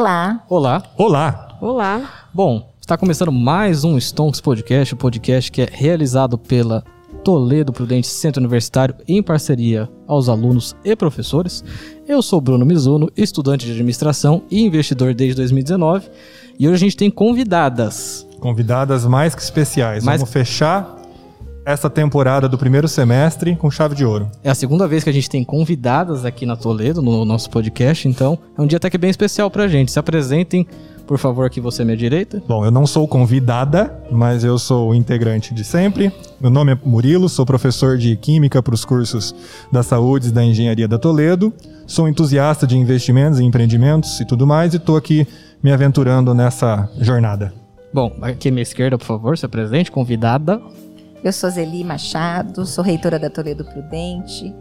Olá. Olá. Olá. Olá. Bom, está começando mais um Stonks Podcast, o podcast que é realizado pela Toledo Prudente Centro Universitário em parceria aos alunos e professores. Eu sou Bruno Mizuno, estudante de administração e investidor desde 2019, e hoje a gente tem convidadas. Convidadas mais que especiais. Mais- Vamos fechar essa temporada do primeiro semestre com chave de ouro. É a segunda vez que a gente tem convidadas aqui na Toledo, no nosso podcast, então é um dia até que bem especial pra gente. Se apresentem, por favor, aqui você à minha direita. Bom, eu não sou convidada, mas eu sou integrante de sempre. Meu nome é Murilo, sou professor de Química para os cursos da Saúde e da Engenharia da Toledo. Sou entusiasta de investimentos e empreendimentos e tudo mais e estou aqui me aventurando nessa jornada. Bom, aqui à minha esquerda, por favor, se apresente, convidada. Eu sou Zeli Machado, sou reitora da Toledo Prudente.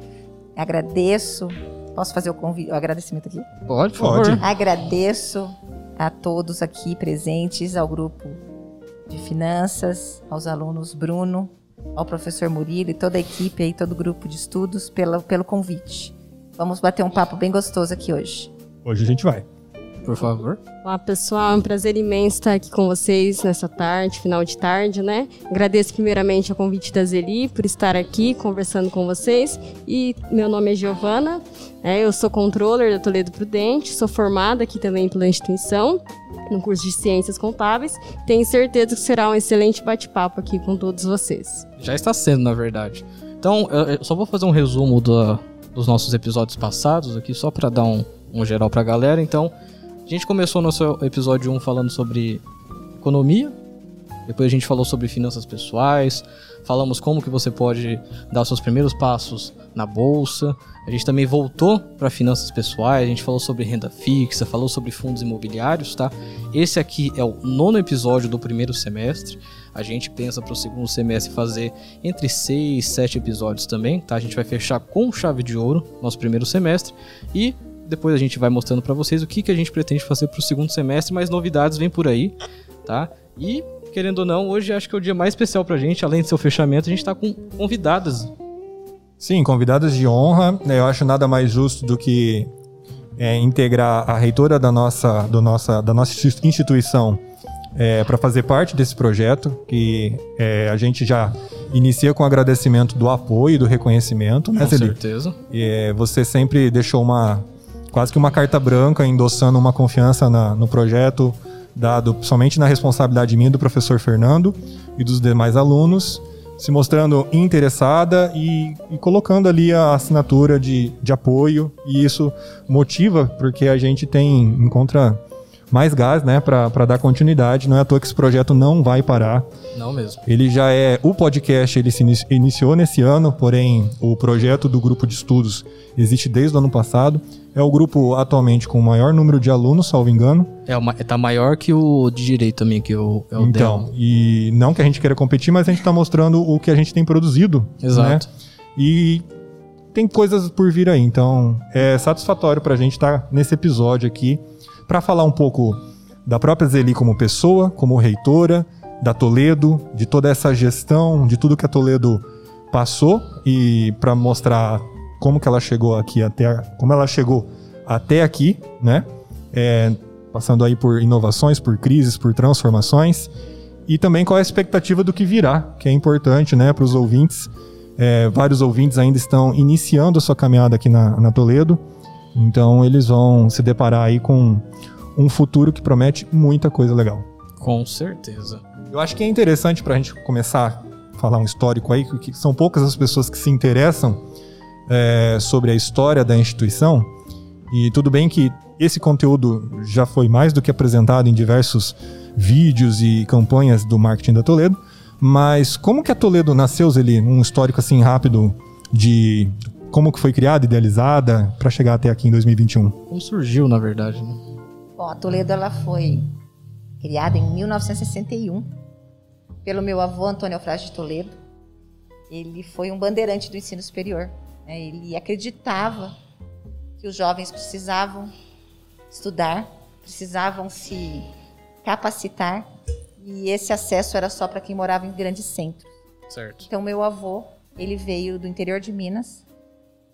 Agradeço. Posso fazer o, convi- o agradecimento aqui? Pode, Pode. Agradeço a todos aqui presentes, ao grupo de finanças, aos alunos Bruno, ao professor Murilo e toda a equipe aí, todo o grupo de estudos pela, pelo convite. Vamos bater um papo bem gostoso aqui hoje. Hoje a gente vai. Por favor. Olá, pessoal. É um prazer imenso estar aqui com vocês nessa tarde, final de tarde, né? Agradeço primeiramente o convite da Zeli por estar aqui conversando com vocês. E meu nome é Giovana, né? eu sou controller da Toledo Prudente, sou formada aqui também pela instituição, no curso de Ciências Contábeis. Tenho certeza que será um excelente bate-papo aqui com todos vocês. Já está sendo, na verdade. Então, eu só vou fazer um resumo dos nossos episódios passados aqui, só para dar um, um geral pra galera. Então, a gente começou nosso episódio 1 falando sobre economia, depois a gente falou sobre finanças pessoais, falamos como que você pode dar seus primeiros passos na bolsa. A gente também voltou para finanças pessoais, a gente falou sobre renda fixa, falou sobre fundos imobiliários, tá? Esse aqui é o nono episódio do primeiro semestre. A gente pensa para o segundo semestre fazer entre seis sete episódios também, tá? A gente vai fechar com chave de ouro nosso primeiro semestre e depois a gente vai mostrando para vocês o que, que a gente pretende fazer para o segundo semestre, mas novidades vêm por aí, tá? E querendo ou não, hoje acho que é o dia mais especial pra gente, além de ser o fechamento, a gente tá com convidadas. Sim, convidadas de honra. né, Eu acho nada mais justo do que é, integrar a reitora da nossa, do nossa, da nossa institui- instituição para fazer parte desse projeto, que é, a gente já inicia com agradecimento do apoio e do reconhecimento. Né, Com Zeli? certeza. E, é, você sempre deixou uma quase que uma carta branca endossando uma confiança na- no projeto, dado somente na responsabilidade minha do professor Fernando e dos demais alunos, se mostrando interessada e, e colocando ali a assinatura de, de apoio. E isso motiva, porque a gente tem encontra mais gás né, para dar continuidade. Não é à toa que esse projeto não vai parar. Não mesmo. Ele já é o podcast, ele se ini- iniciou nesse ano, porém o projeto do grupo de estudos existe desde o ano passado. É o grupo atualmente com o maior número de alunos, salvo engano. É uma, tá maior que o de direito também, que o, é o então, dela. e não que a gente queira competir, mas a gente está mostrando o que a gente tem produzido. Exato. né? E tem coisas por vir aí. Então, é satisfatório para a gente estar nesse episódio aqui para falar um pouco da própria Zeli como pessoa, como reitora, da Toledo, de toda essa gestão, de tudo que a Toledo passou e para mostrar como que ela chegou aqui até como ela chegou até aqui, né? É, passando aí por inovações, por crises, por transformações e também qual é a expectativa do que virá, que é importante, né, para os ouvintes. É, vários ouvintes ainda estão iniciando a sua caminhada aqui na, na Toledo, então eles vão se deparar aí com um futuro que promete muita coisa legal. Com certeza. Eu acho que é interessante para a gente começar a falar um histórico aí, que são poucas as pessoas que se interessam é, sobre a história da instituição. E tudo bem que esse conteúdo já foi mais do que apresentado em diversos vídeos e campanhas do marketing da Toledo, mas como que a Toledo nasceu, Zeli? Um histórico assim rápido de como que foi criada, idealizada, para chegar até aqui em 2021. Como surgiu, na verdade, né? Bom, a Toledo ela foi criada em 1961 pelo meu avô Antônio Eufrásio de Toledo. Ele foi um bandeirante do ensino superior. né? Ele acreditava que os jovens precisavam estudar, precisavam se capacitar e esse acesso era só para quem morava em grandes centros. Certo. Então, meu avô, ele veio do interior de Minas.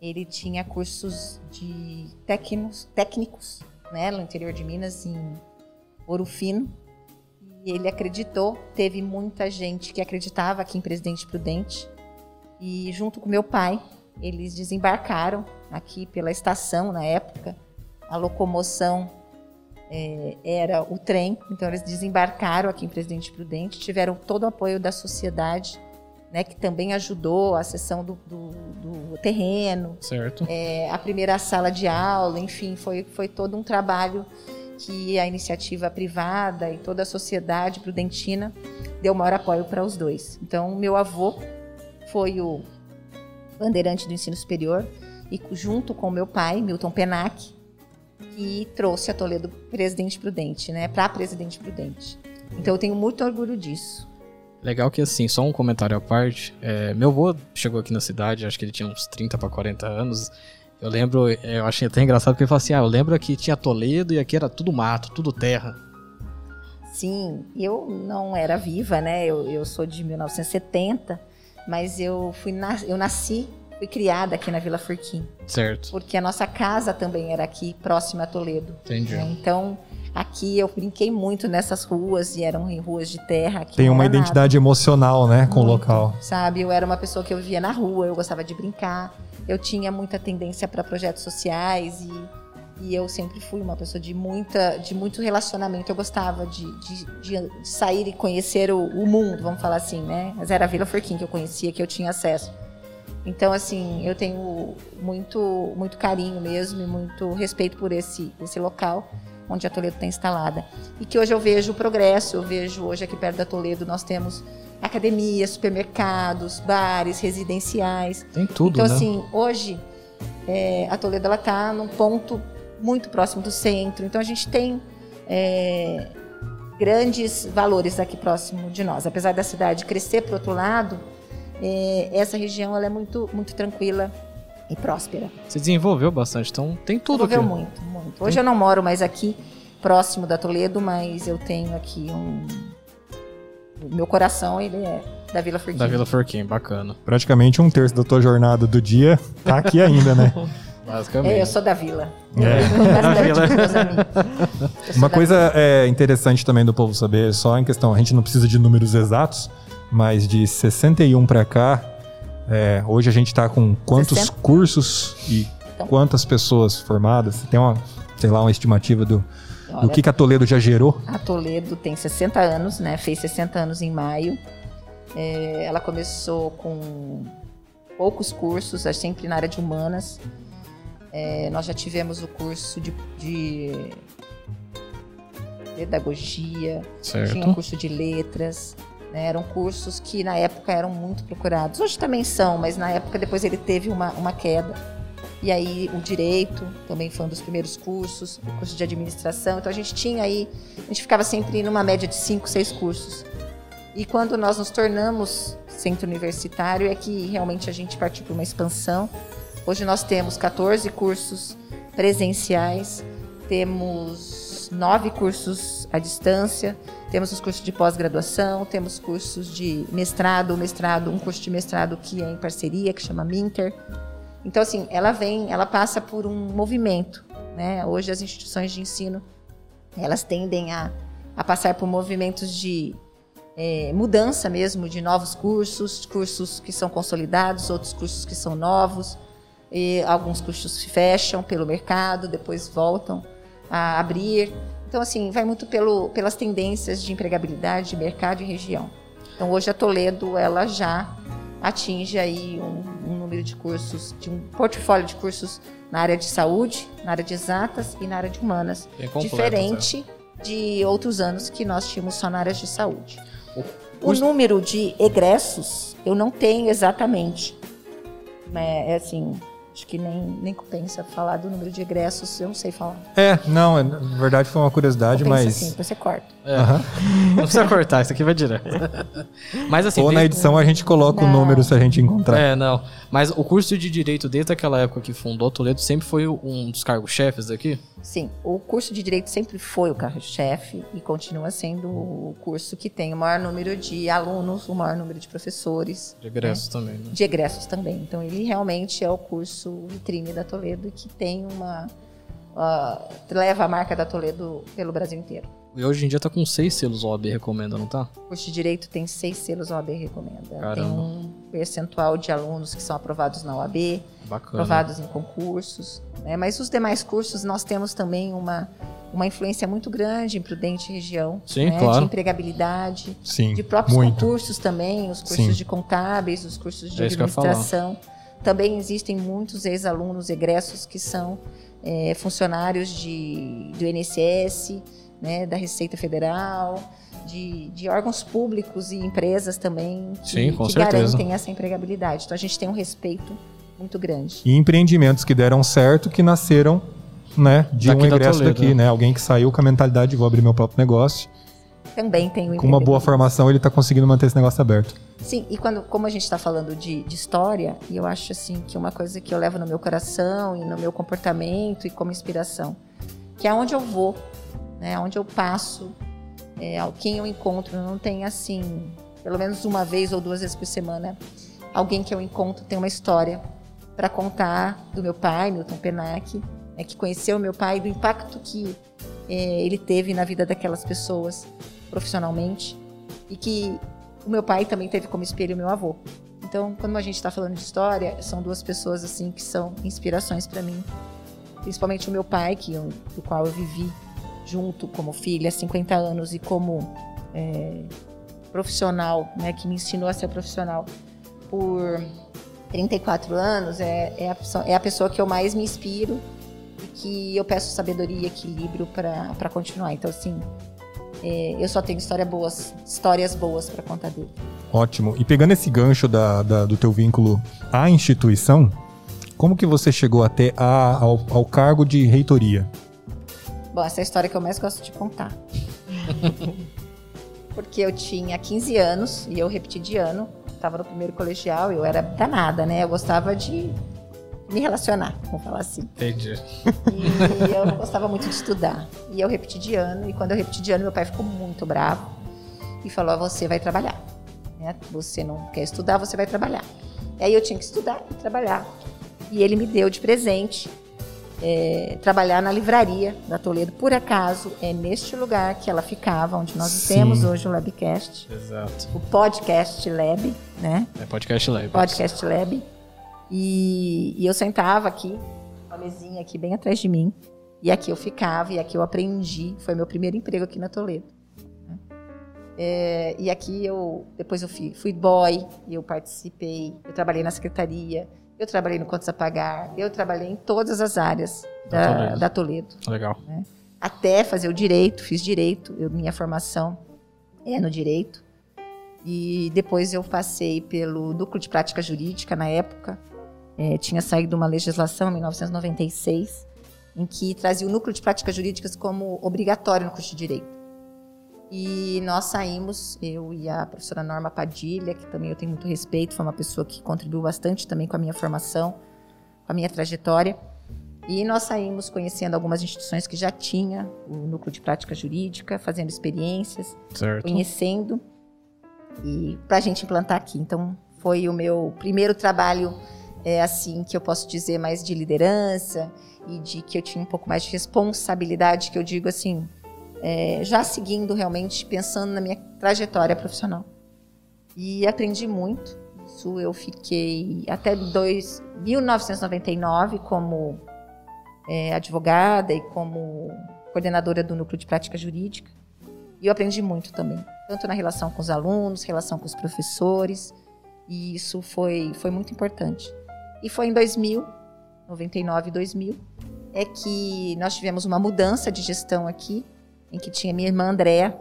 Ele tinha cursos de técnicos, técnicos né, no interior de Minas, em Ouro Fino. E ele acreditou, teve muita gente que acreditava aqui em Presidente Prudente. E junto com meu pai, eles desembarcaram aqui pela estação na época. A locomoção é, era o trem, então eles desembarcaram aqui em Presidente Prudente, tiveram todo o apoio da sociedade, né, que também ajudou a sessão do, do, do terreno, Certo. é, a primeira sala de aula, enfim, foi, foi todo um trabalho que a iniciativa privada e toda a sociedade prudentina deu maior apoio para os dois. Então, meu avô foi o bandeirante do ensino superior e junto com meu pai, Milton Penac, que trouxe a Toledo Presidente Prudente, né, para Presidente Prudente. Então, eu tenho muito orgulho disso. Legal que assim, só um comentário à parte. é, meu avô chegou aqui na cidade, acho que ele tinha uns 30 para 40 anos. Eu lembro, é, eu achei até engraçado porque ele falou assim: ah, eu lembro que tinha Toledo e aqui era tudo mato, tudo terra. Sim, eu não era viva, né? Eu, eu sou de 1970, mas eu fui nas- eu nasci, fui criada aqui na Vila Furquim, Certo. porque a nossa casa também era aqui, próxima a Toledo. Entendi. né? Então, aqui eu brinquei muito nessas ruas e eram em ruas de terra. Tem uma era nada, identidade emocional, né, com o Muito. local. sabe? Eu era uma pessoa que eu vivia na rua, eu gostava de brincar, eu tinha muita tendência para projetos sociais e, e eu sempre fui uma pessoa de muita, de muito relacionamento. Eu gostava de, de, de- de sair e conhecer o, o mundo, vamos falar assim, né? Mas era a Vila Forquim que eu conhecia, que eu tinha acesso. Então, assim, eu tenho muito, muito carinho mesmo e muito respeito por esse, esse local onde a Toledo está instalada. E que hoje eu vejo o progresso, eu vejo hoje aqui perto da Toledo nós temos academias, supermercados, bares, residenciais. Tem tudo, então, né? assim, hoje é, a Toledo ela está num ponto muito próximo do centro. Então a gente tem é, grandes valores aqui próximo de nós. Apesar da cidade crescer para outro lado, é, essa região ela é muito, muito tranquila e próspera. Se desenvolveu bastante, então tem tudo Desenvolveu aqui. muito, muito. Hoje eu não moro mais aqui, próximo da Toledo, mas eu tenho aqui um. O meu coração, ele é da Vila Furquim. Da Vila Forquim, bacana. Praticamente um terço da tua jornada do dia tá aqui ainda, né? Basicamente. É, eu sou da Vila. É. Uma da coisa é, interessante também do povo saber, só em questão, a gente não precisa de números exatos, mas de 61 para cá, é, hoje a gente tá com quantos 60? cursos e Então. quantas pessoas formadas? Você tem uma, sei lá, uma estimativa do, do Olha, que, que a Toledo já gerou? A Toledo tem 60 anos, né? Fez 60 anos em maio. É, ela começou com poucos cursos, é sempre na área de humanas. É, nós já tivemos o curso de, de pedagogia, tinha um Certo. curso de letras. Né? Eram cursos que na época eram muito procurados. Hoje também são, mas na época depois ele teve uma, uma queda. E aí o direito também foi um dos primeiros cursos, o curso de administração. Então a gente tinha aí, a gente ficava sempre numa média de cinco, seis cursos. E quando nós nos tornamos centro universitário é que realmente a gente partiu para uma expansão. Hoje nós temos 14 cursos presenciais, temos nove cursos à distância, temos os cursos de pós-graduação, temos cursos de mestrado, mestrado, um curso de mestrado que é em parceria, que chama Minter. Então, assim, ela vem, ela passa por um movimento. Né? Hoje as instituições de ensino, elas tendem a, a passar por movimentos de é, mudança mesmo, de novos cursos, cursos que são consolidados, outros cursos que são novos. E alguns cursos fecham pelo mercado, depois voltam a abrir. Então, assim, vai muito pelo, pelas tendências de empregabilidade, de mercado e região. Então, hoje a Toledo, ela já atinge aí um, um número de cursos, de um portfólio de cursos na área de saúde, na área de exatas e na área de humanas. Completo, diferente de outros anos que nós tínhamos só na área de saúde. O O número de egressos eu não tenho exatamente. É, é assim, acho que nem, nem compensa falar do número de egressos, eu não sei falar. É, não, é- na verdade foi uma curiosidade, Compensa mas. sim, depois você corta. É. Aham. Não precisa cortar, isso aqui vai direto. Mas assim. Ou na desde- edição a gente coloca o Não. número se a gente encontrar. É, não. Mas o curso de Direito, desde aquela época que fundou Toledo, sempre foi um dos cargos-chefes aqui? Sim, o curso de Direito sempre foi o carro-chefe e continua sendo o curso que tem o maior número de alunos, o maior número de professores. De egressos também, né? de egressos também. Então, ele realmente é o curso vitrine da Toledo e que tem uma, uh, leva a marca da Toledo pelo Brasil inteiro. E hoje em dia tá com seis selos OAB recomenda, não tá? O curso de Direito tem seis selos OAB recomenda. Caramba. Tem um percentual de alunos que são aprovados na OAB, Bacana. aprovados em concursos. Né? Mas os demais cursos nós temos também uma, uma influência muito grande em Prudente Região. Sim, né? claro. De empregabilidade, Sim, de próprios muito. concursos também, os cursos Sim. de contábeis, os cursos de É administração. Também existem muitos ex-alunos egressos que são é, funcionários de, do INSS, né, da Receita Federal, de, de órgãos públicos e empresas também que, Sim, com que certeza. garantem essa empregabilidade. Então a gente tem um respeito muito grande. E empreendimentos que deram certo, que nasceram né, de Daqui um da Toledo, daqui, né? né? Alguém que saiu com a mentalidade de vou abrir meu próprio negócio. Também tem o Com uma boa formação, ele está conseguindo manter esse negócio aberto. Sim, e quando, como a gente está falando de, de história, e eu acho assim que uma coisa que eu levo no meu coração e no meu comportamento e como inspiração, que é onde eu vou, né, onde eu passo, é, quem eu encontro, não tem assim, pelo menos uma vez ou duas vezes por semana, alguém que eu encontro tem uma história para contar do meu pai, Milton Penac, né, que conheceu meu pai, do impacto que é, ele teve na vida daquelas pessoas profissionalmente e que o meu pai também teve como espelho o meu avô. Então, quando a gente está falando de história, são duas pessoas assim que são inspirações para mim. Principalmente o meu pai, que eu- do qual eu vivi junto como filha há 50 anos e como é, profissional, né, que me ensinou a ser profissional por 34 anos, é, é, a, é a pessoa que eu mais me inspiro e que eu peço sabedoria e equilíbrio para continuar. Então, assim, é, eu só tenho história boas, histórias boas para contar dele. Ótimo. E pegando esse gancho da, da- do teu vínculo à instituição, como que você chegou até a- ao, ao cargo de reitoria? Bom, essa é a história que eu mais gosto de contar. Porque eu tinha 15 anos e eu repeti de ano, estava no primeiro colegial, eu era danada, né? Eu gostava de me relacionar, vamos falar assim. Entendi. E eu não gostava muito de estudar. E eu repeti de ano, e quando eu repeti de ano, meu pai ficou muito bravo e falou: Você vai trabalhar. né? Você não quer estudar, você vai trabalhar. E aí eu tinha que estudar e trabalhar. E ele me deu de presente é, trabalhar na livraria da Toledo. Por acaso, é neste lugar que ela ficava, onde nós Sim. temos hoje o Labcast, Exato. o Podcast Lab, né? É podcast lab. Podcast Lab. E, e eu sentava aqui, uma mesinha aqui bem atrás de mim. E aqui eu ficava, e aqui eu aprendi. Foi meu primeiro emprego aqui na Toledo. né? É, e aqui eu, depois eu fui, fui boy, e eu participei, eu trabalhei na secretaria, eu trabalhei no Contas a Pagar, eu trabalhei em todas as áreas Da da, Toledo. da Toledo Legal. até fazer o direito, fiz direito, eu- minha formação é no direito. E depois eu passei pelo núcleo de prática jurídica na época. É, tinha saído uma legislação em 1996 em que trazia o núcleo de práticas jurídicas como obrigatório no curso de direito. E nós saímos, eu e a professora Norma Padilha, que também eu tenho muito respeito, foi uma pessoa que contribuiu bastante também com a minha formação, com a minha trajetória. E nós saímos conhecendo algumas instituições que já tinha o núcleo de prática jurídica, fazendo experiências, Certo. conhecendo e para a gente implantar aqui. Então foi o meu primeiro trabalho, é assim que eu posso dizer mais de liderança e de que eu tinha um pouco mais de responsabilidade, que eu digo assim, é, já seguindo realmente pensando na minha trajetória profissional. E aprendi muito. Isso eu fiquei até dois, 1999 como é, advogada e como coordenadora do núcleo de prática jurídica. E eu aprendi muito também, tanto na relação com os alunos, relação com os professores, e isso foi, foi muito importante. E foi em 2000, 99 e 2000, é que nós tivemos uma mudança de gestão aqui, em que tinha minha irmã Andréa,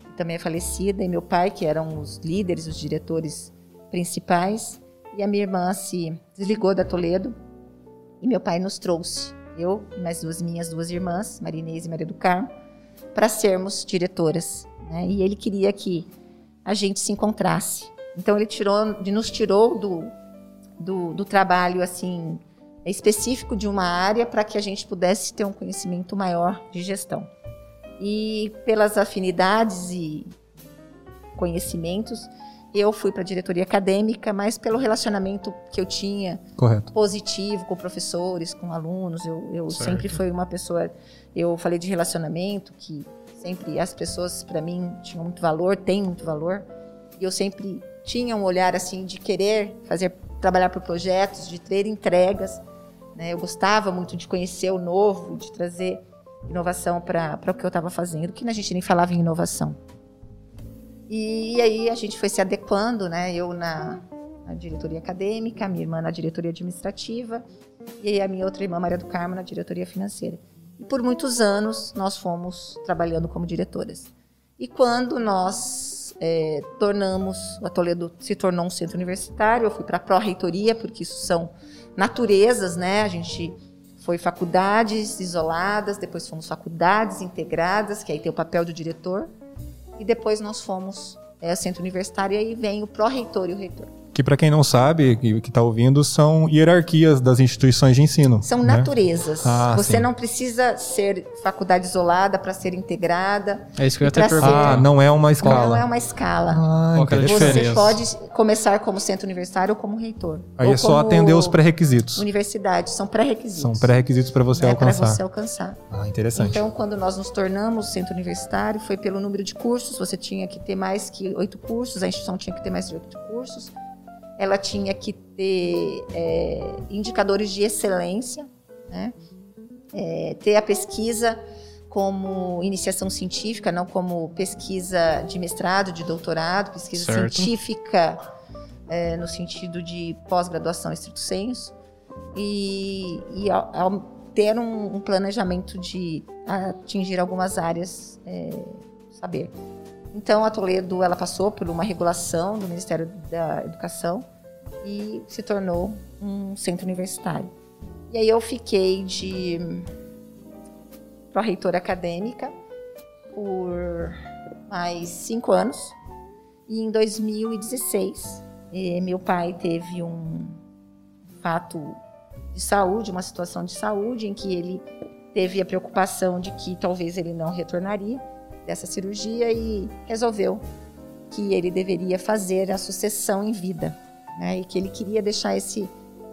que também é falecida, e meu pai, que eram os líderes, os diretores principais, e a minha irmã se desligou da Toledo, e meu pai nos trouxe, eu e mais duas minhas duas irmãs, Maria Inês e Maria do Carmo, para sermos diretoras. Né? E ele queria que a gente se encontrasse. Então ele tirou, nos tirou do, do, do trabalho assim específico de uma área para que a gente pudesse ter um conhecimento maior de gestão. E pelas afinidades e conhecimentos, eu fui para a diretoria acadêmica, mas pelo relacionamento que eu tinha Correto. positivo com professores, com alunos. Eu, eu sempre fui uma pessoa. Eu falei de relacionamento, que sempre as pessoas, para mim, tinham muito valor, têm muito valor. E eu sempre tinha um olhar assim de querer fazer, trabalhar por projetos, de ter entregas. né? Eu gostava muito de conhecer o novo, de trazer inovação para o que eu estava fazendo, que a gente nem falava em inovação. E, aí a gente foi se adequando, né? Eu na, na diretoria acadêmica, a minha irmã na diretoria administrativa e a minha outra irmã, Maria do Carmo, na diretoria financeira. E por muitos anos nós fomos trabalhando como diretoras. E quando nós eh, tornamos, o Toledo se tornou um centro universitário, eu fui para a pró-reitoria, porque isso são naturezas, né? A gente foi faculdades isoladas, depois fomos faculdades integradas, que aí tem o papel do diretor, e depois nós fomos é, centro universitário e aí vem o pró-reitor e o reitor. Que para quem não sabe, que, que tá ouvindo, são hierarquias das instituições de ensino. São né? naturezas. Ah, Você sim. não precisa ser faculdade isolada para ser integrada. É isso que eu ia até perguntar. Ah, não é uma escala. Não é uma escala. Ah, é. Você diferença? pode começar como centro universitário ou como reitor. Aí ou é só atender os pré-requisitos. Universidade, são pré-requisitos. São pré-requisitos para você para alcançar. você alcançar. Ah, interessante. Então, quando nós nos tornamos centro universitário, foi pelo número de cursos. Você tinha que ter mais que oito cursos, a instituição tinha que ter mais de oito cursos. Ela tinha que ter é, indicadores de excelência, né? É, ter a pesquisa como iniciação científica, não como pesquisa de mestrado, de doutorado, pesquisa Certo. científica é, no sentido de pós-graduação estrito senso. E, e ao- ao ter um, um planejamento de atingir algumas áreas é, saber. Então a Toledo ela passou por uma regulação do Ministério da Educação e se tornou um centro universitário. E aí eu fiquei de pró-reitora acadêmica por mais cinco anos. E em 2016, eh, meu pai teve um fato de saúde, uma situação de saúde, em que ele teve a preocupação de que talvez ele não retornaria dessa cirurgia e resolveu que ele deveria fazer a sucessão em vida, né? E que ele queria deixar esse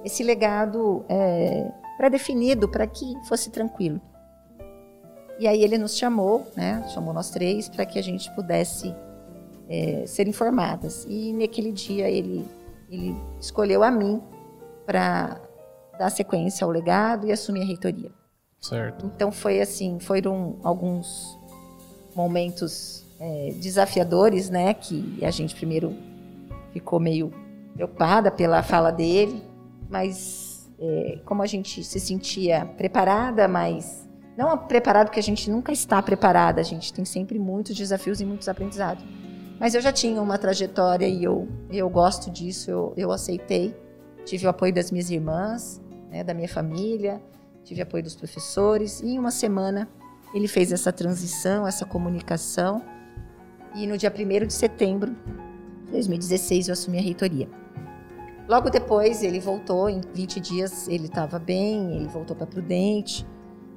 esse legado é, pré-definido para que fosse tranquilo. E aí ele nos chamou, né? Chamou nós três para que a gente pudesse é, ser informadas. E naquele dia ele ele escolheu a mim para dar sequência ao legado e assumir a reitoria. Certo. Então foi assim, foram alguns momentos é, desafiadores, né? Que a gente primeiro ficou meio preocupada pela fala dele, mas é, como a gente se sentia preparada, mas não preparado porque a gente nunca está preparada, a gente tem sempre muitos desafios e muitos aprendizados. Mas eu já tinha uma trajetória e eu, eu gosto disso, eu, eu aceitei. Tive o apoio das minhas irmãs, né, da minha família, tive apoio dos professores. E em uma semana ele fez essa transição, essa comunicação. E no dia 1 de setembro de 2016 eu assumi a reitoria. Logo depois ele voltou, em 20 dias ele estava bem, ele voltou para Prudente.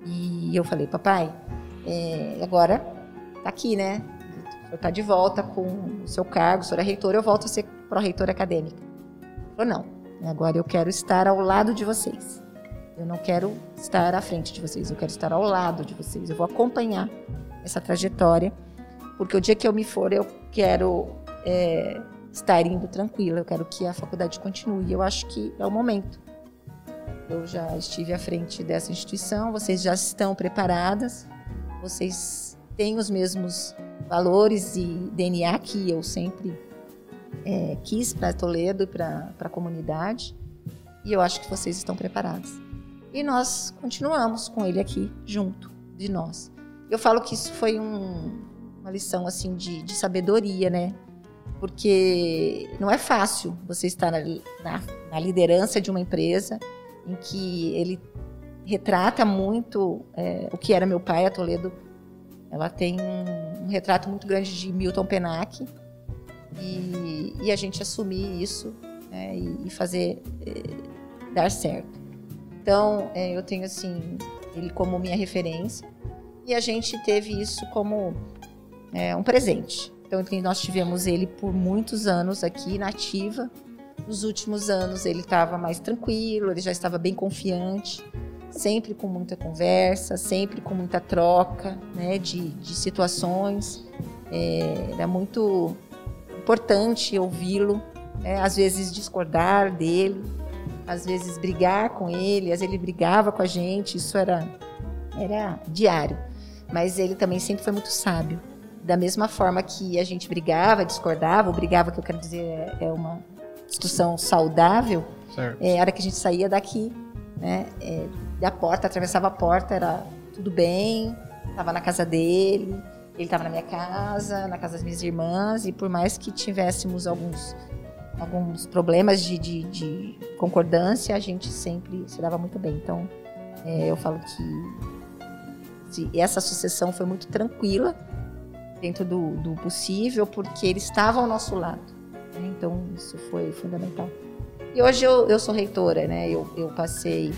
E eu falei, papai, é, agora tá aqui, né? Senhor tá de volta com o seu cargo, o senhor é reitor, eu volto a ser pró-reitora acadêmica. Ele falou, não, agora eu quero estar ao lado de vocês. Eu não quero estar à frente de vocês, eu quero estar ao lado de vocês. Eu vou acompanhar essa trajetória, porque o dia que eu me for, eu quero é, estar indo tranquila, eu quero que a faculdade continue. Eu acho que é o momento. Eu já estive à frente dessa instituição, vocês já estão preparadas, vocês têm os mesmos valores e DNA que eu sempre é, quis para Toledo e para a comunidade, e eu acho que vocês estão preparados. E nós continuamos com ele aqui, junto de nós. Eu falo que isso foi um, uma lição assim de, de sabedoria, né? Porque não é fácil você estar na, na, na liderança de uma empresa em que ele retrata muito é, o que era meu pai, a Toledo. Ela tem um, um retrato muito grande de Milton Penac e, e a gente assumir isso né, e, e fazer é, dar certo. Então, é, eu tenho assim ele como minha referência e a gente teve isso como é, um presente. Então nós tivemos ele por muitos anos aqui na ativa. Nos últimos anos ele estava mais tranquilo, ele já estava bem confiante, sempre com muita conversa, sempre com muita troca né, de, de situações. É, era muito importante ouvi-lo, né, às vezes discordar dele, às vezes brigar com ele, às vezes ele brigava com a gente, isso era, era diário. Mas ele também sempre foi muito sábio. Da mesma forma que a gente brigava, discordava, ou brigava, que eu quero dizer, é, é uma discussão saudável, é, a hora que a gente saía daqui, né, é, da porta, atravessava a porta, era tudo bem, estava na casa dele, ele estava na minha casa, na casa das minhas irmãs, e por mais que tivéssemos alguns, alguns problemas de, de, de concordância, a gente sempre se dava muito bem. Então, é, eu falo que essa sucessão foi muito tranquila, dentro do, do possível, porque ele estava ao nosso lado. Né? Então, isso foi fundamental. E hoje eu, eu sou reitora, né? Eu, eu passei,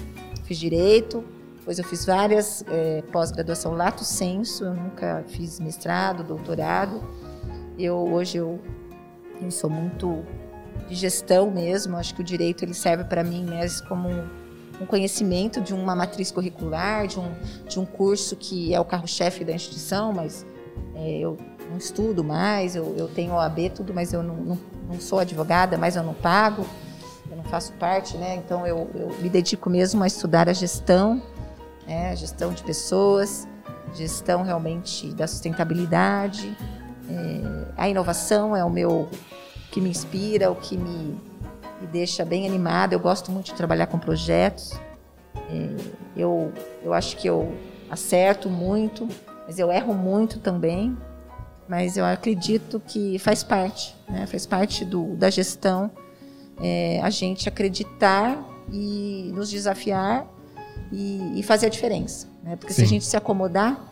fiz direito, depois eu fiz várias é, pós-graduação lato senso, eu nunca fiz mestrado, doutorado. Eu hoje eu, eu sou muito de gestão mesmo. Acho que o direito ele serve para mim mesmo como um conhecimento de uma matriz curricular, de um, de um curso que é o carro-chefe da instituição, mas é, eu não estudo mais, eu, eu tenho OAB, tudo, mas eu não, não, não, sou advogada, mas eu não pago, eu não faço parte, né? Então eu, eu me dedico mesmo a estudar a gestão, né? a gestão de pessoas, gestão realmente da sustentabilidade, é, a inovação é o meu que me inspira, o que me, me deixa bem animada. Eu gosto muito de trabalhar com projetos. É, eu, eu acho que eu acerto muito, mas eu erro muito também. Mas eu acredito que faz parte, né? faz parte do, da gestão é, a gente acreditar e nos desafiar e, e fazer a diferença. Né? Porque Sim. se a gente se acomodar,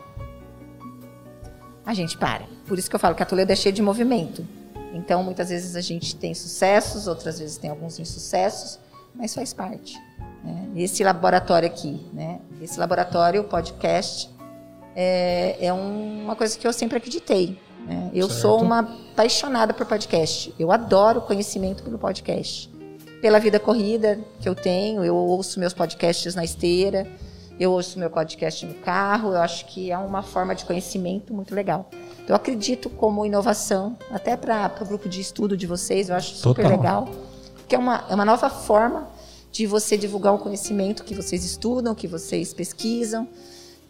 a gente para. Por isso que eu falo que a Toledo é cheia de movimento. Então, muitas vezes a gente tem sucessos, outras vezes tem alguns insucessos, mas faz parte. Né? Esse laboratório aqui, né? esse laboratório, o podcast, é, é uma coisa que eu sempre acreditei. Né? Eu certo. sou uma apaixonada por podcast. Eu adoro conhecimento pelo podcast. Pela vida corrida que eu tenho, eu ouço meus podcasts na esteira, eu ouço meu podcast no carro. Eu acho que é uma forma de conhecimento muito legal. Eu acredito como inovação, até para o grupo de estudo de vocês, eu acho super Total. legal. Que é uma, é uma nova forma de você divulgar o conhecimento que vocês estudam, que vocês pesquisam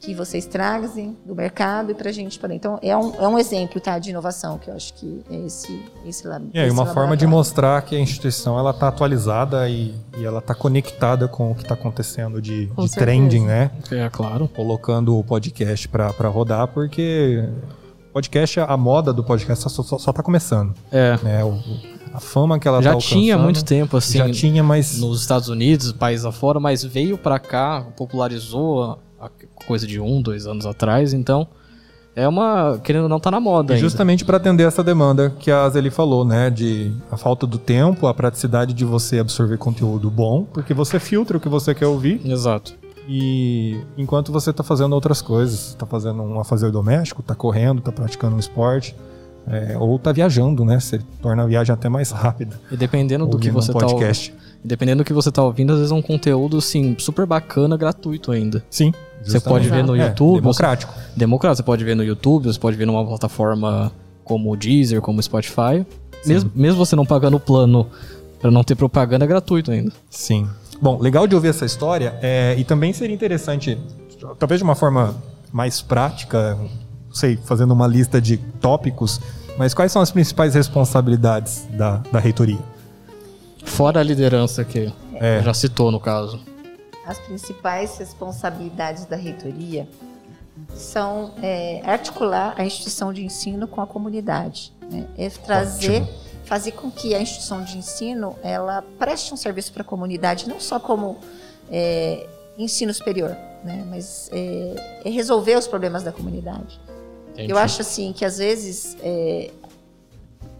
que vocês trazem do mercado e para a gente poder. Então, é um, é um exemplo tá, de inovação que eu acho que é esse, esse lado. É, esse uma forma de mostrar que a instituição ela está atualizada e, e ela está conectada com o que está acontecendo de, de trending, né? É, claro. Colocando o podcast para rodar, porque podcast, a moda do podcast só, só, só tá começando. É. Né? O, a fama que ela já tá tinha muito tempo assim já tinha mas nos Estados Unidos países afora mas veio para cá popularizou coisa de um, dois anos atrás, então é uma. Querendo ou não, tá na moda. E justamente para atender essa demanda que a Zeli falou, né? De a falta do tempo, a praticidade de você absorver conteúdo bom, porque você filtra o que você quer ouvir. Exato. E enquanto você tá fazendo outras coisas, tá fazendo um afazer doméstico, tá correndo, tá praticando um esporte. É, ou tá viajando, né? Você torna a viagem até mais rápida. E dependendo do que você um podcast. tá dependendo do que você tá ouvindo, às vezes é um conteúdo assim super bacana, gratuito ainda. Sim. Você pode ver no é, YouTube. É, democrático. Você, democrático. Você pode ver no YouTube, você pode ver numa plataforma como o Deezer, como o Spotify. Mesmo, mesmo você não pagando o plano para não ter propaganda, é gratuito ainda. Sim. Bom, legal de ouvir essa história. É, e também seria interessante, talvez de uma forma mais prática, não sei, fazendo uma lista de tópicos, mas quais são as principais responsabilidades da, da reitoria? Fora a liderança que é. já citou no caso as principais responsabilidades da reitoria são é, articular a instituição de ensino com a comunidade, né? é trazer, Ótimo. Fazer com que a instituição de ensino ela preste um serviço para a comunidade, não só como é, ensino superior, né? mas é, é, resolver os problemas da comunidade. Entendi. Eu acho assim que às vezes é,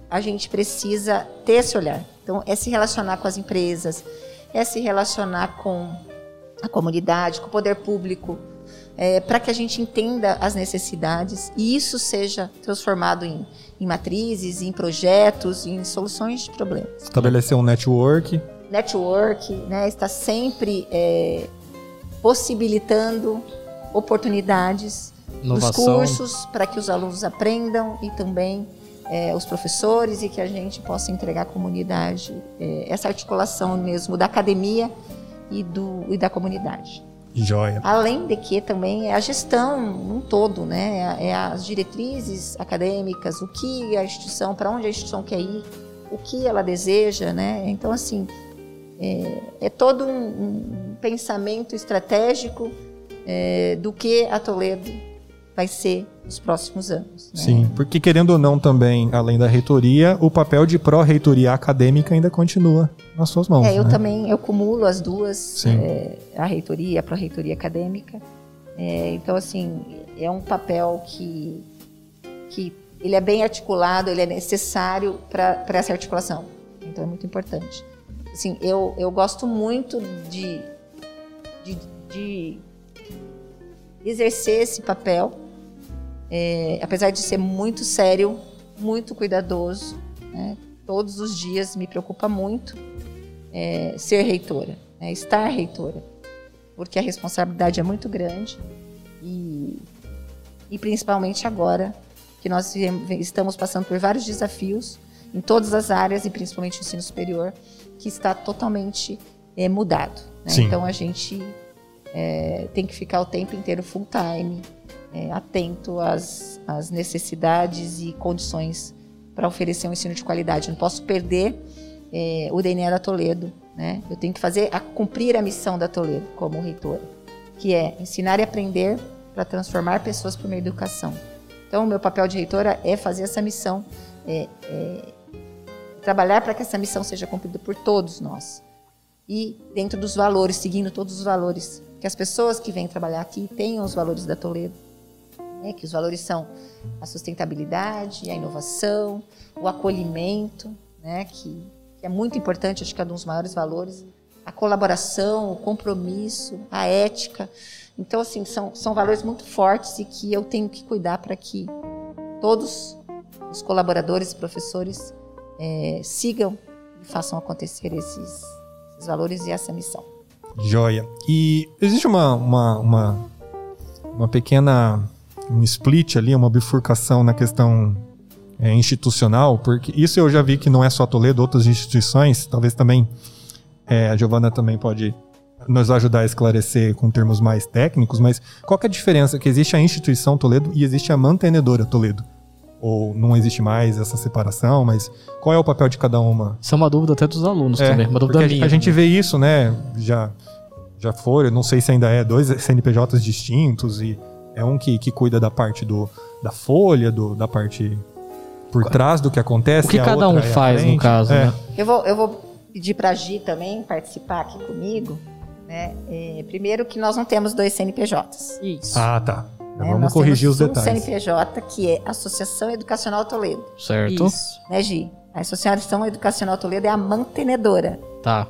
a gente precisa ter esse olhar. Então, é se relacionar com as empresas, é se relacionar com a comunidade, com o poder público, é, para que a gente entenda as necessidades e isso seja transformado em, em matrizes, em projetos, em soluções de problemas. Estabelecer um network. Network, né, está sempre é, possibilitando oportunidades Inovação. dos cursos para que os alunos aprendam e também é, os professores e que a gente possa entregar à comunidade é, essa articulação mesmo da academia e, do, e da comunidade. Joia. Além de que também é a gestão um todo, né? É, é as diretrizes acadêmicas, o que a instituição, para onde a instituição quer ir, o que ela deseja, né? Então, assim, é, é todo um, um pensamento estratégico é, do que a Toledo vai ser nos próximos anos. Né? Sim, porque querendo ou não também, além da reitoria, o papel de pró-reitoria acadêmica ainda continua nas suas mãos. É, eu né? também eu cumulo as duas, é, a reitoria, a pró-reitoria acadêmica. É, então, assim, é um papel que, que ele é bem articulado, ele é necessário para essa articulação. Então, é muito importante. Assim, eu, eu gosto muito de, de, de exercer esse papel, é, apesar de ser muito sério, muito cuidadoso, né? todos os dias me preocupa muito é, ser reitora, né? estar reitora, porque a responsabilidade é muito grande e, e principalmente agora que nós estamos passando por vários desafios em todas as áreas e principalmente o ensino superior, que está totalmente é, mudado. Né? Então a gente é, tem que ficar o tempo inteiro full time, é, atento às, às necessidades e condições para oferecer um ensino de qualidade. Eu não posso perder é, o DNA da Toledo. Né? Eu tenho que fazer, a, cumprir a missão da Toledo como reitora, que é ensinar e aprender para transformar pessoas por meio da educação. Então, o meu papel de reitora é fazer essa missão, é, é, trabalhar para que essa missão seja cumprida por todos nós. E dentro dos valores, seguindo todos os valores, que as pessoas que vêm trabalhar aqui tenham os valores da Toledo. Né? Que os valores são a sustentabilidade, a inovação, o acolhimento, né? que, que é muito importante, acho que é um dos maiores valores, a colaboração, o compromisso, a ética. Então, assim, são, são valores muito fortes e que eu tenho que cuidar para que todos os colaboradores professores é, sigam e façam acontecer esses, esses valores e essa missão. Joia. E existe uma, uma, uma, uma pequena um split ali, uma bifurcação na questão é, institucional, porque isso eu já vi que não é só Toledo, outras instituições, talvez também é, a Giovana também pode nos ajudar a esclarecer com termos mais técnicos, mas qual é a diferença que existe a instituição Toledo e existe a mantenedora Toledo? Ou não existe mais essa separação, mas qual é o papel de cada uma? Isso é uma dúvida até dos alunos É, também, uma dúvida minha. A gente vê isso, né? Já, já foram, não sei se ainda é, dois CNPJs distintos e é um que, que cuida da parte do, da folha, do, da parte por trás do que acontece. O que e a cada um é faz, no caso, É. né? Eu vou, eu vou pedir para a Gi também participar aqui comigo. Né? É, primeiro que nós não temos dois CNPJs. Isso. Ah, tá. Né? vamos Nós corrigir os temos um detalhes. CNPJ que é Associação Educacional Toledo. Certo? Isso. Né, Gi? A Associação Educacional Toledo é a mantenedora. Tá.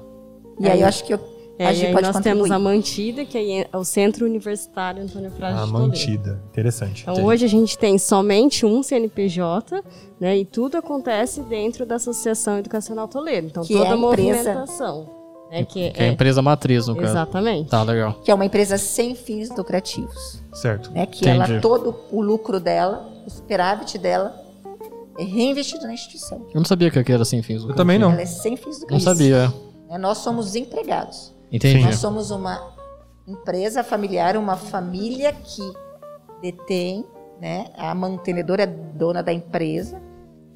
E É. aí eu acho que eu, É, a e aí pode nós contribuir. temos a Mantida, que é o Centro Universitário Antônio Frade A de Toledo. mantida. Interessante. Então hoje a gente tem somente um CNPJ, né? E tudo acontece dentro da Associação Educacional Toledo. Então Que é toda a a empresa- movimentação. Né, que Que é a empresa matriz, no caso. Exatamente. Tá, legal. Que é uma empresa sem fins lucrativos. Certo. Né? Que Entendi. ela, todo o lucro dela, o superávit dela, é reinvestido na instituição. Eu não sabia que aqui era sem fins. Eu também não. Ela é sem fins Não lucrativos. sabia. Né? Nós somos empregados. Entendi. Nós somos uma empresa familiar, uma família que detém, né? A mantenedora é dona da empresa,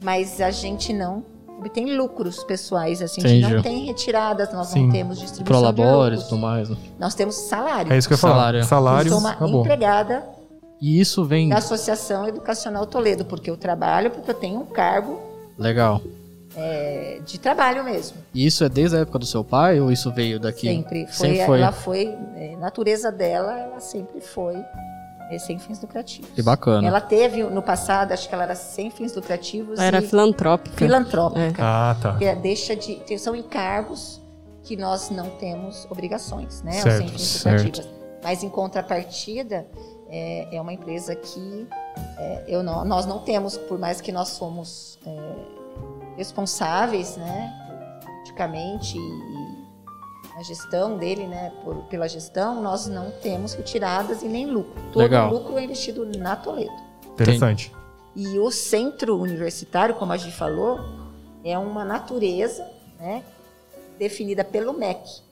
mas a gente não obtém lucros pessoais, assim, a gente Entendi. não tem retiradas, nós Sim. não temos distribuição de Prolabores e lucros. tudo mais. né? Nós temos salário. É isso que eu. Salário. Salário. Eu sou uma acabou. empregada E isso vem. da Associação Educacional Toledo, porque eu trabalho, porque eu tenho um cargo Legal. É, de trabalho mesmo. E isso é desde a época do seu pai ou isso veio daqui? Sempre foi, Sempre foi. ela foi, é, natureza dela, ela sempre foi é, sem fins lucrativos. Que bacana. Ela teve no passado, acho que ela era sem fins lucrativos Ela era filantrópica. filantrópica. Ah, tá. Que é- deixa de são encargos que nós não temos obrigações, né? Certo, Sem fins certo. lucrativos. Mas em contrapartida, é, é uma empresa que é, eu não, nós não temos, por mais que nós somos é, responsáveis, né, politicamente e na gestão dele, né, por, pela gestão, nós não temos retiradas e nem lucro. Todo Legal. lucro é investido na Toledo. Interessante. E o centro universitário, como a gente falou, é uma natureza né, definida pelo MEC.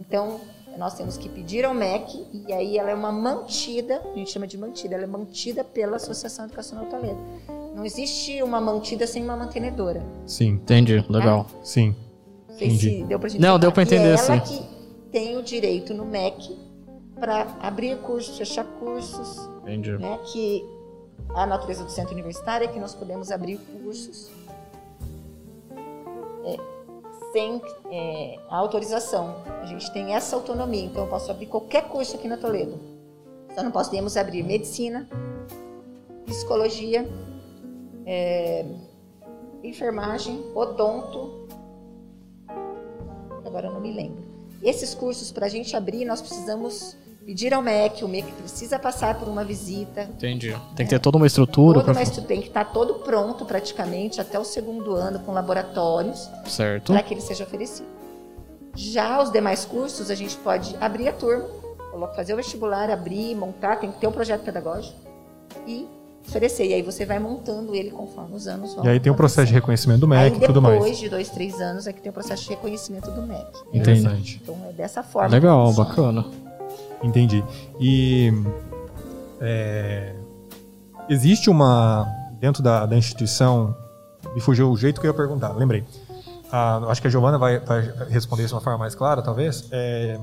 Então, nós temos que pedir ao MEC e aí ela é uma mantida, a gente chama de mantida, ela é mantida pela Associação Educacional Toledo. Não existe uma mantida sem uma mantenedora. Sim, Entendi, legal. sim. Não sei Entendi. deu pra gente Não, deu pra E entender, é sim. ela que tem o direito no MEC para abrir cursos, fechar cursos, Entendi. né, que a natureza do centro universitário é que nós podemos abrir cursos é, sem é, a autorização. A gente tem essa autonomia, então eu posso abrir qualquer curso aqui na Toledo. Só não podemos abrir medicina, psicologia, é, enfermagem, odonto. Agora eu não me lembro. Esses cursos, para a gente abrir, nós precisamos pedir ao MEC, o MEC precisa passar por uma visita, Entendi. Tem que ter toda uma estrutura Toda uma estru- tem que estar todo pronto praticamente até o segundo ano com laboratórios Certo. para que ele seja oferecido. Já os demais cursos a gente pode abrir a turma, fazer o vestibular, abrir, montar, tem que ter um projeto pedagógico e oferecer. E aí você vai montando ele conforme os anos vão. E aí tem o processo de reconhecimento do MEC Aí e tudo depois mais. de dois, três anos é que tem o processo de reconhecimento do MEC. Entendi. Interessante. Então é dessa forma. Legal, bacana. Entendi. E é, existe uma dentro da, da instituição me fugiu o jeito que eu ia perguntar. Lembrei. Ah, acho que a Giovana vai, vai responder isso de uma forma mais clara, talvez. É,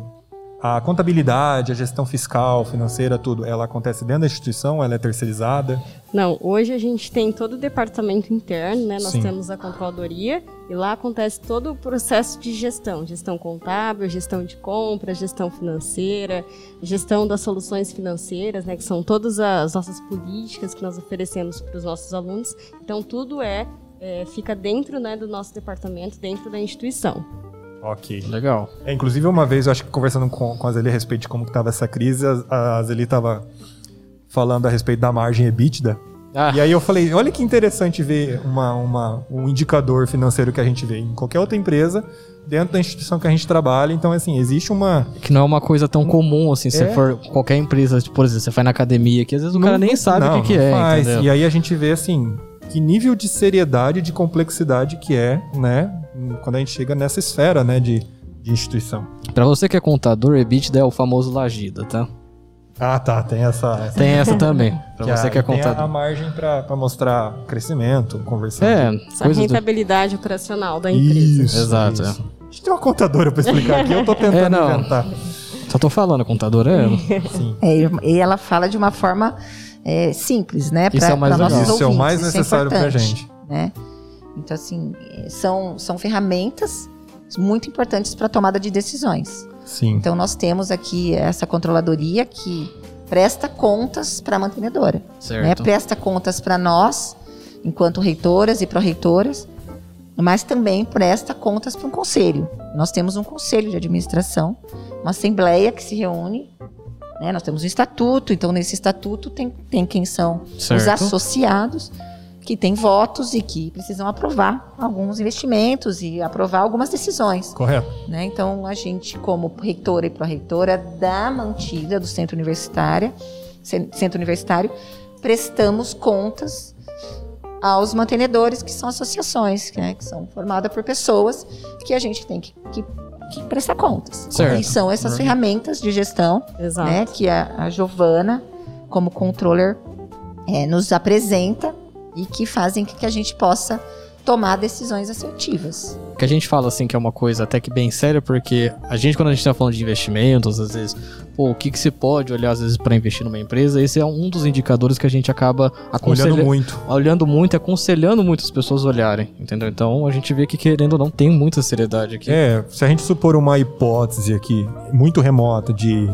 a contabilidade, a gestão fiscal, financeira, tudo, ela acontece dentro da instituição? Ela é terceirizada? Não, hoje a gente tem todo o departamento interno, né? Nós Sim. temos a controladoria e lá acontece todo o processo de gestão, gestão contábil, gestão de compra, gestão financeira, gestão das soluções financeiras, né? Que são todas as nossas políticas que nós oferecemos para os nossos alunos. Então tudo é, é, fica dentro né, do nosso departamento, dentro da instituição. Ok. Legal. É, inclusive, uma vez, eu acho que conversando com, com a Zeli a respeito de como estava essa crise, a, a Zeli estava falando a respeito da margem EBITDA. Ah, E aí eu falei, olha que interessante ver uma, uma- um indicador financeiro que a gente vê em qualquer outra empresa, dentro da instituição que a gente trabalha. Então, assim, existe uma... que não é uma coisa tão comum assim, se É. for qualquer empresa, tipo, por exemplo, você vai na academia aqui, às vezes o cara nem sabe não, o que, que não é, faz. entendeu? E aí a gente vê, assim, que nível de seriedade, de complexidade que é, né? Quando a gente chega nessa esfera, né, de, de instituição. Pra você que é contador, EBITDA é o famoso Lagida, tá? Ah, tá, tem essa... essa Tem essa também. Pra você aí que é tem a- contador. a margem pra mostrar crescimento, conversando. É, Essa coisa do... rentabilidade operacional da empresa. Isso, Exato, isso. A gente tem uma contadora pra explicar aqui, eu tô tentando É, não. inventar. Só tô falando, contador é ela. Sim. É, e ela fala de uma forma é, simples, né? Isso é o mais pra legal. Isso é o mais é necessário pra importante, gente. Né? Então, assim, é, são, são ferramentas muito importantes para a tomada de decisões. Sim. Então, nós temos aqui essa controladoria que presta contas para a mantenedora. Né? Certo. Presta contas para nós, enquanto reitoras e pró-reitoras, mas também presta contas para um conselho. Nós temos um conselho de administração, uma assembleia que se reúne. Né? Nós temos um estatuto, então nesse estatuto tem, tem quem são os Certo. associados que têm votos e que precisam aprovar alguns investimentos e aprovar algumas decisões. Correto. né? Então, a gente, como reitora e pró-reitora da mantida do centro universitário, cen- centro universitário, prestamos contas aos mantenedores, que são associações, né? que são formadas por pessoas que a gente tem que, que- que prestar contas. Certo. E são essas ferramentas de gestão Exato. né, que a, a Giovana, como controller, é, nos apresenta e que fazem com que a gente possa tomar decisões assertivas. que a gente fala assim que é uma coisa até que bem séria, porque a gente, quando a gente tá falando de investimentos, às vezes, pô, o que, que se pode olhar, às vezes, para investir numa empresa, esse é um dos indicadores que a gente acaba aconselhando Olhando muito. olhando muito e aconselhando muitas pessoas a olharem, entendeu? Então a gente vê que, querendo ou não, tem muita seriedade aqui. É, se a gente supor uma hipótese aqui, muito remota, de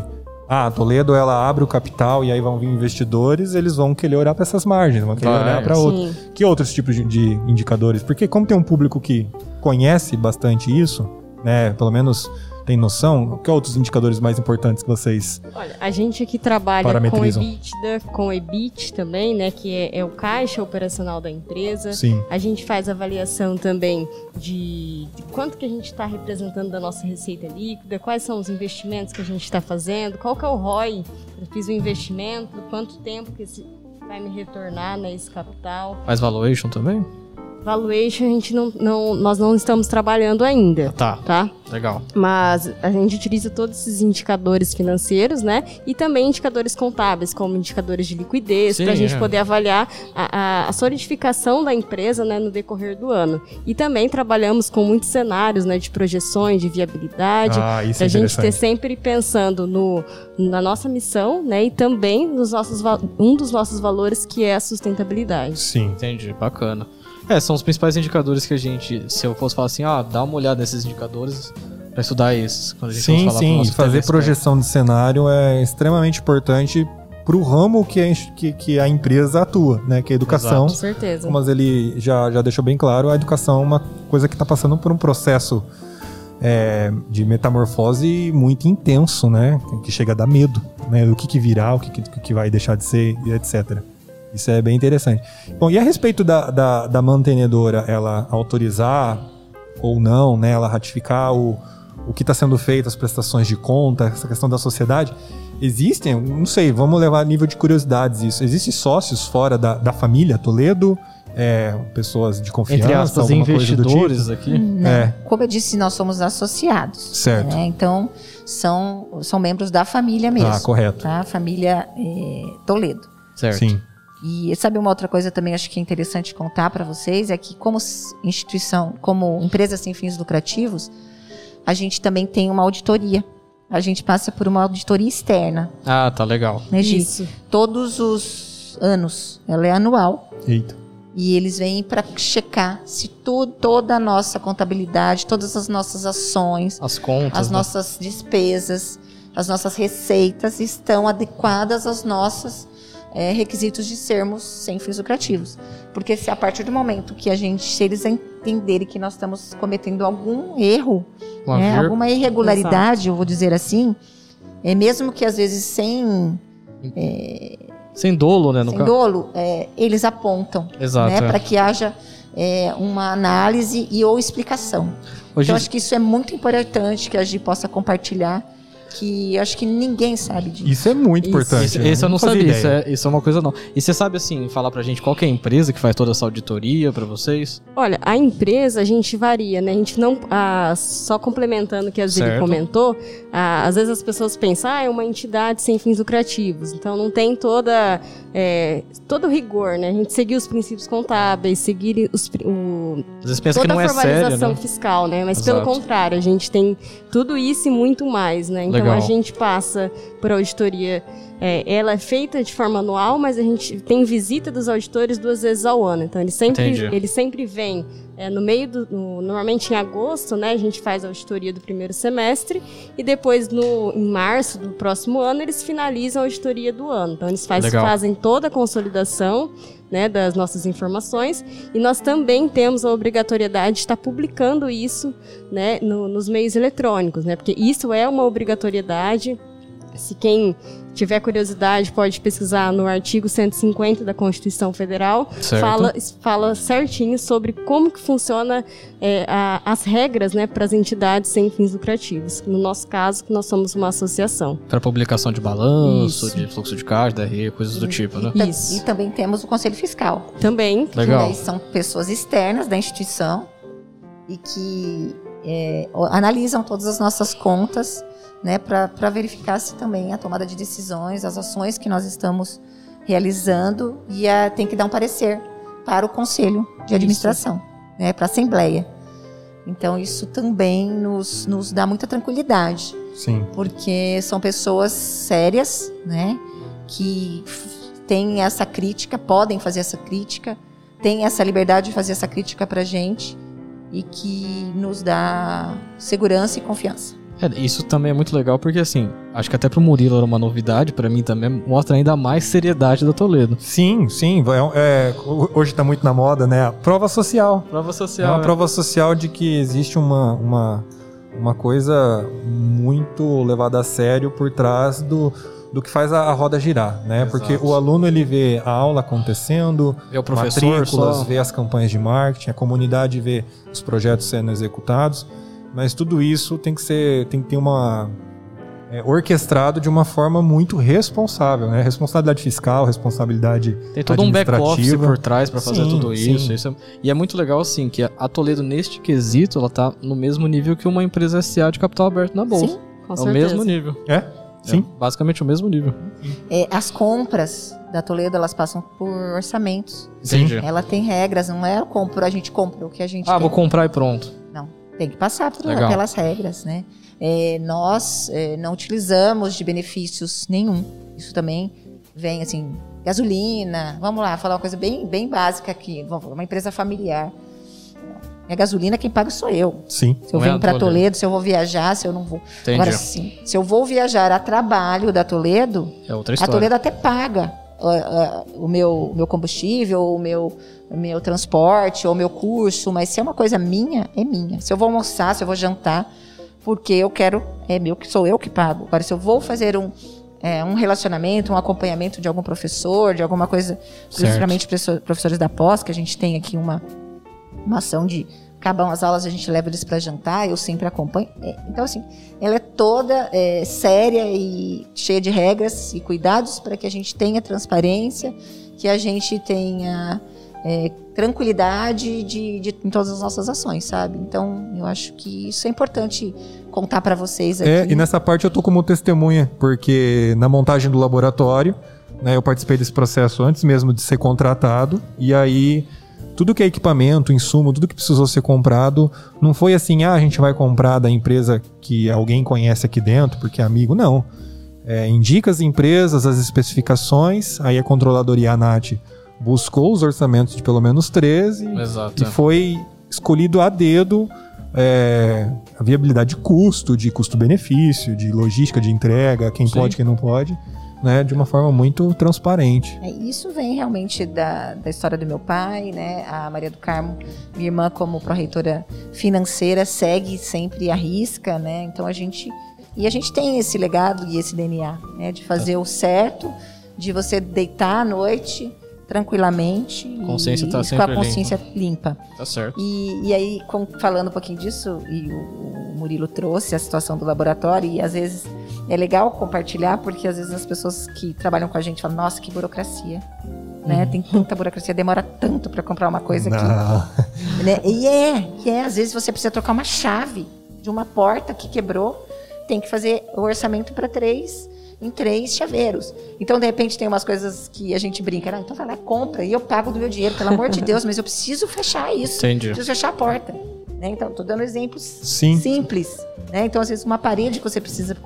ah, Toledo ela abre o capital e aí vão vir investidores, eles vão querer olhar para essas margens, vão querer Vai. olhar para outro. Que outros tipos de, de indicadores? Porque como tem um público que conhece bastante isso, né, pelo menos tem noção? Que outros indicadores mais importantes que vocês... Olha, a gente aqui trabalha com. EBITDA, com EBIT também, né? Que é, é o caixa operacional da empresa. Sim. A gente faz avaliação também de, de quanto que a gente está representando da nossa receita líquida, quais são os investimentos que a gente está fazendo, qual que é o ROI, eu fiz o investimento, quanto tempo que esse vai me retornar né, esse capital. Mais valuation também? Valuation a gente não, não, nós não estamos trabalhando ainda, Tá, tá? legal. Mas a gente utiliza todos esses indicadores financeiros, né? E também indicadores contábeis, como indicadores de liquidez, para a gente é. poder avaliar a, a- a solidificação da empresa né, no decorrer do ano. E também trabalhamos com muitos cenários né, de projeções, de viabilidade, Ah, isso para é a gente ter sempre pensando no, na nossa missão, né? E também nos nossos, um dos nossos valores que é a sustentabilidade. Sim. Entendi, bacana. É, são os principais indicadores que a gente, se eu fosse falar assim, ah, dá uma olhada nesses indicadores pra estudar esses. Quando a gente Sim, falar pro sim. nosso Fazer telespectador. projeção de cenário é extremamente importante para o ramo que a, que, que a empresa atua, né? Que é a educação. Com certeza. Mas ele já, já deixou bem claro, a educação é uma coisa que está passando por um processo é, de metamorfose muito intenso, né? Que chega a dar medo, né? Do que, que virá, o que, que, que vai deixar de ser, e etc. Isso é bem interessante. Bom, e a respeito da, da, da mantenedora, ela autorizar ou não, né? Ela ratificar o, o que está sendo feito, as prestações de conta, essa questão da sociedade. Existem, não sei, vamos levar a nível de curiosidades isso. Existem sócios fora da, da família Toledo? É, pessoas de confiança? Entre aspas, alguma coisa do tipo? investidores aqui. Não. É. Como eu disse, nós somos associados. Certo. né? Então, são, são membros da família mesmo. Ah, correto. Tá? Família eh, Toledo. Certo. Sim. E sabe uma outra coisa também acho que é interessante contar para vocês é que como instituição, como empresa sem fins lucrativos, a gente também tem uma auditoria. A gente passa por uma auditoria externa, Ah, tá legal. né, Gi? Isso. Todos os anos. Ela é anual. Eita. E eles vêm para checar se tu, toda a nossa contabilidade, todas as nossas ações, As contas. as né? nossas despesas, as nossas receitas estão adequadas aos nossos eh, requisitos de sermos sem fins lucrativos. Porque se a partir do momento que a gente, se eles entenderem que nós estamos cometendo algum erro, né, alguma irregularidade, eu vou dizer assim, é mesmo que às vezes sem, Sem dolo, né? No sem ca- dolo, eh, eles apontam Exato. né, é. para que haja eh, uma análise e ou explicação. Hoje, Então, acho que isso é muito importante que a Gi possa compartilhar, que eu acho que ninguém sabe disso. Isso é muito Isso. importante. Isso, né? esse eu não fazia sabia, isso é, isso é uma coisa não. E você sabe, assim, falar pra gente qual que é a empresa que faz toda essa auditoria pra vocês? Olha, a empresa a gente varia, né? A gente não. ah, só complementando o que a Zeli Certo. comentou, ah, às vezes as pessoas pensam, ah, é uma entidade sem fins lucrativos. Então não tem toda, é, todo o rigor, né? A gente seguir os princípios contábeis, seguir os, pri- Às vezes pensa que toda não a é sério, formalização né? fiscal, né? Mas Exato. pelo contrário, a gente tem tudo isso e muito mais, né? Então Legal. a gente passa por auditoria. É, ela é feita de forma anual, mas a gente tem visita dos auditores duas vezes ao ano. Então eles sempre, Entendi. eles sempre vêm é, no meio do. no- normalmente em agosto, né? A gente faz a auditoria do primeiro semestre e depois no, em março do próximo ano eles finalizam a auditoria do ano. Então eles faz- fazem toda a consolidação né, das nossas informações e nós também temos a obrigatoriedade de estar publicando isso né, no- nos meios eletrônicos, né, porque isso é uma obrigatoriedade. Se quem tiver curiosidade pode pesquisar no artigo 150 da Constituição Federal, Certo. fala, fala certinho sobre como que funciona é, a- as regras né, para as entidades sem fins lucrativos. No nosso caso, que nós somos uma associação. Pra publicação de balanço, Isso. de fluxo de caixa, DRE, coisas do tipo, né? E, Isso. e também temos o Conselho Fiscal. Também Que Legal. daí são pessoas externas da instituição e que é, analisam todas as nossas contas né, para verificar se também a tomada de decisões, as ações que nós estamos realizando e a- tem que dar um parecer para o Conselho de Administração, né, para a Assembleia. Então, isso também nos, nos dá muita tranquilidade Sim. porque são pessoas sérias, né? Que têm essa crítica, podem fazer essa crítica, têm essa liberdade de fazer essa crítica pra gente e que nos dá segurança e confiança. É, isso também é muito legal porque, assim, acho que até pro Murilo era uma novidade, pra mim também mostra ainda mais seriedade da Toledo. Sim, sim. É, é, hoje está muito na moda, né? A prova social. Prova É social. uma prova social de que existe uma, uma, uma coisa muito levada a sério por trás do, do que faz a, a roda girar, né? Exato. Porque o aluno ele vê a aula acontecendo, Vê o professor matrículas, só. vê as campanhas de marketing, a comunidade vê os projetos sendo executados, mas tudo isso tem que ser, tem que ter uma é, orquestrado de uma forma muito responsável, né? Responsabilidade fiscal, responsabilidade Tem todo um back-office administrativa. por trás pra fazer Sim, tudo isso. isso é- e é muito legal, assim, que a Toledo, neste quesito, ela tá no mesmo nível que uma empresa SA de capital aberto na bolsa. Sim. Com é o certeza. mesmo nível. É? Sim. É basicamente o mesmo nível. É, as compras da Toledo, elas passam por orçamentos. Sim. Entendi. Ela tem regras, não é eu compro, a gente compra o que a gente Ah, quer. vou comprar e pronto. Tem que passar por aquelas regras, né? É, nós é, não utilizamos de benefícios nenhum. Isso também vem assim, gasolina. Vamos lá, falar uma coisa bem, bem básica aqui. Vamos- Uma empresa familiar. A gasolina quem paga sou eu. Sim. Se eu é venho a para Toledo. Toledo, se eu vou viajar, se eu não vou. Entendi. Agora sim, se eu vou viajar a trabalho da Toledo, é outra a história. Toledo até paga ah, ah, o meu, o meu combustível, o meu, meu transporte, ou meu curso, mas se é uma coisa minha, é minha. Se eu vou almoçar, se eu vou jantar, porque eu quero, é meu, que sou eu que pago. Agora, se eu vou fazer um, é, um relacionamento, um acompanhamento de algum professor, de alguma coisa, principalmente professor- professores da pós, que a gente tem aqui uma, uma ação de acabam as aulas, a gente leva eles para jantar, eu sempre acompanho. É, então, assim, ela é toda é, séria e cheia de regras e cuidados para que a gente tenha transparência, que a gente tenha é, tranquilidade de, de- em todas as nossas ações, sabe? Então, eu acho que isso é importante contar para vocês aqui. É, e nessa parte eu tô como testemunha, porque na montagem do laboratório, né, eu participei desse processo antes mesmo de ser contratado, e aí tudo que é equipamento, insumo, tudo que precisou ser comprado, não foi assim, ah, a gente vai comprar da empresa que alguém conhece aqui dentro, porque é amigo, não. É, indica as empresas, as especificações, aí a controladoria ANAT buscou os orçamentos de pelo menos 13 Exato. e foi escolhido a dedo é, a viabilidade de custo, de custo-benefício, de logística de entrega, quem Sim. pode, quem não pode, né, de uma forma muito transparente. É, isso vem realmente da, da história do meu pai, né? A Maria do Carmo, minha irmã, como pró-reitora financeira, segue sempre a risca, né? Então a gente. E a gente tem esse legado e esse DNA, né? De fazer o certo, de você deitar à noite tranquilamente Consciência e tá com sempre a consciência limpa. Tá certo. E, e aí, com- falando um pouquinho disso, e o, o Murilo trouxe a situação do laboratório, e às vezes é legal compartilhar, porque às vezes as pessoas que trabalham com a gente falam, nossa, que burocracia. Né? Tem tanta burocracia, demora tanto para comprar uma coisa que. Não. Né? E é, e é, às vezes você precisa trocar uma chave de uma porta que quebrou, tem que fazer o orçamento para três, em três chaveiros. Então, de repente, tem umas coisas que a gente brinca, ah, então vai lá, compra, e eu pago do meu dinheiro, pelo amor de Deus, mas eu preciso fechar isso. Entendi. Preciso fechar a porta. Né? Então, estou dando exemplos Sim. simples. Né? Então, às vezes, uma parede que você precisa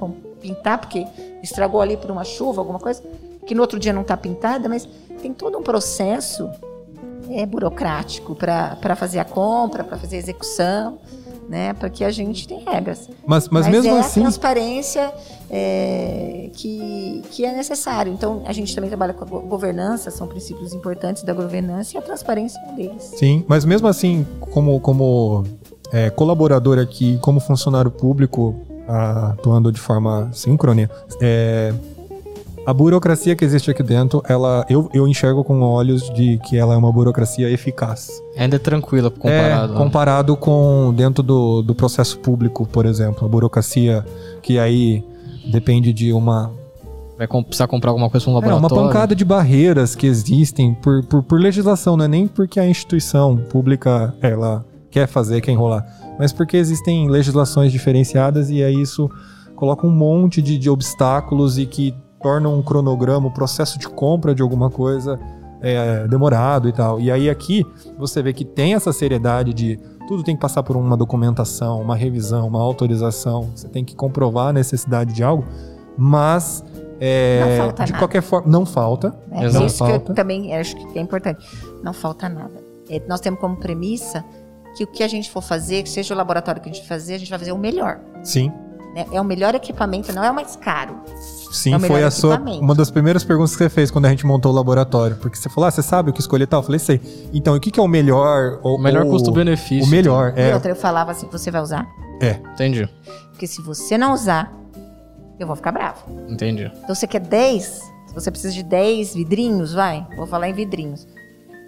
pintar, porque estragou ali por uma chuva, alguma coisa, que no outro dia não está pintada, mas tem todo um processo é, burocrático para fazer a compra, para fazer a execução, né? Porque a gente tem regras. Mas, mas, mesmo é assim, a transparência é, que, que é necessário. Então, a gente também trabalha com a go- governança, são princípios importantes da governança e a transparência é um deles. sim, mas mesmo assim, como, como é, colaborador aqui, como funcionário público, ah, atuando de forma síncrona, é, a burocracia que existe aqui dentro, ela, eu, eu enxergo com olhos de que ela é uma burocracia eficaz. Ainda é tranquila comparado. É, comparado com dentro do, do processo público, por exemplo, a burocracia que aí depende de uma, Vai precisar comprar alguma coisa pra um é, uma laboratório. pancada de barreiras que existem por, por, por legislação, não é nem porque a instituição pública ela quer fazer, quer enrolar, mas porque existem legislações diferenciadas e aí isso coloca um monte de, de obstáculos e que torna um cronograma, o processo de compra de alguma coisa é, demorado e tal. E aí aqui você vê que tem essa seriedade de tudo tem que passar por uma documentação, uma revisão, uma autorização. Você tem que comprovar a necessidade de algo, mas é, Não falta de nada. qualquer forma não falta. É Exato. isso que eu Falta. também acho que é importante. Não falta nada. É, nós temos como premissa que o que a gente for fazer, que seja o laboratório que a gente fazer, a gente vai fazer o melhor. Sim. Né? É o melhor equipamento, não é o mais caro. Sim, É o foi a sua, uma das primeiras perguntas que você fez quando a gente montou o laboratório. Porque você falou, ah, você sabe o que escolher e tal? Eu falei, sei. Então, e o que, que é o melhor? O melhor custo-benefício. O melhor, E é. outra, eu falava assim, você vai usar? É, Entendi. Porque se você não usar, eu vou ficar bravo. Entendi. Então você quer 10? Se você precisa de 10 vidrinhos, vai. Vou falar em vidrinhos.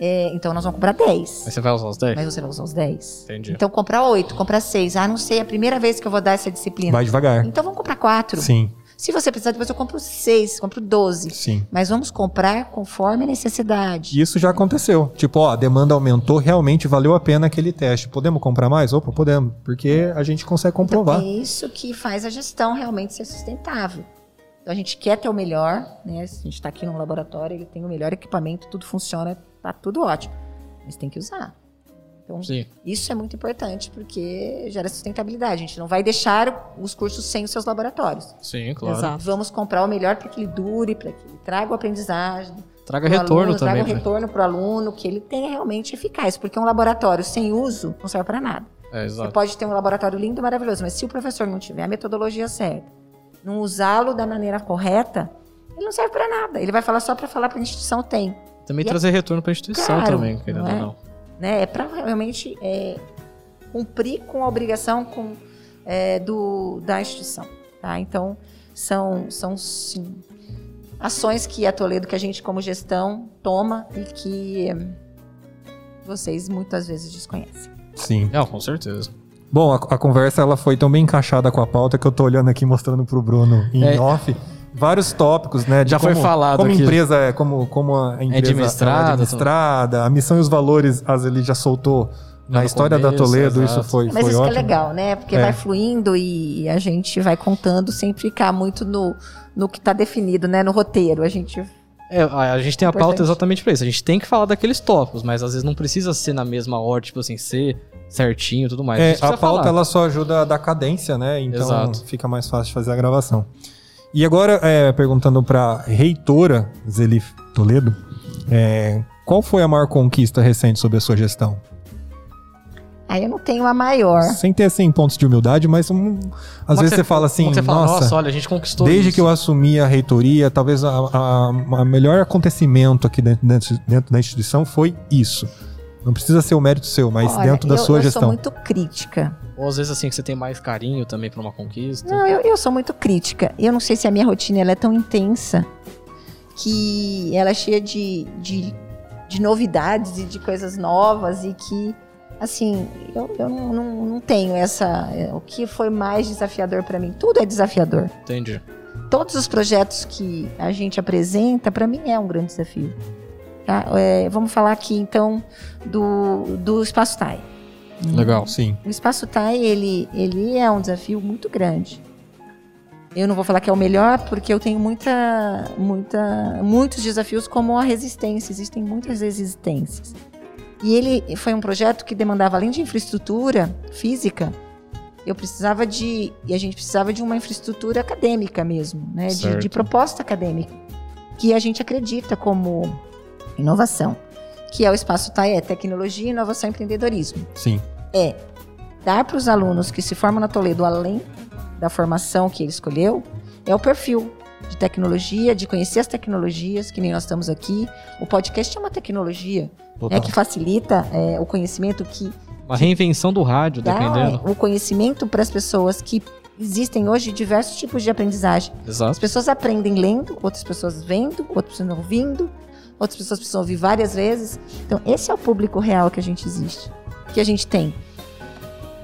É, então nós vamos comprar 10. Mas você vai usar os 10? Mas você vai usar os 10. Entendi. Então comprar 8, comprar 6. Ah, não sei, é a primeira vez que eu vou dar essa disciplina. vai devagar. Então vamos comprar 4. Sim, Se você precisar, depois eu compro 6, compro 12. sim. Mas vamos comprar conforme a necessidade. E isso já aconteceu. Tipo, ó, a demanda aumentou, realmente valeu a pena aquele teste. Podemos comprar mais? Opa, podemos. Porque a gente consegue comprovar. É isso que faz a gestão realmente ser sustentável. Então a gente quer ter o melhor, né? A gente está aqui num laboratório, ele tem o melhor equipamento, tudo funciona, tá tudo ótimo. Mas tem que usar. Então, Sim. isso é muito importante porque gera sustentabilidade. A gente não vai deixar os cursos sem os seus laboratórios. Sim, claro. Exato. Vamos comprar o melhor para que ele dure, para que ele traga o aprendizagem, Traga pro retorno aluno, também. traga o né? retorno para o aluno, que ele tenha realmente eficaz. Porque um laboratório sem uso não serve para nada. É, Você pode ter um laboratório lindo, maravilhoso, mas se o professor não tiver a metodologia certa, não usá-lo da maneira correta, ele não serve para nada. Ele vai falar só para falar para a instituição tem. Também E é trazer retorno pra instituição caro, também, querendo não ou é? não. Né? É para realmente é, cumprir com a obrigação com, é, do, da instituição. Tá? Então, são, são sim, ações que a Toledo, que a gente como gestão toma e que hum, vocês muitas vezes desconhecem. Sim. Não, com certeza. Bom, a, a conversa ela foi tão bem encaixada com a pauta que eu tô olhando aqui mostrando pro Bruno em É. off vários tópicos, né? de Já foi como- falado Como a aqui. empresa é, como, como a empresa administrada, ela é administrada, a missão e os valores, as ele já soltou na história da começo, Toledo, exato. isso foi, Mas foi isso que ótimo. é legal, né? Porque É. vai fluindo e a gente vai contando sem ficar muito no, no que está definido, né? No roteiro. A gente É, a, a gente tem a pauta exatamente pra isso. A gente tem que falar daqueles tópicos, mas às vezes não precisa ser na mesma ordem, tipo assim, ser certinho e tudo mais. É, a precisa pauta falar. ela só ajuda a dar cadência, né? Então Exato. fica mais fácil de fazer a gravação. E agora, é, perguntando para reitora Zelif Toledo, é, qual foi a maior conquista recente sobre a sua gestão? Aí eu não tenho a maior. Sem ter assim pontos de humildade, mas um, às Uma vezes que você fala assim, que você fala, nossa, nossa, olha, a gente conquistou desde isso. que eu assumi a reitoria, talvez a, a- a melhor acontecimento aqui dentro, dentro, dentro da instituição foi isso. Não precisa ser o mérito seu, mas Olha, dentro da eu, sua eu gestão. sou muito crítica. Ou às vezes assim, que você tem mais carinho também pra uma conquista. Não, eu, eu sou muito crítica. Eu não sei se a minha rotina ela é tão intensa que ela é cheia de, de, de novidades e de coisas novas e que, assim, eu, eu não, não, não tenho essa. é, O que foi mais desafiador para mim? Tudo é desafiador. Entendi. todos os projetos que a gente apresenta, para mim é um grande desafio. Tá? É, vamos falar aqui então do, do Espaço TAI. Legal. Sim. O Espaço TAI, ele, ele é um desafio muito grande. Eu não vou falar que é o melhor, porque eu tenho muita, muita, muitos desafios como a resistência. Existem muitas resistências. E ele foi um projeto que demandava, além de infraestrutura física, eu precisava de. E a gente precisava de uma infraestrutura acadêmica mesmo, né? De, de proposta acadêmica. Que a gente acredita como inovação. Que é o espaço TAI, é tecnologia, inovação e empreendedorismo Sim. é dar para os alunos que se formam na Toledo, além da formação que ele escolheu, é o perfil de tecnologia, de conhecer as tecnologias, que nem nós estamos aqui. O podcast é uma tecnologia né, que facilita é, o conhecimento, que Uma reinvenção do rádio, dependendo. é, o conhecimento para as pessoas que existem hoje diversos tipos de aprendizagem. As Exato. pessoas aprendem lendo, outras pessoas vendo, outras pessoas ouvindo, outras pessoas precisam ouvir várias vezes. Então, esse é o público real que a gente existe, que a gente tem.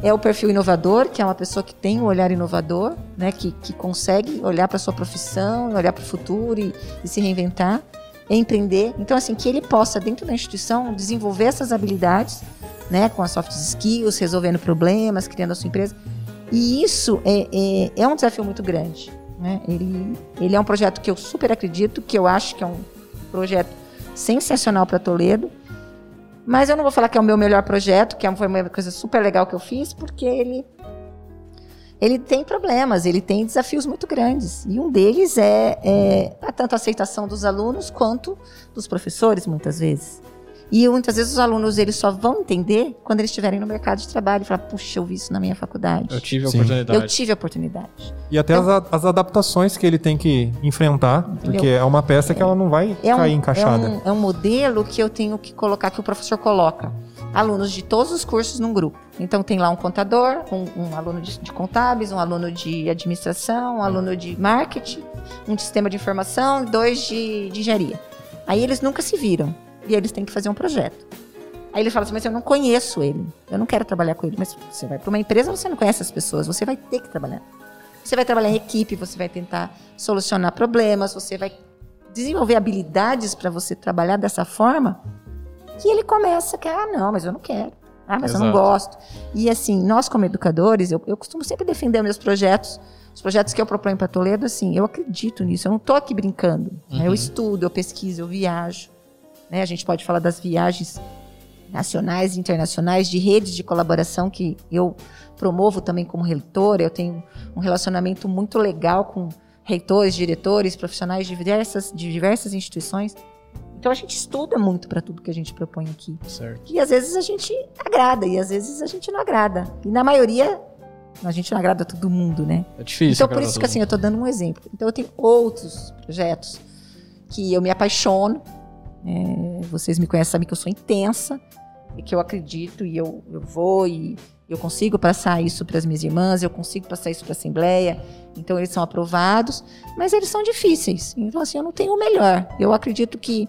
É o perfil inovador, que é uma pessoa que tem um olhar inovador, né, que, que consegue olhar para a sua profissão, olhar para o futuro e, e se reinventar, é empreender. Então, assim, que ele possa, dentro da instituição, desenvolver essas habilidades, né, com as soft skills, resolvendo problemas, criando a sua empresa. E isso é, é, é um desafio muito grande. Né? Ele, ele é um projeto que eu super acredito, que eu acho que é um projeto sensacional para Toledo. Mas eu não vou falar que é o meu melhor projeto, que é- foi uma coisa super legal que eu fiz, porque ele, ele tem problemas, ele tem desafios muito grandes. E um deles é, é tanto a aceitação dos alunos quanto dos professores, muitas vezes. E muitas vezes os alunos eles só vão entender quando eles estiverem no mercado de trabalho e falar, puxa, eu vi isso na minha faculdade. Eu tive a Sim. oportunidade. Eu tive a oportunidade. E até as, a- as adaptações que ele tem que enfrentar, porque é uma peça que ela não vai É um, cair encaixada. É um, é um modelo que eu tenho que colocar, que o professor coloca. Alunos de todos os cursos num grupo. Então tem lá um contador, um, um aluno de, de contábeis, um aluno de administração, um aluno de marketing, um de sistema de informação e dois de, de engenharia. Aí eles nunca se viram. E eles têm que fazer um projeto. Aí ele fala assim, mas eu não conheço ele. Eu não quero trabalhar com ele. Mas você vai para uma empresa, você não conhece as pessoas. Você vai ter que trabalhar. Você vai trabalhar em equipe, você vai tentar solucionar problemas, você vai desenvolver habilidades para você trabalhar dessa forma que ele começa que, ah, não, mas eu não quero. Ah, mas eu não Exato. gosto. E assim, nós como educadores, eu, eu costumo sempre defender meus projetos. Os projetos que eu proponho para Toledo, assim, eu acredito nisso. Eu não estou aqui brincando. né? Eu estudo, eu pesquiso, eu viajo. Né? A gente pode falar das viagens nacionais e internacionais, de redes de colaboração que eu promovo também como reitora. Eu tenho um relacionamento muito legal com reitores, diretores, profissionais de diversas, de diversas instituições. Então a gente estuda muito para tudo que a gente propõe aqui. Certo. E às vezes a gente agrada e às vezes a gente não agrada. E na maioria a gente não agrada todo mundo, né? É difícil. então por isso que assim eu tô dando um exemplo. Então eu tenho outros projetos que eu me apaixono. É, vocês me conhecem, sabem que eu sou intensa e que eu acredito e eu, eu vou e eu consigo passar isso para as minhas irmãs, eu consigo passar isso para a assembleia. Então eles são aprovados, mas eles são difíceis. Então assim, eu não tenho o melhor. Eu acredito que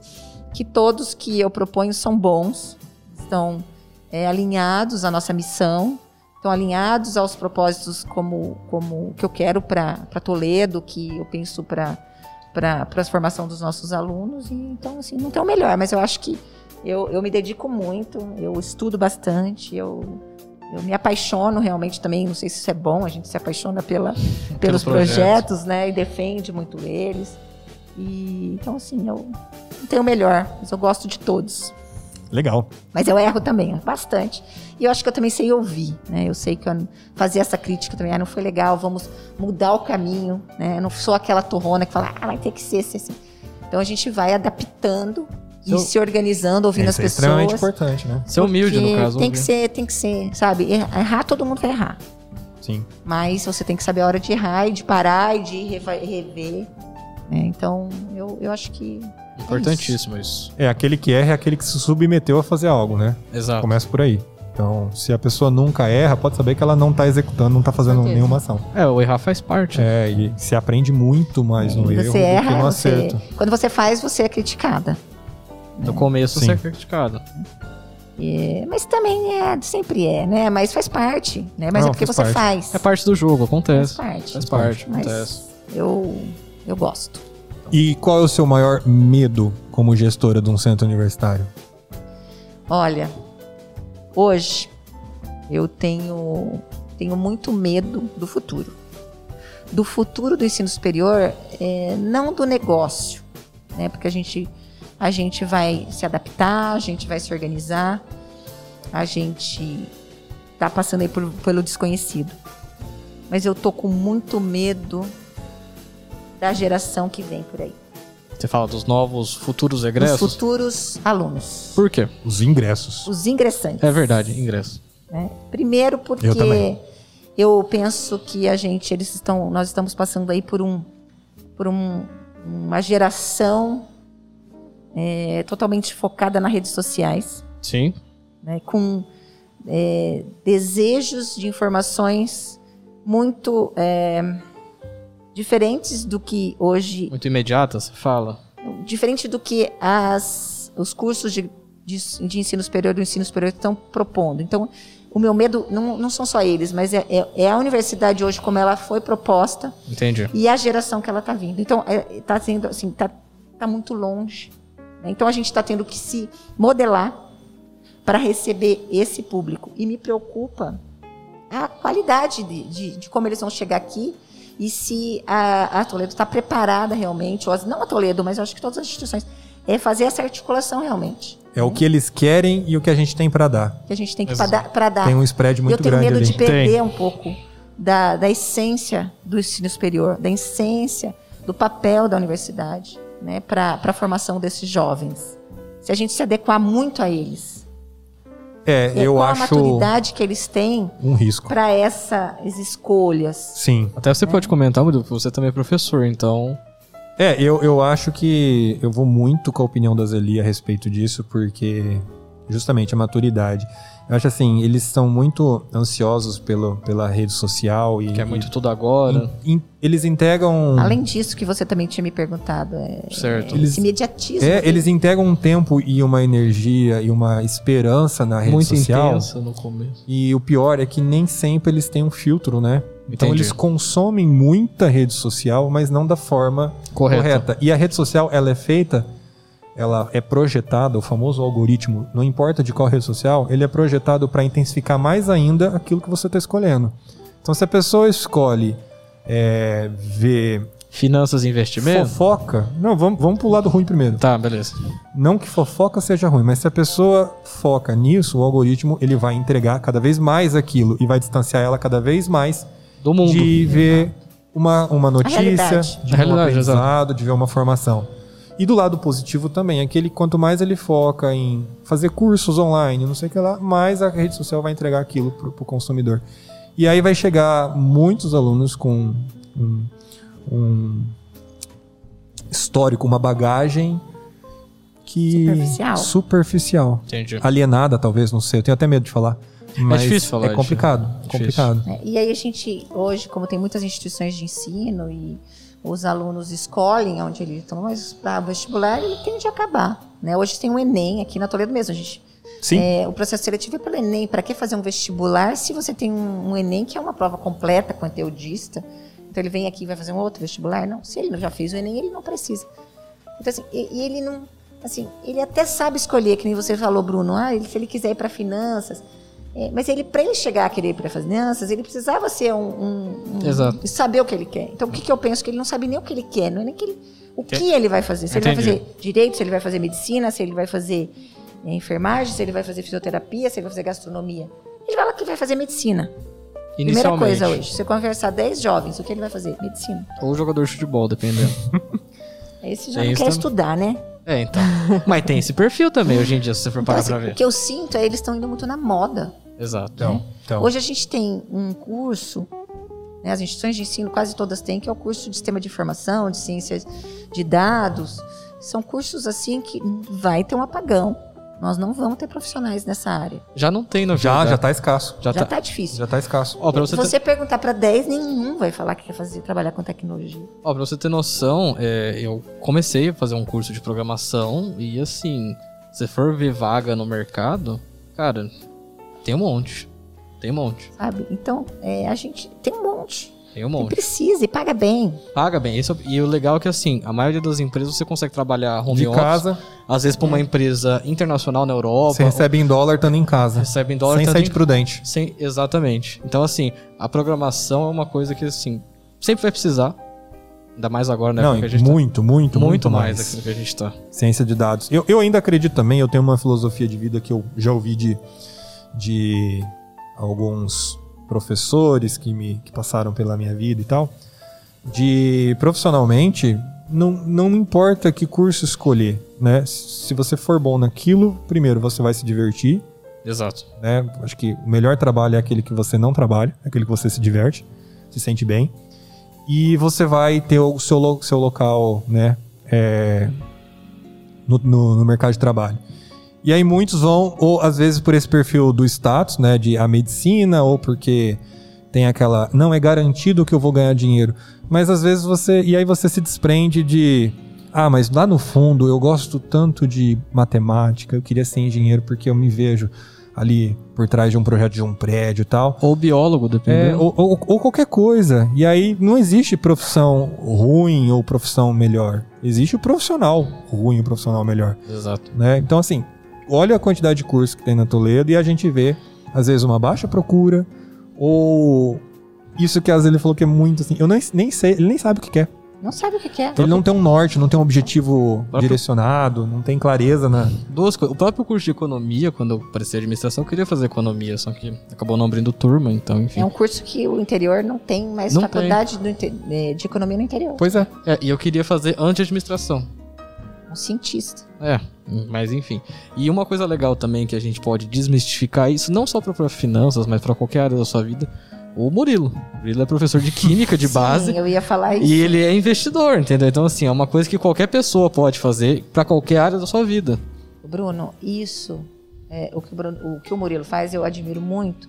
que todos que eu proponho são bons, estão é, alinhados à nossa missão, estão alinhados aos propósitos como como que eu quero para Toledo, que eu penso para para a formação dos nossos alunos. E, então, assim, não tem o melhor, mas eu acho que eu, eu me dedico muito, eu estudo bastante, eu, eu me apaixono realmente também. Não sei se isso é bom, a gente se apaixona pela, pelos projetos. projetos, né? E defende muito eles. E, então, assim, eu não tenho o melhor, mas eu gosto de todos. Legal. Mas eu erro também, bastante. E eu acho que eu também sei ouvir, né? Eu sei que eu fazer essa crítica também, ah, não foi legal, vamos mudar o caminho, né? Eu não sou aquela torrona que fala, ah, vai ter que ser assim. assim. Então a gente vai adaptando e se organizando, ouvindo Isso as é extremamente pessoas. importante, né? Ser humilde, no caso. Tem que ouvir. ser, tem que ser, sabe? Errar, todo mundo vai errar. Sim. Mas você tem que saber a hora de errar e de parar e de rever. né? Então, eu, eu acho que. É Importantíssimo isso. É, aquele que erra é aquele que se submeteu a fazer algo, né? Exato. Começa por aí. Então, se a pessoa nunca erra, pode saber que ela não tá executando, não tá fazendo certeza. nenhuma ação. É, o errar faz parte. É, e se aprende muito mais no erro Você do que erra, no você, acerto. quando você faz, você é criticada. No começo Sim. você é criticado. É, mas também é, sempre é, né? Mas faz parte, né? Mas Não, é porque faz você parte. faz. É parte do jogo, Faz acontece. parte. Faz parte, Mas acontece. eu, eu gosto. E qual é o seu maior medo como gestora de um centro universitário? Olha, hoje eu tenho, tenho muito medo do futuro. Do futuro do ensino superior, é, não do negócio, né? Porque a gente, a gente vai se adaptar, a gente vai se organizar, a gente tá passando aí por- pelo desconhecido. Mas eu tô com muito medo da geração que vem por aí. Você fala dos novos futuros egressos? futuros alunos, Por quê? Os ingressos. os ingressantes. É verdade, ingresso. né? Primeiro porque Eu eu penso que a gente, eles estão, nós estamos passando aí por um, por um- uma geração é, totalmente focada nas redes sociais, Sim. né? Com é, desejos de informações muito é, diferentes do que hoje Muito imediata, você fala. diferente do que as, os cursos de, de, de ensino superior do ensino superior estão propondo. Então, o meu medo não, não são só eles, mas é, é, é a universidade hoje como ela foi proposta Entendi. e a geração que ela está vindo. Então, está sendo assim, tá, tá muito longe. né? Então, a gente está tendo que se modelar para receber esse público. E me preocupa a qualidade de, de, de como eles vão chegar aqui e se a, a Toledo está preparada realmente, ou as, não a Toledo, mas eu acho que todas as instituições, é fazer essa articulação realmente. É o que eles querem e o que a gente tem pra dar. Que a gente tem. Para dar. Tem um spread E eu muito tenho grande medo ali. de perder Tem. um pouco da, da essência do ensino superior, da essência do papel da universidade, né, para a formação desses jovens, se a gente se adequar muito a eles. É, É, eu qual a acho maturidade que eles têm um risco. para essas escolhas. Sim. Até você pode comentar, Mudu, porque você também é professor, então. É, eu, eu acho que eu vou muito com a opinião da Zeli a respeito disso, porque justamente a maturidade. Eu acho assim, eles são muito ansiosos pelo, pela rede social e. Que é muito tudo agora. e- in- eles entregam. Além disso, que você também tinha me perguntado, é, Certo. é esse imediatismo. É, eles entregam um tempo e uma energia e uma esperança na rede muito social. intensa no começo. E o pior é que nem sempre eles têm um filtro, né? Então Entendi. eles consomem muita rede social, mas não da forma Correto. correta. E a rede social, ela é feita, ela é projetada, o famoso algoritmo, não importa de qual rede social, ele é projetado para intensificar mais ainda aquilo que você está escolhendo. Então se a pessoa escolhe é, ver Finanças e investimento? fofoca, não, vamos, vamos pro lado ruim primeiro. Tá, beleza. Não que fofoca seja ruim, mas se a pessoa foca nisso, o algoritmo ele vai entregar cada vez mais aquilo e vai distanciar ela cada vez mais Do mundo. de ver uma, uma notícia, de A ver um aprendizado, de ver uma formação. E do lado positivo também, aquele quanto mais ele foca em fazer cursos online, não sei o que lá, mais a rede social vai entregar aquilo pro, pro consumidor. E aí vai chegar muitos alunos com um, um histórico, uma bagagem que Superficial. superficial. Entendi. alienada, talvez, não sei. Eu tenho até medo de falar. Mas difícil falar É de- complicado, difícil. complicado. né? E aí a gente, hoje, como tem muitas instituições de ensino e os alunos escolhem onde eles estão, mas para vestibular ele tende a acabar. Né? Hoje tem o Enem aqui na Toledo mesmo. A gente, Sim. é, o processo seletivo é pelo Enem. Para que fazer um vestibular se você tem um, um Enem que é uma prova completa, conteudista? Então ele vem aqui e vai fazer um outro vestibular? Não. Se ele já fez o Enem, ele não precisa. Então, assim, e, e ele não. Assim, ele até sabe escolher, que nem você falou, Bruno. Ah, ele, se ele quiser ir para finanças. É, mas ele, para ele chegar a querer ir para finanças, ele precisava ser um, um- um- Exato. saber o que ele quer. Então, o que, que eu penso? Que ele não sabe nem o que ele quer, não é nem que ele, o Que- que ele vai fazer. Se ele vai Entendi. fazer direito, se ele vai fazer medicina, se ele vai fazer é, enfermagem, se ele vai fazer fisioterapia, se ele vai fazer gastronomia. Ele fala que vai fazer medicina. Primeira coisa hoje, você conversar 10 jovens, o que ele vai fazer? Medicina. Ou jogador de futebol, dependendo. Esse já Tem não quer também. estudar, né? é, então. Mas tem esse perfil também hoje em dia, se você for Então, parar assim, pra o ver. que eu sinto é eles estão indo muito na moda. Exato. Então, então. Hoje a gente tem um curso, né, as instituições de ensino quase todas têm, que é o curso de sistema de informação, de ciências de dados. São cursos assim que vai ter um apagão. Nós não vamos ter profissionais nessa área. Já não tem, na já, verdade. já tá escasso. Já Já tá. está difícil. Já tá escasso. Ó, pra Se você, você perguntar para 10, nenhum vai falar que quer fazer trabalhar com tecnologia. ter, ó, pra você ter noção, é, eu comecei a fazer um curso de programação e assim, se for ver vaga no mercado, cara, tem um monte. Tem um monte. Sabe? Então, é, a gente tem um monte. Tem um E monte. precisa e paga bem. Paga bem. Esse é e o legal é que assim, a maioria das empresas você consegue trabalhar home De office. casa, Às vezes pra uma empresa internacional na Europa. você recebe em dólar estando em casa. recebe em dólar. sem sair em- prudente. Sem, exatamente. Então, assim, a programação é uma coisa que, assim, sempre vai precisar. Ainda mais agora, né? Não, gente muito, muito, tá, muito, muito mais. mais daquilo que a gente tá. Ciência de dados. Eu, eu ainda acredito também, eu tenho uma filosofia de vida que eu já ouvi de, de alguns professores que me que passaram pela minha vida e tal. De profissionalmente, não, não importa que curso escolher, né? Se você for bom naquilo, primeiro você vai se divertir, Exato. né? Acho que o melhor trabalho é aquele que você não trabalha, é aquele que você se diverte, se sente bem. E você vai ter o seu, seu local, né? é, no, no- no mercado de trabalho. E aí muitos vão, ou às vezes por esse perfil do status, né? De a medicina, ou porque tem aquela. Não é garantido que eu vou ganhar dinheiro. Mas às vezes você. E aí você se desprende de. Ah, mas lá no fundo eu gosto tanto de matemática, eu queria ser engenheiro porque eu me vejo ali por trás de um projeto de um prédio e tal. Ou biólogo, É, dependendo. ou, ou- ou qualquer coisa. E aí não existe profissão ruim ou profissão melhor. Existe o profissional ruim e o profissional melhor. Exato. Né? Então, assim, olha a quantidade de cursos que tem na Toledo e a gente vê, às vezes, uma baixa procura ou isso que às vezes ele falou que é muito assim. Eu nem, nem sei, ele nem sabe o que quer. Não sabe o que quer. Ele não tem um norte, não tem um objetivo Próprio- direcionado, não tem clareza na. Duas coisas. O próprio curso de economia, quando eu parecia administração, eu queria fazer economia, só que acabou não abrindo turma, então, enfim. É um curso que o interior não tem mais Não faculdade do inte- eh, de economia no interior. Pois é. É, e eu queria fazer anti-administração. Um cientista. É, mas enfim. E uma coisa legal também que a gente pode desmistificar isso, não só para finanças, mas para qualquer área da sua vida. O Murilo. O Murilo é professor de química de Sim, base. eu ia falar isso. E ele é investidor, entendeu? Então, assim, é uma coisa que qualquer pessoa pode fazer para qualquer área da sua vida. Bruno, isso, é, o, que o, Bruno- o que o Murilo faz, eu admiro muito,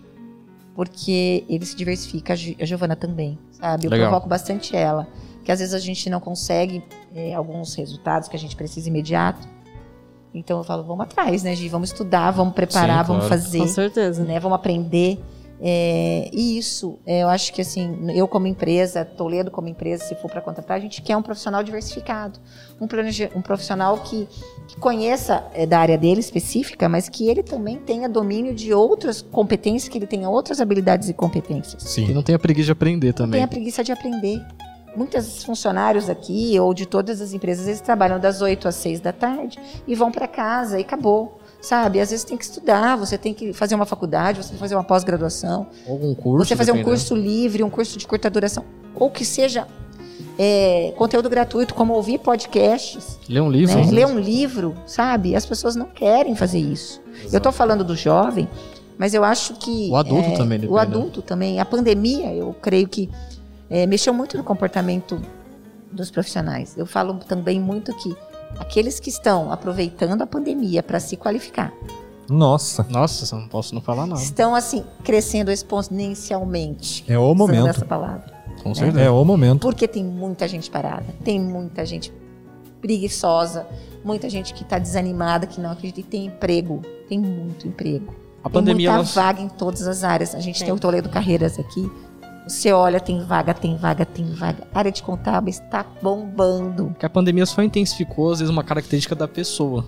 porque ele se diversifica, a Giovana também, sabe? Eu Legal. provoco bastante ela, que às vezes a gente não consegue é, alguns resultados que a gente precisa imediato. Então eu falo, vamos atrás, né, Gi? Vamos estudar, vamos preparar, Sim, vamos claro. fazer Com certeza. né? Vamos aprender. É, e isso, é, eu acho que assim, eu como empresa, Toledo como empresa, se for para contratar, a gente quer um profissional diversificado, um, um profissional que, que conheça é, da área dele específica, mas que ele também tenha domínio de outras competências, que ele tenha outras habilidades e competências. Sim. não tenha preguiça de aprender Não também. tenha preguiça de aprender. Muitos funcionários aqui, ou de todas as empresas, eles trabalham das 8 às 6 da tarde e vão para casa e acabou. Sabe? Às vezes tem que estudar, você tem que fazer uma faculdade, você tem que fazer uma pós-graduação. Algum curso. Você fazer um curso livre, um curso de curta duração, ou que seja é, conteúdo gratuito, como ouvir podcasts, Ler um livro. né? ler um livro, sabe? As pessoas não querem fazer isso. Eu estou falando do jovem, mas eu acho que O adulto é, também, o dependendo. adulto também. A pandemia, eu creio que é, mexeu muito no comportamento dos profissionais. Eu falo também muito que aqueles que estão aproveitando a pandemia para se qualificar Nossa, Nossa, não posso não falar nada. estão assim crescendo exponencialmente. é o momento. essa palavra. Com certeza. É o momento. Porque tem muita gente parada, tem muita gente preguiçosa, muita gente que está desanimada, que não acredita e tem emprego, tem muito emprego. A tem pandemia. muita ela- vaga em todas as áreas. A gente tem, Tem. o Toledo Carreiras aqui. Você olha, tem vaga, tem vaga, tem vaga. A área de contábil está bombando. que a pandemia só intensificou, às vezes, uma característica da pessoa.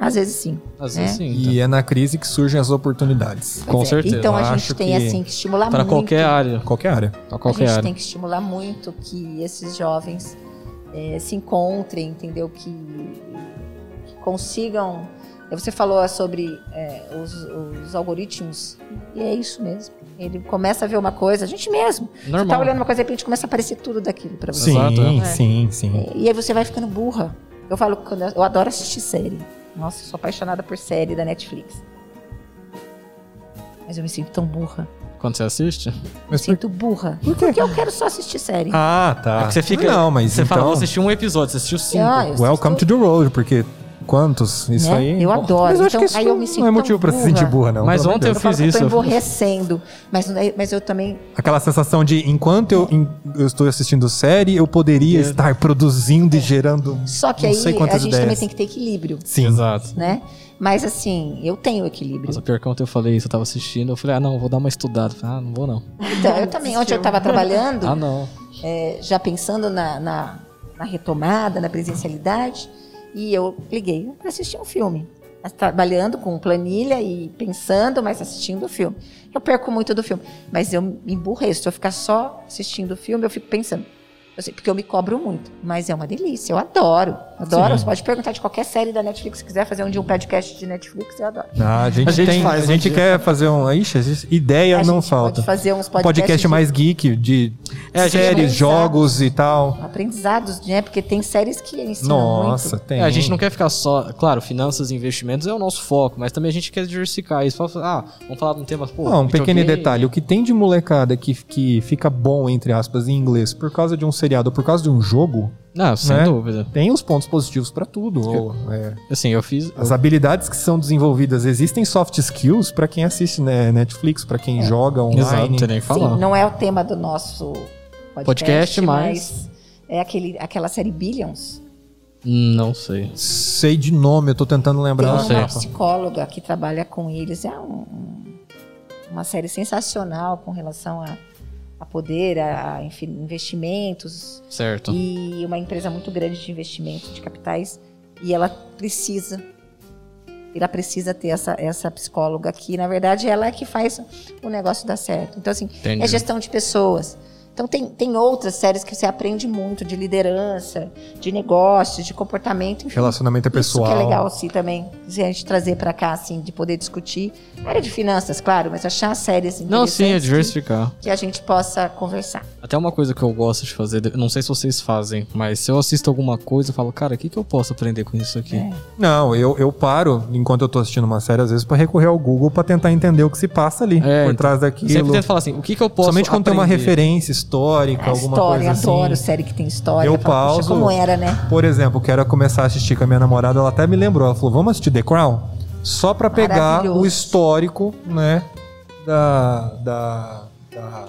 Às vezes sim. Às É. vezes sim. E é na crise que surgem as oportunidades. Com Pois é. certeza. Então a gente tem que assim que estimular Para muito. qualquer área. Qualquer área. Para A qualquer gente área. tem que estimular muito que esses jovens eh, se encontrem, entendeu? Que, que consigam. Você falou sobre eh, os, os algoritmos, e é isso mesmo. Ele começa a ver uma coisa, a gente mesmo. Você tá Normal. olhando uma coisa e de repente começa a aparecer tudo daquilo pra você. Sim, Exato, é. sim, sim. E aí você vai ficando burra. Eu falo, quando eu eu adoro assistir série. Nossa, sou apaixonada por série da Netflix. Mas eu me sinto tão burra. Quando você assiste? Me Mas por... sinto burra. Por quê? Porque eu quero só assistir série. Ah, tá. É que você fica. Não, mas Você então... fala, vou assistir um episódio, você assistiu cinco. Ah, eu Welcome to assisto- the road, porque quantos? Isso Né? aí. Eu adoro. Mas eu acho Então, que isso aí eu me sinto não é motivo pra se sentir burra, não. Mas ontem eu. Eu falo que eu fiz tô isso. emborrecendo. Mas, mas eu também. Aquela sensação de enquanto eu, em- eu estou assistindo série, eu poderia É. estar produzindo e gerando. Só que Não aí sei a gente ideias. também tem que ter equilíbrio, Sim. Exato. né? Mas assim, eu tenho equilíbrio. Mas o pior que ontem eu falei isso, eu tava assistindo, eu falei, ah, não, vou dar uma estudada. Falei, ah, não vou não. Então, eu também, ontem eu estava trabalhando, Ah, não. é, já pensando na, na, na retomada, na presencialidade, e eu liguei para assistir um filme. Trabalhando com planilha e pensando, mas assistindo o filme. Eu perco muito do filme, mas eu me emburreço. Se eu ficar só assistindo o filme, eu fico pensando. Eu sei, porque eu me cobro muito, mas é uma delícia. Eu adoro. Adoro. Sim. Você pode perguntar de qualquer série da Netflix, se quiser fazer um dia um podcast de Netflix, eu adoro. Ah, a gente, A gente tem, faz a um gente dia. quer fazer um. Ixi, existe- ideia A não gente falta. Pode fazer uns Um podcasts podcast de mais geek, de É, séries, jogos e tal. aprendizados, né? Porque tem séries que ensinam Nossa, muito. tem. É, a gente não quer ficar só. Claro, finanças e investimentos é o nosso foco, mas também a gente quer diversificar isso. Ah, vamos falar de um tema. Pô, Não, um pequeno detalhe. O que tem de molecada que, que fica bom, entre aspas, em inglês por causa de um seriado ou por causa de um jogo, Não, sem né? dúvida. tem os pontos positivos pra tudo. ou, é, Assim, eu fiz. as habilidades que são desenvolvidas, existem soft skills pra quem assiste né, Netflix, pra quem joga online. Exato, não tem nem que falar. Sim, não é o tema do nosso podcast, Podcast, mas é aquele, aquela série Billions. Não sei. Sei de nome, eu tô tentando Tem lembrar. Não sei. uma psicóloga que trabalha com eles. É um- um- uma série sensacional com relação a, a poder, a, enfim, investimentos Certo. e uma empresa muito grande de investimento de capitais. E ela precisa, ela precisa ter essa, essa psicóloga aqui. Na verdade, ela é que faz o negócio dar certo. Então, assim, Entendi. é gestão de pessoas. Então tem, tem outras séries que você aprende muito de liderança, de negócios, de comportamento, enfim. Relacionamento pessoal. Isso que é legal assim também, se a gente trazer para cá assim, de poder discutir. Área de finanças, claro, mas achar séries Não, sim, é diversificar. que, que a gente possa conversar. Até uma coisa que eu gosto de fazer, não sei se vocês fazem, mas se eu assisto alguma coisa, eu falo, cara, o que, que eu posso aprender com isso aqui? É. Não, eu, eu paro enquanto eu tô assistindo uma série, às vezes, pra recorrer ao Google pra tentar entender o que se passa ali, É, por então, trás daquilo. sempre tento falar assim, o que, que eu posso Somente quando tem uma referência histórica, A alguma história, coisa assim. adoro série que tem história. Eu Falo, "Puxa, pauso. como era, né? Por exemplo, quero começar a assistir com a minha namorada, ela até me lembrou, ela falou, vamos assistir The Crown? Só pra pegar o histórico, né, da, da, da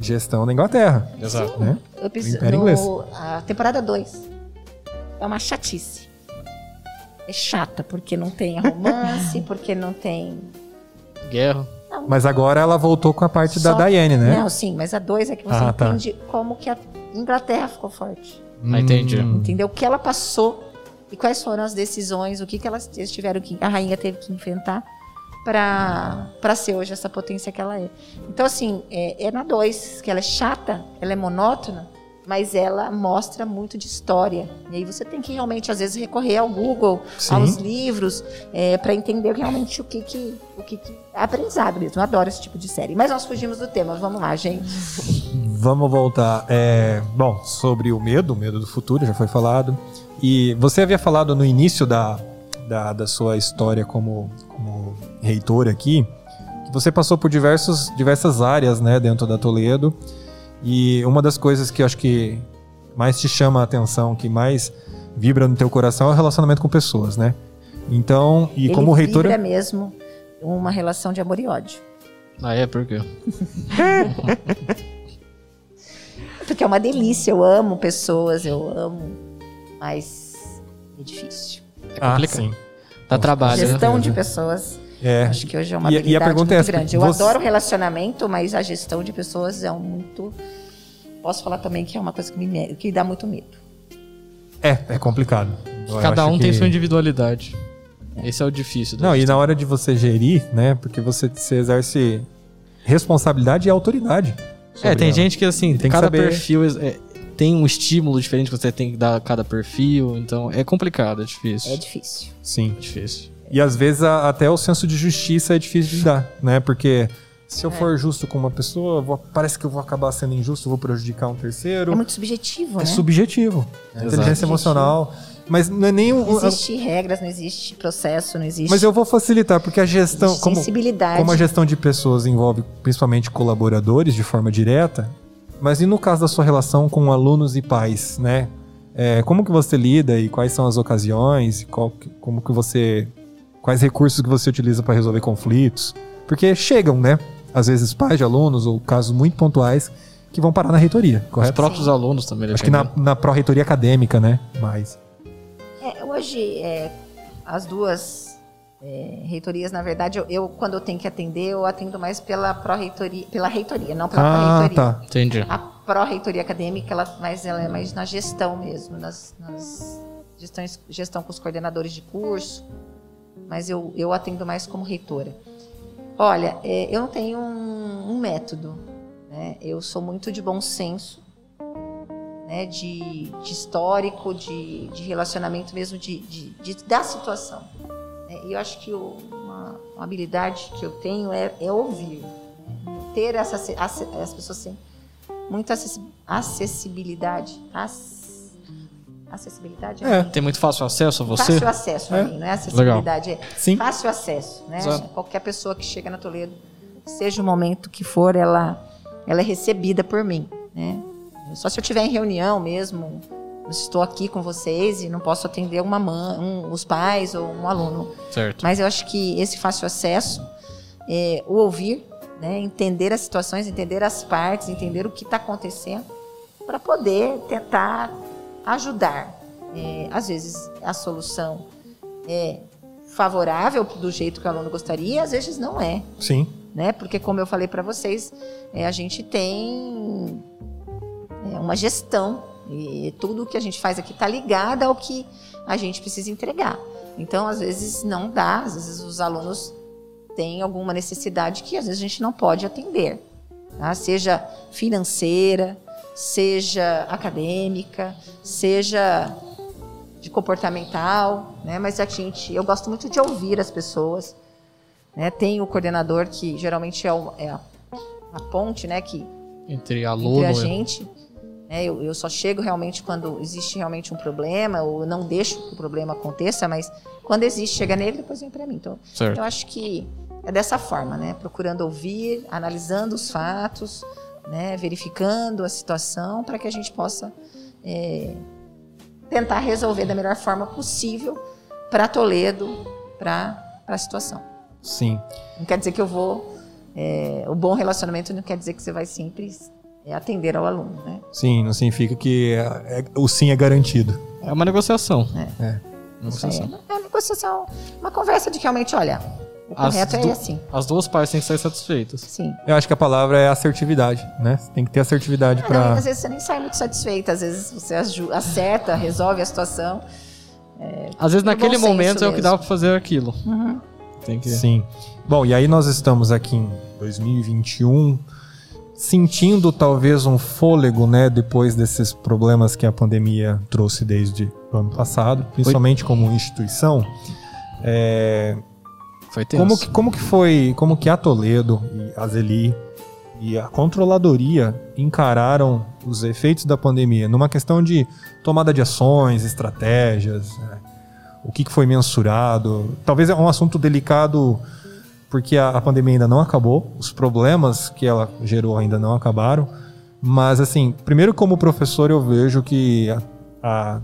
gestão da Inglaterra. Exato. Né? Eu preciso, Império Inglês. no, a temporada 2 é uma chatice. É chata, porque não tem romance, porque não tem. Guerra. Mas agora ela voltou com a parte da Só- Diane, né? Não, sim, mas a 2 é que você Ah, tá. entende como que a Inglaterra ficou forte. Ah, entendi. Hum. Entendeu? O que ela passou e quais foram as decisões, o que, que elas tiveram que. A rainha teve que enfrentar para ser hoje essa potência que ela é. Então, assim, é, é na 2, que ela é chata, ela é monótona, mas ela mostra muito de história. E aí você tem que realmente, às vezes, recorrer ao Google, Sim. aos livros, para entender realmente o que que. O que, que é aprendizado mesmo. Eu adoro esse tipo de série. Mas nós fugimos do tema. Vamos lá, gente. Vamos voltar. É, bom, sobre o medo, o medo do futuro, já foi falado. E você havia falado no início da, da, da sua história como, como reitor aqui, que você passou por diversos, diversas áreas né, dentro da Toledo. E uma das coisas que eu acho que mais te chama a atenção, que mais vibra no teu coração é o relacionamento com pessoas, né? Então, e Ele como reitora. vibra mesmo uma relação de amor e ódio. Ah, é? Por quê? Porque é uma delícia, eu amo pessoas, eu amo, mas é difícil. É Ah, complicado. sim. Dá trabalho, né? gestão de pessoas, É. acho que hoje é uma E- e a habilidade pergunta muito é essa, grande. Eu você- adoro relacionamento, mas a gestão de pessoas é um muito... Posso falar também que é uma coisa que me que dá muito medo. É, é complicado. Eu Cada um tem que- sua individualidade. Esse é o difícil. Não, e gestão. na hora de você gerir, né? Porque você, você exerce responsabilidade e autoridade. É, tem ela. gente que assim, E tem que cada saber- perfil é- tem um estímulo diferente que você tem que dar a cada perfil, então é complicado, é difícil. É difícil. Sim. É difícil. E às vezes a- até o senso de justiça é difícil de dar, né? Porque se É. eu for justo com uma pessoa, vou- parece que eu vou acabar sendo injusto, vou prejudicar um terceiro. É muito subjetivo, É né? subjetivo. É Exato. inteligência emocional. Mas não é nem um. Não existe regras, não existe processo, não existe Mas eu vou facilitar, porque a gestão. Como, sensibilidade. Como a gestão de pessoas envolve principalmente colaboradores de forma direta, mas e no caso da sua relação com alunos e pais, né? É, como que você lida e quais são as ocasiões? Qual que- como que você, quais recursos que você utiliza para resolver conflitos? Porque chegam, né? Às vezes pais de alunos ou casos muito pontuais que vão parar na reitoria, Os correto? próprios alunos também. Acho que na, na pró-reitoria acadêmica, né? Mas É, hoje, é, as duas é, reitorias, na verdade, eu, eu, quando eu tenho que atender, eu atendo mais pela pró-reitoria, pela reitoria, não pela ah, pró-reitoria. tá. Entendi. A pró-reitoria acadêmica, ela, mas ela é mais na gestão mesmo, nas, nas gestões, gestão com os coordenadores de curso, mas eu, eu atendo mais como reitora. Olha, é, eu não tenho um, um método, né? Eu sou muito de bom senso, né? De, de histórico, de, de relacionamento mesmo, de, de, de- da situação. né? E eu acho que uma, uma habilidade que eu tenho é, é ouvir, né? ter essa ace- as pessoas têm muita acessi- acessibilidade, Ac- acessibilidade, É. Tem muito fácil acesso a você? Fácil acesso É. a mim, não é acessibilidade, é Sim. fácil acesso, né? Exato. Qualquer pessoa que chega na Toledo, seja o momento que for, ela, ela é recebida por mim, né? Só se eu estiver em reunião mesmo, eu estou aqui com vocês e não posso atender uma mãe, um- os pais ou um aluno. Certo. Mas eu acho que esse fácil acesso, é, o ouvir, né, entender as situações, entender as partes, entender o que está acontecendo, para poder tentar ajudar. É, às vezes a solução é favorável do jeito que o aluno gostaria, às vezes não é, Sim. né? Porque como eu falei para vocês, é, a gente tem é, uma gestão e tudo que a gente faz aqui está ligado ao que a gente precisa entregar. Então, às vezes não dá, às vezes os alunos têm alguma necessidade que às vezes a gente não pode atender. tá? seja financeira, seja acadêmica, seja de comportamental, né? Mas a gente, eu gosto muito de ouvir as pessoas, né? Tem o coordenador que geralmente é, o, é a, a, ponte, né? Que entre aluno entre a gente. Né? Eu, eu só chego realmente quando existe realmente um problema, ou não deixo que o problema aconteça, mas quando existe, chega nele, depois vem para mim. Então, certo. eu acho que é dessa forma, né? Procurando ouvir, analisando os fatos, né? Verificando a situação para que a gente possa é, tentar resolver da melhor forma possível para Toledo, para a situação. Sim. Não quer dizer que eu vou. É, o bom relacionamento não quer dizer que você vai sempre é, atender ao aluno, né? Sim, não significa que é, é, o sim é garantido. É uma negociação. É. é. Negociação. É, uma negociação, uma conversa de que realmente, olha, o correto é assim. As duas partes têm que ser satisfeitas. Sim. Eu acho que a palavra é assertividade, né? Você tem que ter assertividade é, para. Às vezes você nem sai muito satisfeita, às vezes você acerta, resolve a situação. É, às vezes naquele momento é o que dá para fazer aquilo. Uhum. Tem que... Sim. Bom, e aí nós estamos aqui em 2021 sentindo talvez um fôlego, né, depois desses problemas que a pandemia trouxe desde o ano passado, principalmente Foi. como instituição. É, foi tenso. Como que, como que foi, como que a Toledo e a Zeli e a controladoria encararam os efeitos da pandemia numa questão de tomada de ações, estratégias, né? o que, que foi mensurado. Talvez é um assunto delicado porque a, a, pandemia ainda não acabou, os problemas que ela gerou ainda não acabaram. Mas, assim, primeiro, como professor, eu vejo que a,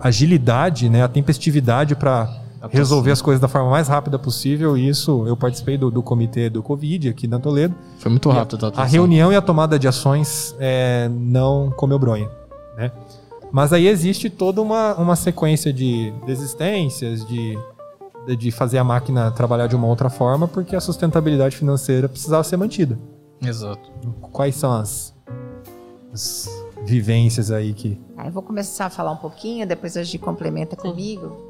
a agilidade, né, a tempestividade para resolver as coisas da forma mais rápida possível. E isso, eu participei do, do comitê do Covid aqui na Toledo. Foi muito rápido. A, a reunião e a tomada de ações é, não comeu bronha, né? Mas aí existe toda uma, uma sequência de desistências, de, de fazer a máquina trabalhar de uma outra forma, porque a sustentabilidade financeira precisava ser mantida. Exato. Quais são as, as vivências aí que. Ah, eu vou começar a falar um pouquinho, depois a gente complementa comigo.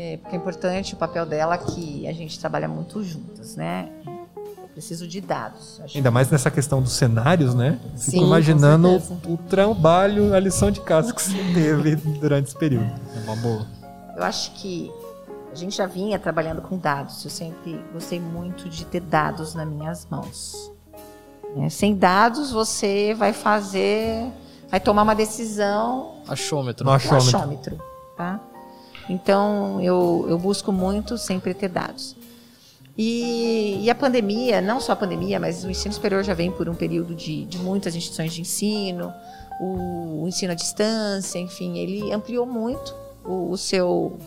É, porque é importante o papel dela que a gente trabalha muito juntas, né? Eu preciso de dados. Ainda mais nessa questão dos cenários, né? Sim, Fico imaginando o, o trabalho, a lição de casa que você teve durante esse período. É uma boa. Eu acho que a gente já vinha trabalhando com dados. Eu sempre gostei muito de ter dados nas minhas mãos. É, sem dados, você vai fazer, vai tomar uma decisão. Achômetro. No achômetro. achômetro tá? Então, eu, eu busco muito sempre ter dados. E, e, a pandemia, não só a pandemia, mas o ensino superior já vem por um período de, de muitas instituições de ensino, o, o, ensino à distância, enfim, ele ampliou muito o, o seu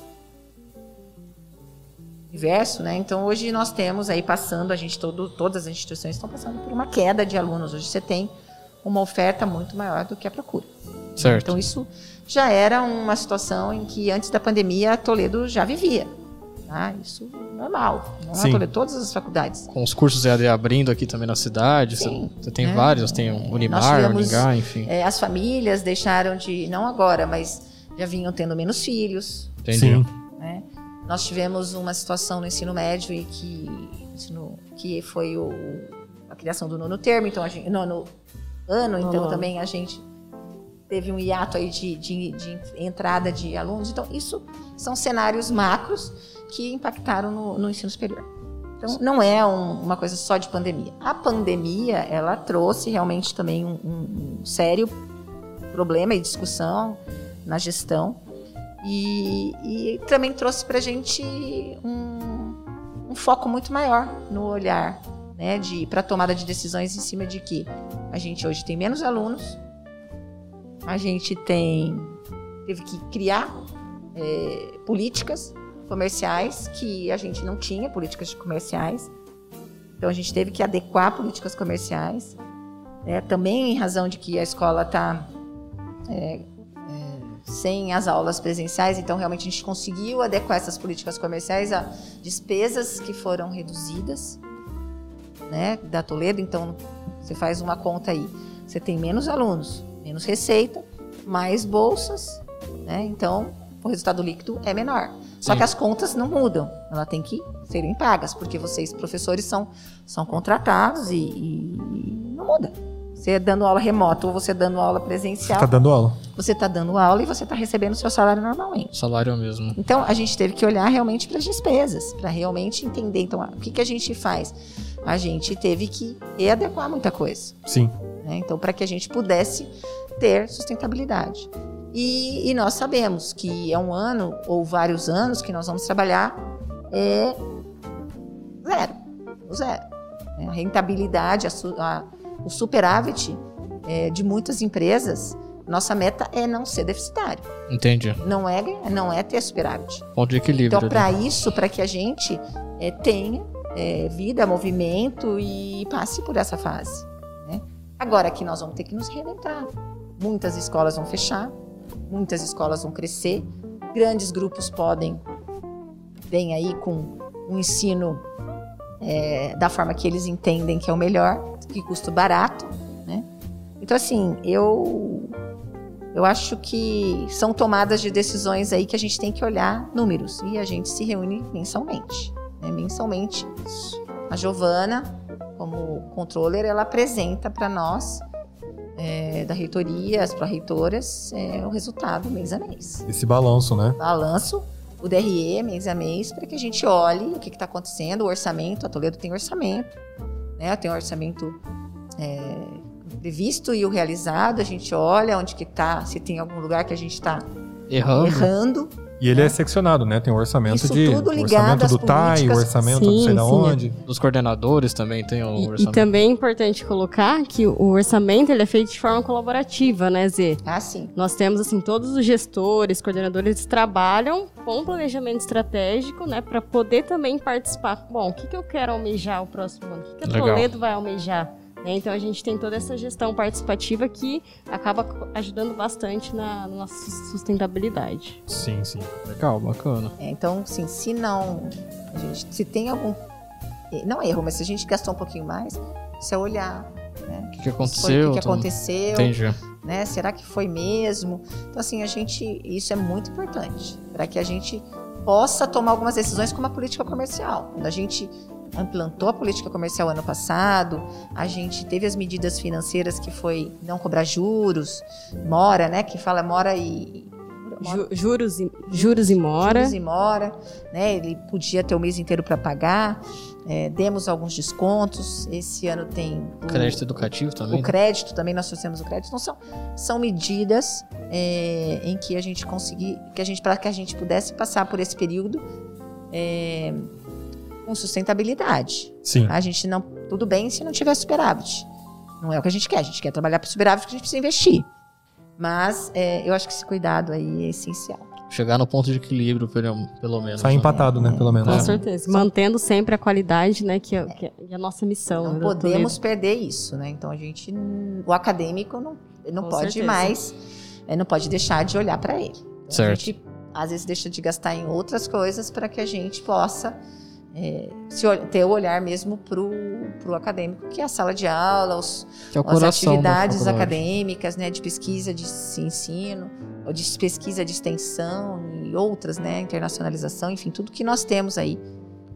universo, né? Então hoje nós temos aí passando, a gente todo, todas as instituições estão passando por uma queda de alunos. Hoje você tem uma oferta muito maior do que a procura. Certo. Então isso já era uma situação em que antes da pandemia Toledo já vivia. Tá? Isso normal. Não é Toledo, todas as faculdades. Com os cursos EAD abrindo aqui também na cidade, Sim, você, tem é. vários, tem o Unimar, tivemos, Uningá, enfim. É, as famílias deixaram de, não agora, mas já vinham tendo menos filhos. Entendi. Sim. Né? Nós tivemos uma situação no ensino médio e que, ensino, que foi o, a criação do nono termo, então a gente, nono ano, então também a gente teve um hiato aí de, de, de, entrada de alunos. Então, isso são cenários macros que impactaram no, no ensino superior. Então, não é um, uma coisa só de pandemia. A pandemia, ela trouxe realmente também um, um, um sério problema e discussão na gestão. E, e também trouxe para a gente um, foco muito maior no olhar né, para tomada de decisões em cima de que a gente hoje tem menos alunos, a gente tem teve que criar é, políticas comerciais que a gente não tinha políticas comerciais. Então a gente teve que adequar políticas comerciais, né? também em razão de que a escola está é, é, sem as aulas presenciais, então realmente a gente conseguiu adequar essas políticas comerciais a despesas que foram reduzidas, né, da Toledo. Então você faz uma conta aí, você tem menos alunos, menos receita, mais bolsas, né? Então, o resultado líquido é menor. Só Sim. que as contas não mudam, elas têm que serem pagas, porque vocês, professores, são, são contratados e, e não muda. Você dando aula remoto ou você dando aula presencial, Tá dando aula. você está dando aula e você está recebendo o seu salário normalmente. Salário mesmo. Então, a gente teve que olhar realmente para as despesas, para realmente entender. Então, o que, que a gente faz? A gente teve que readequar muita coisa. Sim. né? Então, para que a gente pudesse ter sustentabilidade. E, e nós sabemos que é um ano ou vários anos que nós vamos trabalhar é zero, o zero. né? A rentabilidade, a a- o superávit é, de muitas empresas, nossa meta é não ser deficitário. Entendi. Não é, não é ter superávit. Ponto de equilíbrio. Então, para isso, para que a gente eh, tenha eh, vida, movimento e passe por essa fase. né? Agora que nós vamos ter que nos reinventar. Muitas escolas vão fechar, muitas escolas vão crescer, grandes grupos podem vem aí com um ensino eh, da forma que eles entendem que é o melhor, que custo barato, né? Então assim, eu eu acho que são tomadas de decisões aí que a gente tem que olhar números e a gente se reúne mensalmente. Né? Mensalmente, a Giovana, como controller, ela apresenta para nós é, da reitoria, as pró-reitoras, é, o resultado mês a mês. Esse balanço, né? Balanço, o DRE mês a mês, para que a gente olhe o que está acontecendo, o orçamento. A Toledo tem orçamento, né? Tem orçamento é, previsto e o realizado. A gente olha onde que está, se tem algum lugar que a gente está Errando. errando. E ele é seccionado, né? Tem um orçamento Isso de tudo o ligado orçamento às do TAI, o políticas. orçamento Sim, não sei da sim. onde. Dos coordenadores também tem o E, e orçamento. também é importante colocar que o orçamento ele é feito de forma colaborativa, né, Zê? Ah, sim. Nós temos assim todos os gestores, coordenadores eles trabalham com planejamento estratégico, né, para poder também participar. Bom, o que, que eu quero almejar o próximo ano? O que, que a. Toledo vai almejar? Né, Então a gente tem toda essa gestão participativa que acaba ajudando bastante na, na nossa sustentabilidade. Sim, sim. Legal, bacana. É, então, assim, se não. a gente- se tem algum. Não erro, mas se a gente gastou um pouquinho mais, isso é olhar. Né? O que, que Foi, aconteceu? o que, que tudo. aconteceu? Entendi. né? Será que foi mesmo? Então, assim, a gente. Isso é muito importante para que a gente possa tomar algumas decisões como a política comercial. Quando a gente implantou a política comercial ano passado, a gente teve as medidas financeiras que foi não cobrar juros, mora, né? Que fala mora e. mora- Ju- juros, e, juros e mora. Juros e mora, né? Ele podia ter o mês inteiro para pagar. É, demos alguns descontos. Esse ano tem o, Crédito educativo também. o crédito também nós trouxemos o crédito. Então são, são medidas é, em que a gente conseguir, que a gente para que a gente pudesse passar por esse período é, com sustentabilidade. Sim. A gente não tudo bem se não tiver superávit. Não é o que a gente quer. A gente quer trabalhar para superávit porque a gente precisa investir. Mas é, eu acho que esse cuidado aí é essencial. Chegar no ponto de equilíbrio, pelo, pelo menos. Sai né? empatado, né? Pelo menos. Com É. certeza. Mantendo sempre a qualidade, né, que é, que é a nossa missão. Não né, podemos perder isso, né? Então a gente, o acadêmico não, não Com pode certeza. mais, é, não pode deixar de olhar para ele. Então, A Certo. gente às vezes deixa de gastar em outras coisas para que a gente possa é, se ter o olhar mesmo pro, pro acadêmico, que é a sala de aula, os, é o as atividades acadêmicas, né, de pesquisa de ensino, ou de pesquisa de extensão e outras, né, internacionalização, enfim, tudo que nós temos aí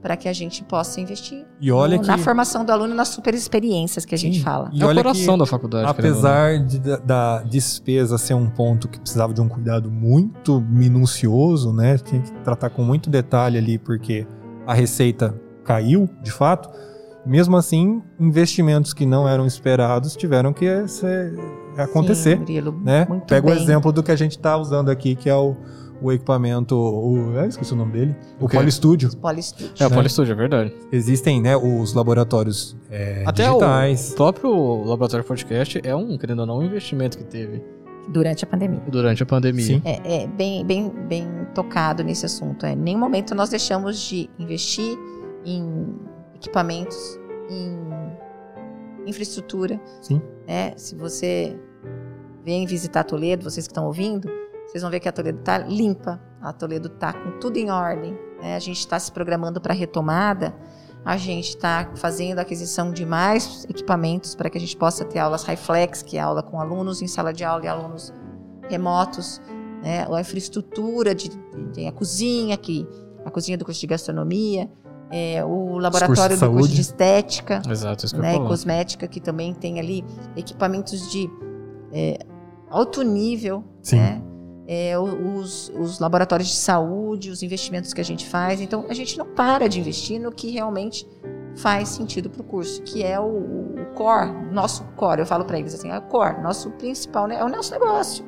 para que a gente possa investir E olha no- que. na formação do aluno, nas super experiências que a gente fala. E É o olha coração que, da faculdade. apesar de- da, da despesa ser um ponto que precisava de um cuidado muito minucioso, né? Tinha que tratar com muito detalhe ali, porque a receita caiu, de fato. Mesmo assim, investimentos que não eram esperados tiveram que ser- acontecer. Sim, Murilo, né? muito Pega o bem. exemplo do que a gente está usando aqui, que é o, o equipamento, o, eu esqueci o nome dele, o, O? Polistúdio. Polistúdio. É, o né? Polistúdio, é verdade. Existem, né, os laboratórios é, Até digitais. o próprio Laboratório Podcast é um, querendo ou não, um investimento que teve Durante a pandemia. durante a pandemia. Sim. É, é bem, bem, bem tocado nesse assunto. É, em nenhum momento nós deixamos de investir em equipamentos, em infraestrutura. Sim. né? Se você vem visitar Toledo, vocês que estão ouvindo, vocês vão ver que a Toledo está limpa, a Toledo está com tudo em ordem. né? A gente está se programando para a retomada, a gente está fazendo a aquisição de mais equipamentos para que a gente possa ter aulas Highflex, que é aula com alunos em sala de aula e alunos remotos, né? a infraestrutura de, de- a cozinha, que a cozinha do curso de gastronomia, é, o laboratório do curso de estética, Exato, né, e cosmética, que também tem ali equipamentos de é, alto nível, Sim. né? É, os, os laboratórios de saúde, os investimentos que a gente faz. Então, a gente não para de investir no que realmente faz sentido para o curso, que é o, o core, nosso core. Eu falo para eles assim, é o core, nosso principal, né, é o nosso negócio.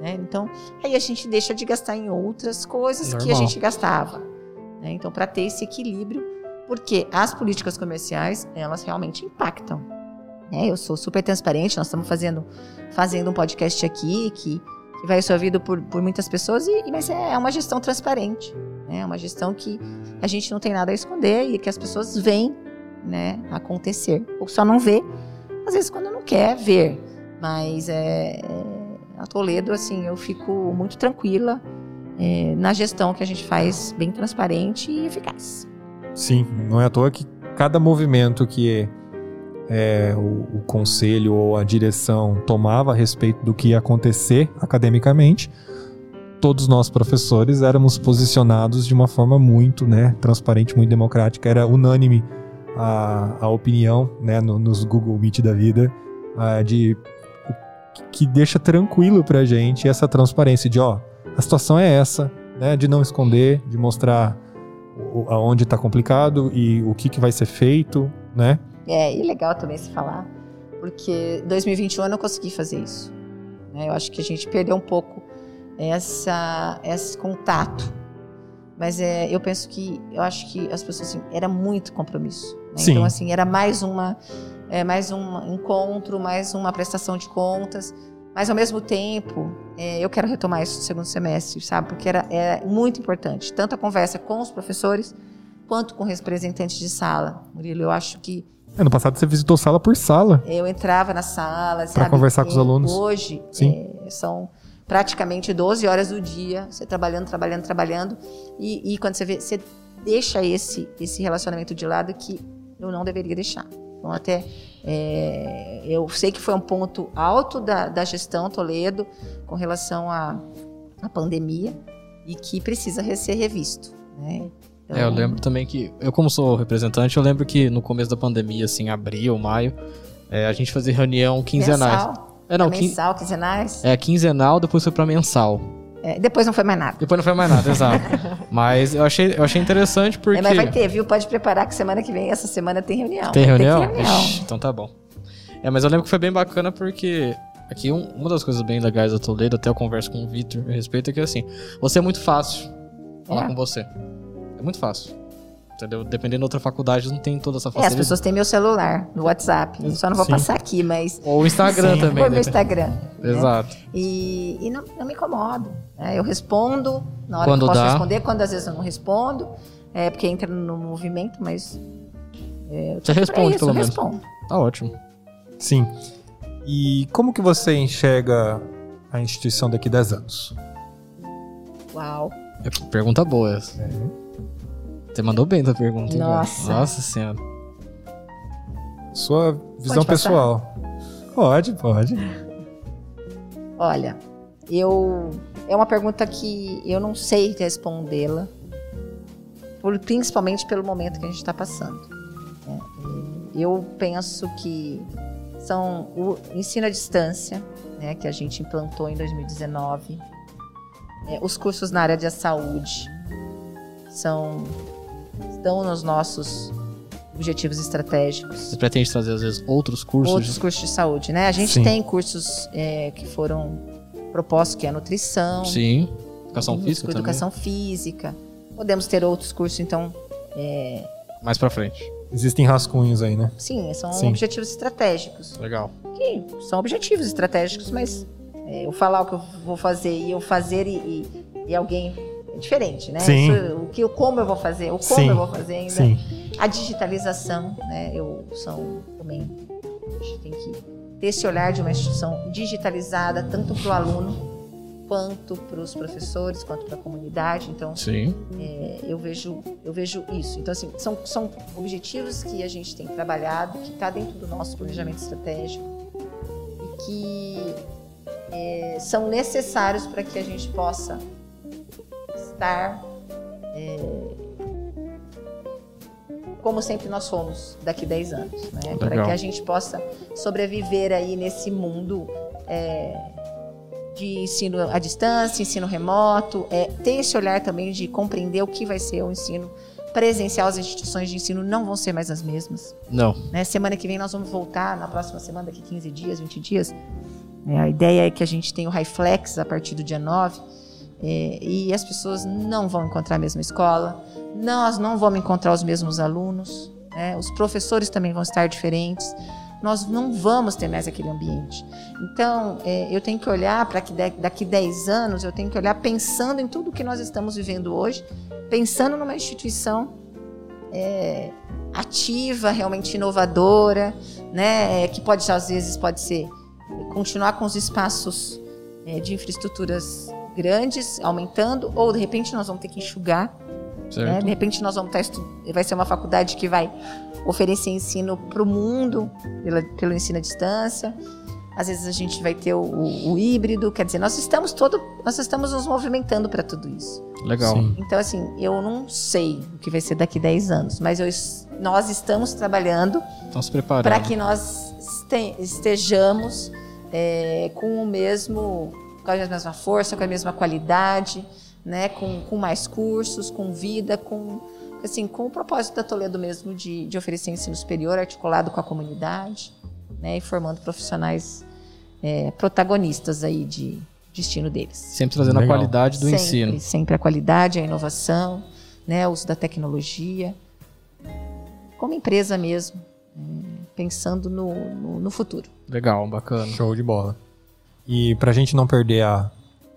né? Então, aí a gente deixa de gastar em outras coisas que a Normal. gente gastava. né? Então, para ter esse equilíbrio, porque as políticas comerciais, elas realmente impactam. né? Eu sou super transparente, nós estamos fazendo, fazendo um podcast aqui que, que vai ser ouvido por, por muitas pessoas, e, mas é uma gestão transparente. né? É uma gestão que a gente não tem nada a esconder e que as pessoas veem né, acontecer. Ou só não vê, às vezes quando não quer ver. Mas é, é, a Toledo, assim, eu fico muito tranquila é, na gestão que a gente faz bem transparente e eficaz. Sim, não é à toa que cada movimento que é, o, o conselho ou a direção tomava a respeito do que ia acontecer academicamente, todos nós professores éramos posicionados de uma forma muito né, transparente, muito democrática. Era unânime a, a opinião né, no- nos Google Meet da vida ah, de que deixa tranquilo pra gente essa transparência de ó, a situação é essa, né, de não esconder, de mostrar aonde está complicado e o que, que vai ser feito, né? É, e legal também se falar, porque em 2021 eu não consegui fazer isso. né? Eu acho que a gente perdeu um pouco essa, esse contato. Mas é, eu penso que, eu acho que as pessoas, assim, era muito compromisso. né? Então, assim, era mais uma, é, mais um encontro, mais uma prestação de contas. Mas, ao mesmo tempo, é, eu quero retomar isso no segundo semestre, sabe? Porque era, é muito importante. Tanto a conversa com os professores, quanto com representantes de sala. Murilo, eu acho que Ano passado você visitou sala por sala. eu entrava na sala, Pra sabe? conversar com os E alunos. Hoje é, são praticamente 12 horas do dia, você trabalhando, trabalhando, trabalhando. E, e quando você vê, você deixa esse, esse relacionamento de lado que eu não deveria deixar. Então, até é, eu sei que foi um ponto alto da, da gestão Toledo com relação à, pandemia e que precisa re- ser revisto. Né? Então, É, eu lembro também que, eu como sou representante, eu lembro que no começo da pandemia, assim, abril, maio, é, a gente fazia reunião quinzenais. Mensal, É, não, quin- mensal, quinzenais. é quinzenal, depois foi pra mensal. É, depois não foi mais nada. Depois não foi mais nada, exato. Mas eu achei, eu achei interessante porque... É, mas vai ter, viu? Pode preparar que semana que vem, essa semana tem reunião. Tem reunião? que reunião. Ixi, então tá bom. É, mas eu lembro que foi bem bacana porque aqui um- uma das coisas bem legais da Toledo, até eu converso com o Vitor a respeito, é que assim, você é muito fácil falar É. com você. É muito fácil. Entendeu? Dependendo da outra faculdade, não tem toda essa É, as facilidade. pessoas têm meu celular no WhatsApp. Eu só não vou Sim. passar aqui, mas. Ou o Instagram Sim. também. Meu né? Instagram. né? Exato. E, e não, não me incomodo. né? Eu respondo na hora Quando que eu posso dá. responder, quando às vezes eu não respondo. É porque entra no movimento, mas. É, Você responde, isso, pelo eu menos. respondo. Tá ótimo. Sim. E como que você enxerga a instituição daqui a 10 anos? Uau. É, pergunta boa essa. Você mandou bem da pergunta. hein? Nossa. Nossa senhora. Sua visão Pode pessoal. Pode, pode. Olha, eu é uma pergunta que eu não sei respondê-la, por- principalmente pelo momento que a gente está passando. né? Eu penso que são o ensino à distância, né, que a gente implantou em 2019, é, os cursos na área de saúde são estão nos nossos objetivos estratégicos Você pretende trazer, às vezes, outros cursos? outros cursos de saúde, né? A gente Sim. tem cursos é, que foram propostos, que é nutrição, Sim. Educação física de também. educação física. Podemos ter outros cursos, então, é, Mais pra frente. Existem rascunhos aí, né? sim, são Sim. objetivos estratégicos. Legal. Que são objetivos estratégicos, mas é, eu falar o que eu vou fazer e eu fazer e, e- e alguém é diferente, né? Sim. Isso, o que, o como eu vou fazer, o como Sim. eu vou fazer ainda. Sim. A digitalização, né? Eu são também a gente tem que ter esse olhar de uma instituição digitalizada tanto para o aluno quanto para os professores, quanto para a comunidade. Então, Sim. é, eu vejo eu vejo isso. Então, assim, são, são objetivos que a gente tem trabalhado, que está dentro do nosso planejamento estratégico e que é, são necessários para que a gente possa estar é, como sempre nós somos daqui 10 anos, né? Para que a gente possa sobreviver aí nesse mundo é, de ensino à distância, ensino remoto, é, ter esse olhar também de compreender o que vai ser o ensino presencial, as instituições de ensino não vão ser mais as mesmas. Não. né? Semana que vem nós vamos voltar, na próxima semana, daqui 15 dias, 20 dias. É, a ideia é que a gente tenha o High Flex a partir do dia 9. É, e as pessoas não vão encontrar a mesma escola, nós não vamos encontrar os mesmos alunos, né? os professores também vão estar diferentes, nós não vamos ter mais aquele ambiente. Então, é, eu tenho que olhar para daqui 10 anos, eu tenho que olhar pensando em tudo que nós estamos vivendo hoje, pensando numa instituição é, ativa, realmente inovadora, né, é, que pode às vezes pode ser continuar com os espaços é, de infraestruturas grandes, aumentando, ou de repente nós vamos ter que enxugar né? De repente nós vamos estar estu... vai ser uma faculdade que vai oferecer ensino para o mundo pela- pelo ensino à distância. Às vezes a gente vai ter o, o- o híbrido, quer dizer, nós estamos todo, nós estamos nos movimentando para tudo isso. Legal. Sim. Então assim, eu não sei o que vai ser daqui 10 anos, mas eu nós estamos trabalhando preparando. para que nós este- estejamos é, com o mesmo, com a mesma força, com a mesma qualidade, né, com, com mais cursos, com vida, com assim, com o propósito da Toledo mesmo de, de oferecer ensino superior articulado com a comunidade, né, e formando profissionais é, protagonistas aí de destino deles. Sempre trazendo Legal. a qualidade do sempre, ensino. Sempre a qualidade, a inovação, né, o uso da tecnologia, como empresa mesmo, hum, pensando no, no, no futuro. Legal, bacana. Show de bola. E pra gente não perder a,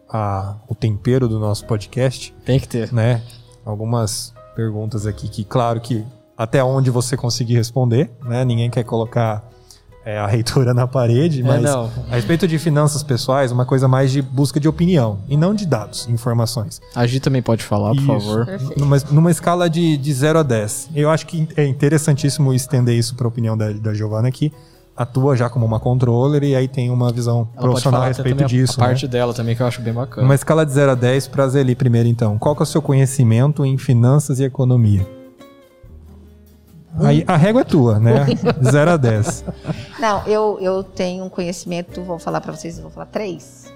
a- o tempero do nosso podcast, Tem que ter. né? Algumas perguntas aqui que, claro que até onde você conseguir responder, né? Ninguém quer colocar é, a reitora na parede, É, mas não. a respeito de finanças pessoais, uma coisa mais de busca de opinião e não de dados, informações. A Gi também pode falar, por Isso. favor. Perfeito. Numa, numa escala de, de 0 a 10. Eu acho que é interessantíssimo estender isso para a opinião da, da Giovana, que atua já como uma controller e aí tem uma visão Ela profissional a respeito também a- disso. A né? parte dela também que eu acho bem bacana. Uma escala de 0 a 10 para Zeli primeiro, então. Qual que é o seu conhecimento em finanças e economia? Aí, a régua é tua, né? 0 a 10. Não, eu, eu tenho um conhecimento, vou falar para vocês, vou falar três,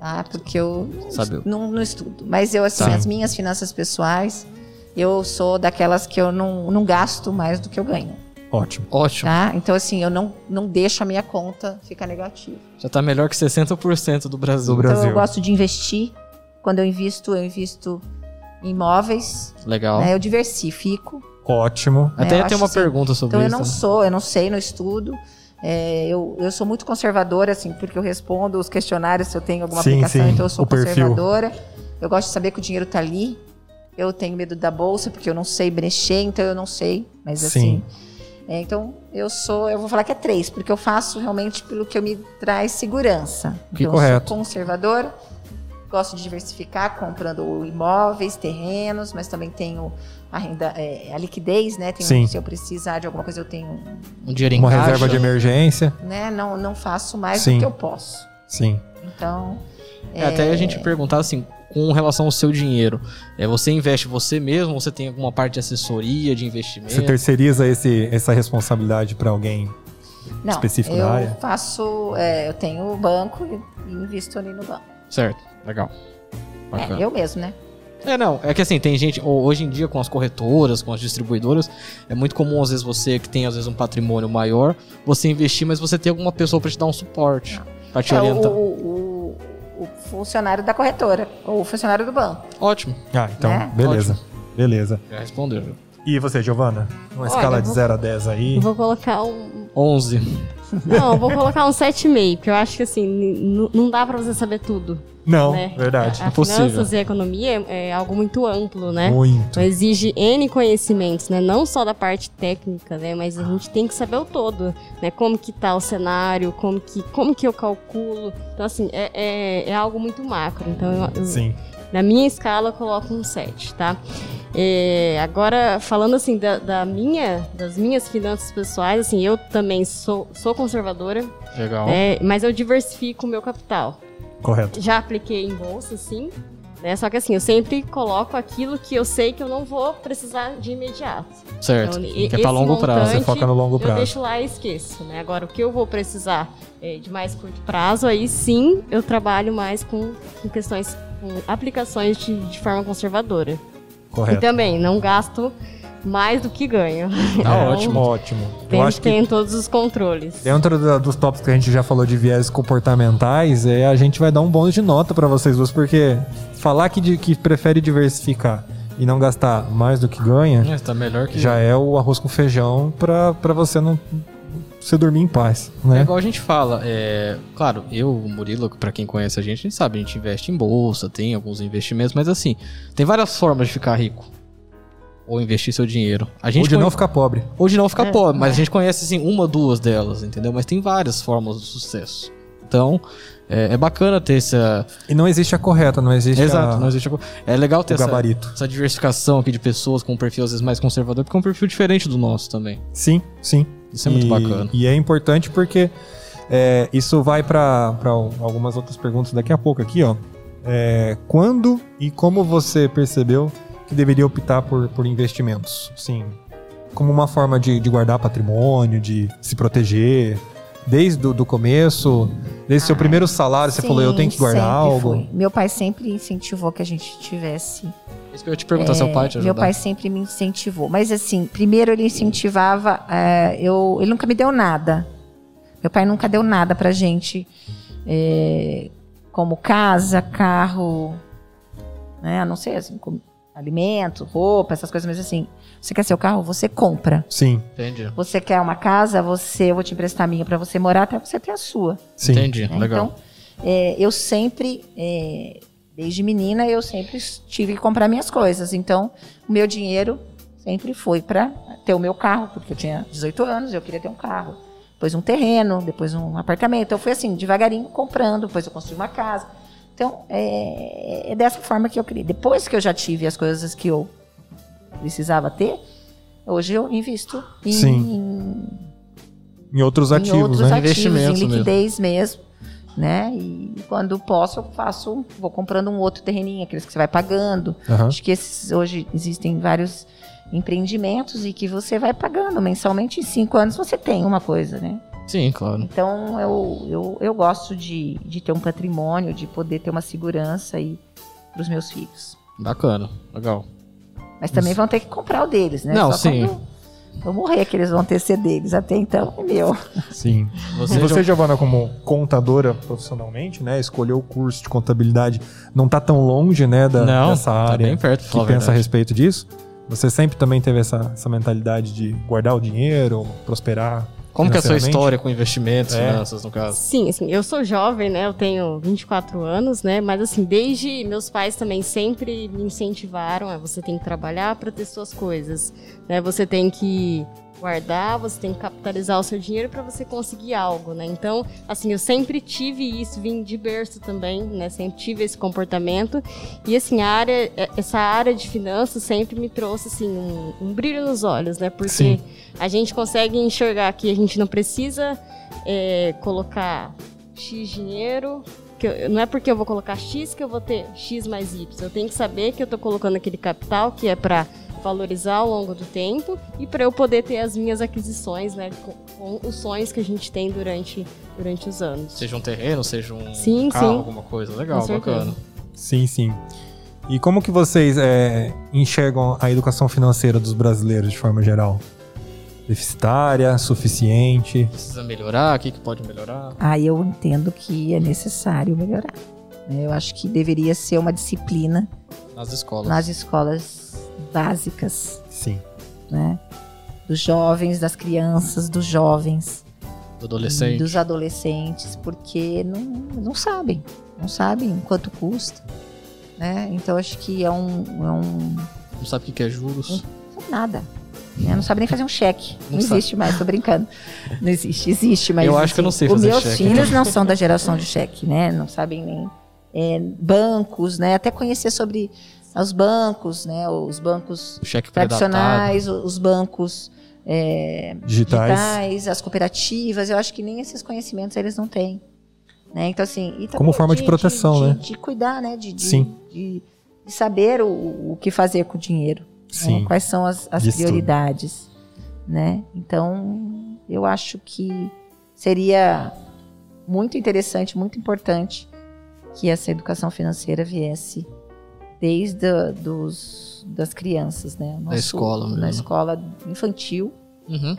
tá? Porque eu Sabe. não, não estudo. Mas eu, assim, Tá. as minhas finanças pessoais, eu sou daquelas que eu não, não gasto mais do que eu ganho, Ótimo. Ótimo. tá? Então, assim, eu não, não deixo a minha conta ficar negativa. Já tá melhor que 60% do Brasil. Do Brasil. Então, eu gosto de investir. Quando eu invisto, eu invisto em imóveis, Legal. né? Eu diversifico. Ótimo. né? Até Eu tem uma assim, pergunta sobre Então eu isso. não né? sou, eu não sei, não estudo. É, eu, eu sou muito conservadora, assim, porque eu respondo os questionários se eu tenho alguma Sim, aplicação, sim, então eu sou o perfil. conservadora. Eu gosto de saber que o dinheiro tá ali. Eu tenho medo da bolsa, porque eu não sei mexer, então eu não sei. Mas Sim. assim. É, então, eu sou, eu vou falar que é três, porque eu faço realmente pelo que eu me traz segurança. Que então, correto. Eu sou conservadora, gosto de diversificar, comprando imóveis, terrenos, mas também tenho a renda, é, a liquidez, né? Tenho- Sim. se eu precisar de alguma coisa, eu tenho Um dinheiro em Uma caixa. reserva de emergência. né? Não, não faço mais Sim. do que eu posso. Sim. Então. É, Até a gente perguntar assim, com relação ao seu dinheiro, é, você investe você mesmo? Você tem alguma parte de assessoria, de investimento? Você terceiriza esse, essa responsabilidade para alguém não, específico eu da área? faço. é, eu tenho o banco e, invisto ali no banco. Certo, legal. Bacana. É, eu mesmo, né? É, não, é que assim, tem gente, ho- hoje em dia com as corretoras, com as distribuidoras, é muito comum às vezes você que tem às vezes um patrimônio maior, você investir, mas você tem alguma pessoa pra te dar um suporte, pra te É, orientar. o- o funcionário da corretora, ou funcionário do banco. Ótimo, Ah, então, Né? beleza. Beleza. já respondeu. E você, Giovana? Uma Olha, escala de vou- 0 a 10 aí. Eu vou colocar um. 11. Não, eu vou colocar um 7,5, porque eu acho que assim, não dá pra você saber tudo. Não, né? verdade. A, a Impossível. finanças e a economia é, é algo muito amplo, né? Muito. Então exige N conhecimentos, né? Não só da parte técnica, né? Mas a gente tem que saber o todo, né? Como que tá o cenário, como que, como que eu calculo. Então, assim, é, é, é algo muito macro. Então, eu- eu- Sim. na minha escala, eu coloco um 7, tá? É, agora, falando assim da, da minha, das minhas finanças pessoais, assim, eu também sou, sou conservadora, Legal. né? Mas eu diversifico o meu capital. Correto. Já apliquei em bolsa, sim. Né? Só que assim, eu sempre coloco aquilo que eu sei que eu não vou precisar de imediato. Certo. Então, que é pra longo prazo. Você foca no longo Eu prazo. deixo lá e esqueço, né? Agora, o que eu vou precisar é, de mais curto prazo, aí sim eu trabalho mais com, com questões, com aplicações de, de forma conservadora. E Correto. também, não gasto mais do que ganho. Tá Então, ótimo. Ótimo. Eu Tem, acho que tem todos os controles. Dentro da- dos tópicos que a gente já falou de viés comportamentais, é, a gente vai dar um bônus de nota pra vocês duas, porque falar que, de- que prefere diversificar e não gastar mais do que ganha, É, tá melhor que. já é o arroz com feijão pra você não você dormir em paz, É né? igual a gente fala, é, claro, eu, o Murilo, pra quem conhece a gente, a gente sabe, a gente investe em bolsa, tem alguns investimentos, mas assim, tem várias formas de ficar rico. Ou investir seu dinheiro. A gente Ou de conhe- não ficar pobre. ou de não ficar É, pobre, mas é. a gente conhece assim uma, duas delas, entendeu? Mas tem várias formas de sucesso. Então, é, é bacana ter essa. E não existe a correta, não existe Exato, a- não existe. a- É legal ter essa, essa diversificação aqui de pessoas com um perfil às vezes mais conservador, porque é um perfil diferente do nosso também. Sim, sim. Isso é muito E- bacana. E é importante porque é, isso vai para algumas outras perguntas daqui a pouco aqui, ó. É, quando e como você percebeu que deveria optar por, por investimentos? Sim, como uma forma de, de guardar patrimônio, de se proteger. Desde o do começo, desde seu Ah, primeiro salário, você Sim, falou, eu tenho que guardar algo. foi. Meu pai sempre incentivou que a gente tivesse Isso que eu ia te perguntar, seu pai te É, Meu pai sempre me incentivou. Mas assim, primeiro ele incentivava. é, eu, ele nunca me deu nada. Meu pai nunca deu nada pra gente. é, como casa, carro, né? A não ser assim, alimento, roupa, essas coisas, mas assim, você quer seu carro, você compra. Sim, Entendi. Você quer uma casa, você, eu vou te emprestar a minha pra você morar até você ter a sua. sim. Entendi, né? legal. Então, é, eu sempre, é, desde menina, eu sempre tive que comprar minhas coisas. Então, o meu dinheiro sempre foi para ter o meu carro, porque eu tinha 18 anos, eu queria ter um carro. Depois um terreno, depois um apartamento. Então, foi assim, devagarinho comprando, depois eu construí uma casa. Então, é, é dessa forma que eu queria. Depois que eu já tive as coisas que eu precisava ter, hoje eu invisto em, Sim. em Em outros em ativos, outros né? ativos, em Investimentos mesmo. liquidez mesmo. né? E quando posso, eu faço, vou comprando um outro terreninho, aqueles que você vai pagando. Aham. Acho que esses, hoje existem vários empreendimentos e que você vai pagando mensalmente. Em cinco anos você tem uma coisa, né? Sim, claro. Então eu, eu, eu gosto de, de ter um patrimônio, de poder ter uma segurança aí para os meus filhos. Bacana, legal. Mas também vão ter que comprar o deles, né? Não, Só sim. eu morrer que eles vão ter ser deles. Até então é meu. Sim. Você, E você, Giovana, como contadora profissionalmente, né, escolheu o curso de contabilidade, não tá tão longe, né, da, Não, dessa tá área bem perto, que a pensa a verdade. respeito disso. Você sempre também teve essa, essa mentalidade de guardar o dinheiro, prosperar. Como que é a sua história com investimentos, É. finanças, no caso? Sim, assim, eu sou jovem, né? Eu tenho 24 anos, né? Mas assim, desde meus pais também sempre me incentivaram, a você tem que trabalhar para ter suas coisas, né? Você tem que guardar, você tem que capitalizar o seu dinheiro para você conseguir algo, né? Então, assim, eu sempre tive isso, vim de berço também, né? Sempre tive esse comportamento e assim, a área, essa área de finanças sempre me trouxe assim um, um brilho nos olhos, né? Porque Sim. a gente consegue enxergar que a gente não precisa é, colocar X dinheiro. Que eu- não é porque eu vou colocar X que eu vou ter X mais Y. Eu tenho que saber que eu estou colocando aquele capital que é para valorizar ao longo do tempo e para eu poder ter as minhas aquisições, né, com, com os sonhos que a gente tem durante, durante os anos. Seja um terreno, seja um Sim, carro, sim. alguma coisa. Legal, bacana. Sim, sim. E como que vocês é, enxergam a educação financeira dos brasileiros de forma geral? Deficitária, suficiente? Precisa melhorar, o que, que pode melhorar? Aí eu entendo que é necessário melhorar. né? Eu acho que deveria ser uma disciplina Nas escolas. nas escolas básicas, Sim. né? Dos jovens, das crianças, dos jovens, Do adolescente. dos adolescentes, porque não, não sabem, não sabem quanto custa, né? Então acho que é um, é um Não sabe o que, é juros. não sabe nada. né? Não sabe nem fazer um cheque. Não, Não existe mais, tô brincando. Não existe, existe, mas. Eu acho que eu não sei Os fazer meus cheque. filhos não são da geração de cheque, né? Não sabem nem é, bancos, né? Até conhecer sobre os bancos, né? Os bancos predatado. tradicionais, o- os bancos é, Digitais. digitais, as cooperativas. Eu acho que nem esses conhecimentos eles não têm. Né? Então, assim, e Como forma de proteção, de, né? De, cuidar, né? De, de, Sim. de, de saber o, o que fazer com o dinheiro. né? Sim. Quais são as, as De prioridades, né? Então, eu acho que seria muito interessante, muito importante que essa educação financeira viesse desde a- dos, das crianças, né? O escola mesmo. Na escola infantil, Uhum.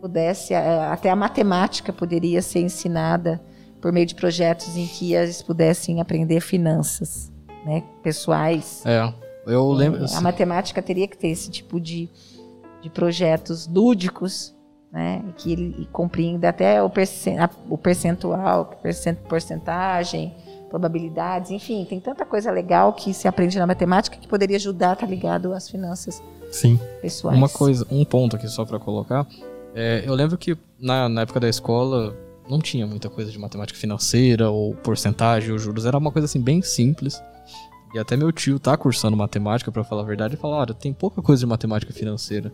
pudesse, eh, até a matemática poderia ser ensinada por meio de projetos em que eles pudessem aprender finanças, né? Pessoais. É. Eu lembro. É, a matemática teria que ter esse tipo de, de projetos lúdicos, né? Que ele compreenda até o, percentual, percent- porcentagem, probabilidades, enfim, tem tanta coisa legal que se aprende na matemática que poderia ajudar a estar ligado às finanças Sim. pessoais. Uma coisa, um ponto aqui só pra colocar. É, eu lembro que na, na época da escola não tinha muita coisa de matemática financeira ou porcentagem ou juros. Era uma coisa assim bem simples. E até meu tio tá cursando matemática, pra falar a verdade, e fala, olha, tem pouca coisa de matemática financeira.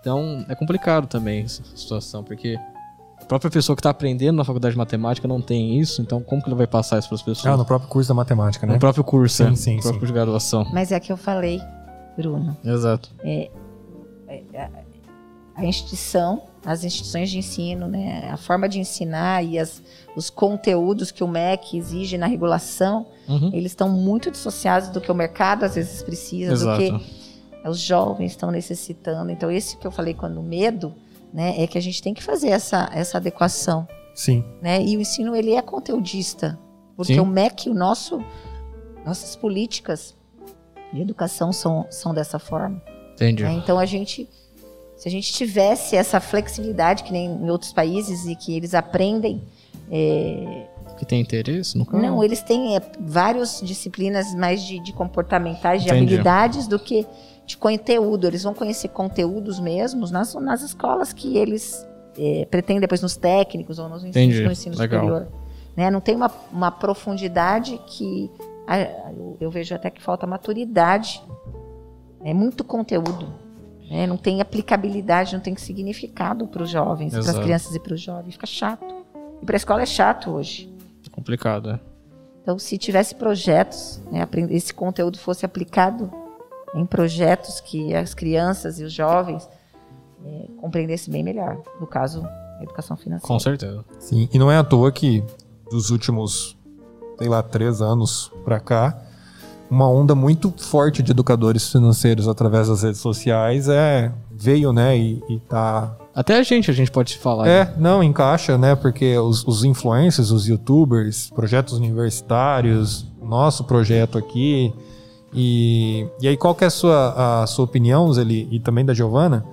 Então é complicado também essa situação, porque a própria pessoa que tá aprendendo na faculdade de matemática não tem isso, então como que ele vai passar isso pras pessoas? Ah, no próprio curso da matemática, né? No próprio curso, Sim, né? sim, no próprio sim. de graduação. Mas é que eu falei, Bruno. Exato. a instituição, as instituições de ensino, né, a forma de ensinar e as, os conteúdos que o MEC exige na regulação, Uhum. eles estão muito dissociados do que o mercado às vezes precisa, Exato. do que os jovens estão necessitando. Então, esse que eu falei quando medo, né, é que a gente tem que fazer essa, essa adequação. Sim. Né? E o ensino ele é conteudista, porque Sim. o MEC, o nosso, nossas políticas de educação são, são dessa forma. Entendi. né? Então a gente, se a gente tivesse essa flexibilidade que nem em outros países e que eles aprendem, é, Que tem interesse no caso? não, eles têm é, várias disciplinas mais de, de comportamentais, de Entendi. habilidades do que de conteúdo. Eles vão conhecer conteúdos mesmos nas, nas escolas que eles é, pretendem depois nos técnicos ou nos ensinos, Entendi. no ensino Legal. superior. Né? Não tem uma, uma profundidade que a- eu, eu vejo até que falta maturidade. É muito conteúdo. né? Não tem aplicabilidade, não tem significado para os jovens, para as crianças e para os jovens. Fica chato. E para a escola é chato hoje. É complicado, é. Então, se tivesse projetos, né, esse conteúdo fosse aplicado em projetos que as crianças e os jovens eh, compreendessem bem melhor. No caso, a educação financeira. Com certeza. Sim. E não é à toa que dos últimos, sei lá, três anos pra cá, uma onda muito forte de educadores financeiros através das redes sociais é veio, né, e, e tá Até a gente, a gente pode falar. É, não, encaixa, né? Porque os, os influencers, os youtubers, projetos universitários, nosso projeto aqui. E, e aí, qual que é a sua, a sua opinião, Zeli, e também da Giovana,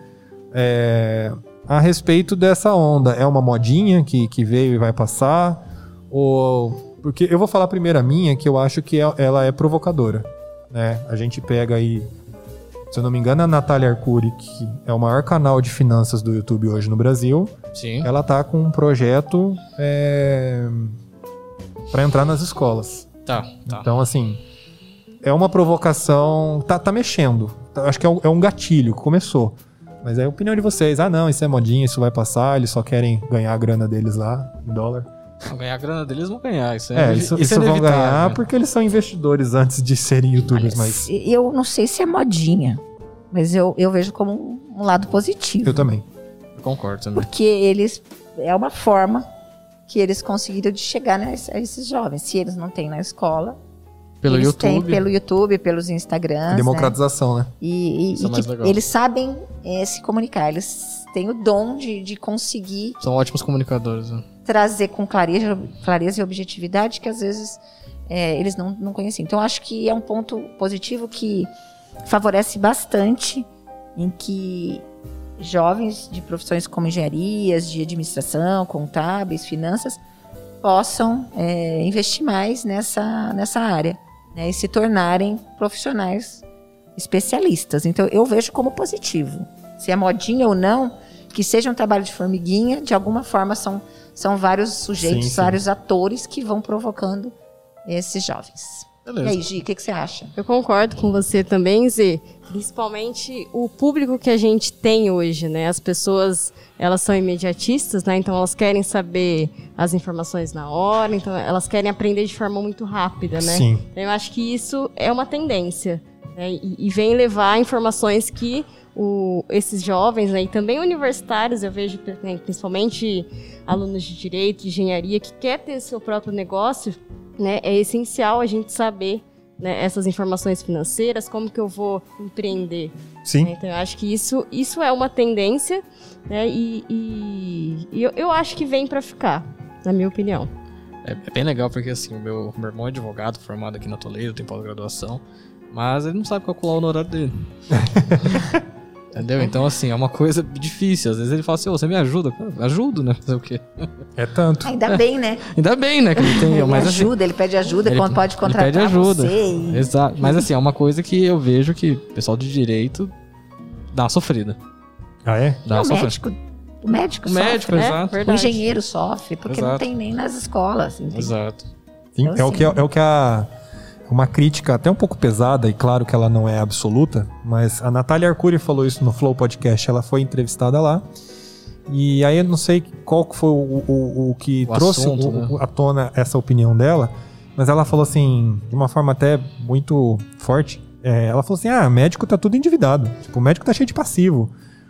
é, a respeito dessa onda? É uma modinha que, que veio e vai passar? Ou. Porque eu vou falar primeiro a minha, que eu acho que é- ela é provocadora. Né? A gente pega aí se eu não me engano, a Natália Arcuri, que é o maior canal de finanças do YouTube hoje no Brasil, Sim. ela tá com um projeto é, para entrar nas escolas. Tá, tá. Então, assim, é uma provocação. Tá, tá mexendo. Acho que é um, é um gatilho que começou. Mas é a opinião de vocês. Ah, não, isso é modinha, isso vai passar, eles só querem ganhar a grana deles lá, em dólar. Vão ganhar a grana deles, vão ganhar. Isso é, É, isso, isso isso é vão ganhar porque eles são investidores antes de serem youtubers, mas Eu não sei se é modinha, mas eu, eu vejo como um, lado positivo. eu também. Eu concordo também. Porque eles. É uma forma que eles conseguiram de chegar a esses jovens. Se eles não têm na escola, Pelo eles YouTube. têm pelo YouTube, pelos Instagrams. né? Democratização, né? E, e- Isso é e mais que legal. eles sabem eh, se comunicar, eles têm o dom de, de conseguir São ótimos comunicadores. né? trazer com clareza, clareza e objetividade que às vezes eh, eles não, não conheciam. Então, acho que é um ponto positivo que favorece bastante em que jovens de profissões como engenharias, de administração, contábeis, finanças, possam eh, investir mais nessa, nessa área né, e se tornarem profissionais especialistas. Então, eu vejo como positivo. Se é modinha ou não, que seja um trabalho de formiguinha, de alguma forma são, são vários sujeitos, Sim, sim. vários atores que vão provocando esses jovens. Beleza. E aí, Gi, o que, que você acha? Eu concordo com você também, Zê. Principalmente o público que a gente tem hoje, né? As pessoas, elas são imediatistas, né? Então elas querem saber as informações na hora, então elas querem aprender de forma muito rápida, né? Sim. Então, eu acho que isso é uma tendência, né? E, e vem levar informações que o- esses jovens, né? E também universitários, eu vejo né, principalmente alunos de direito, de engenharia, que quer ter seu próprio negócio, né? É essencial a gente saber né, essas informações financeiras, como que eu vou empreender. Sim. né? Então, eu acho que isso, isso é uma tendência, né? E, e- e eu, eu acho que vem para ficar, na minha opinião. É, é bem legal porque assim, o meu, meu irmão é advogado, formado aqui na Toledo, tem pós-graduação, mas ele não sabe calcular o honorário dele. Entendeu? Então, assim, é uma coisa difícil. Às vezes ele fala assim, ô, você me ajuda? Ajudo, né? Fazer o quê? É tanto. Ainda bem, né? Ainda bem, né? Que ele tem. Ele mas, assim, ajuda, ele pede ajuda, ele- quando pode ele contratar pede ajuda. você. e- Exato. Mas assim, é uma coisa que eu vejo que o pessoal de direito dá uma sofrida. Ah, é? Dá o uma sofrida. médico, o médico O sofre, médico, né? exato. O engenheiro sofre, porque não Exato. tem nem nas escolas. Exato. Sim, Então, é, o assim- que, é o que a. Uma crítica até um pouco pesada, e claro que ela não é absoluta, mas a Natália Arcuri falou isso no Flow Podcast, ela foi entrevistada lá. E aí eu não sei qual foi o, o, o que O trouxe assunto, né? à tona essa opinião dela, mas ela falou assim, de uma forma até muito forte. é, ela falou assim: ah, médico tá tudo endividado. Tipo, o médico tá cheio de passivo.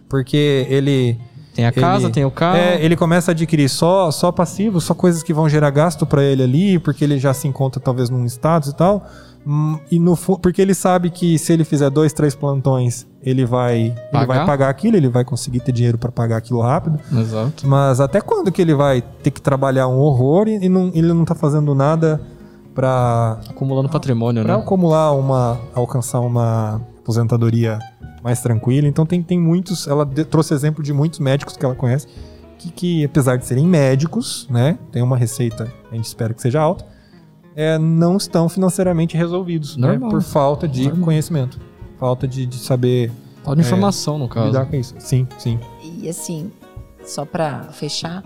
Porque ele. Tem a casa, Ele- tem o carro. É, ele começa a adquirir só, só passivos, só coisas que vão gerar gasto pra ele ali, porque ele já se encontra talvez num status e tal. Hum, E no porque ele sabe que se ele fizer dois, três plantões, ele vai, ele Pagar. vai pagar aquilo, ele vai conseguir ter dinheiro pra pagar aquilo rápido. Exato. Mas até quando que ele vai ter que trabalhar um horror e, não, ele não tá fazendo nada pra, Acumulando patrimônio, pra né? acumular uma. alcançar uma aposentadoria mais tranquila. Então tem, tem muitos. Ela de- trouxe exemplo de muitos médicos que ela conhece. Que, que, apesar de serem médicos, né? Tem uma receita, a gente espera que seja alta, é, não estão financeiramente resolvidos. Né, Normal. por falta de Normal. conhecimento. Falta de, de saber Falta de informação, no caso. lidar com isso. Sim, sim. E assim, só pra fechar,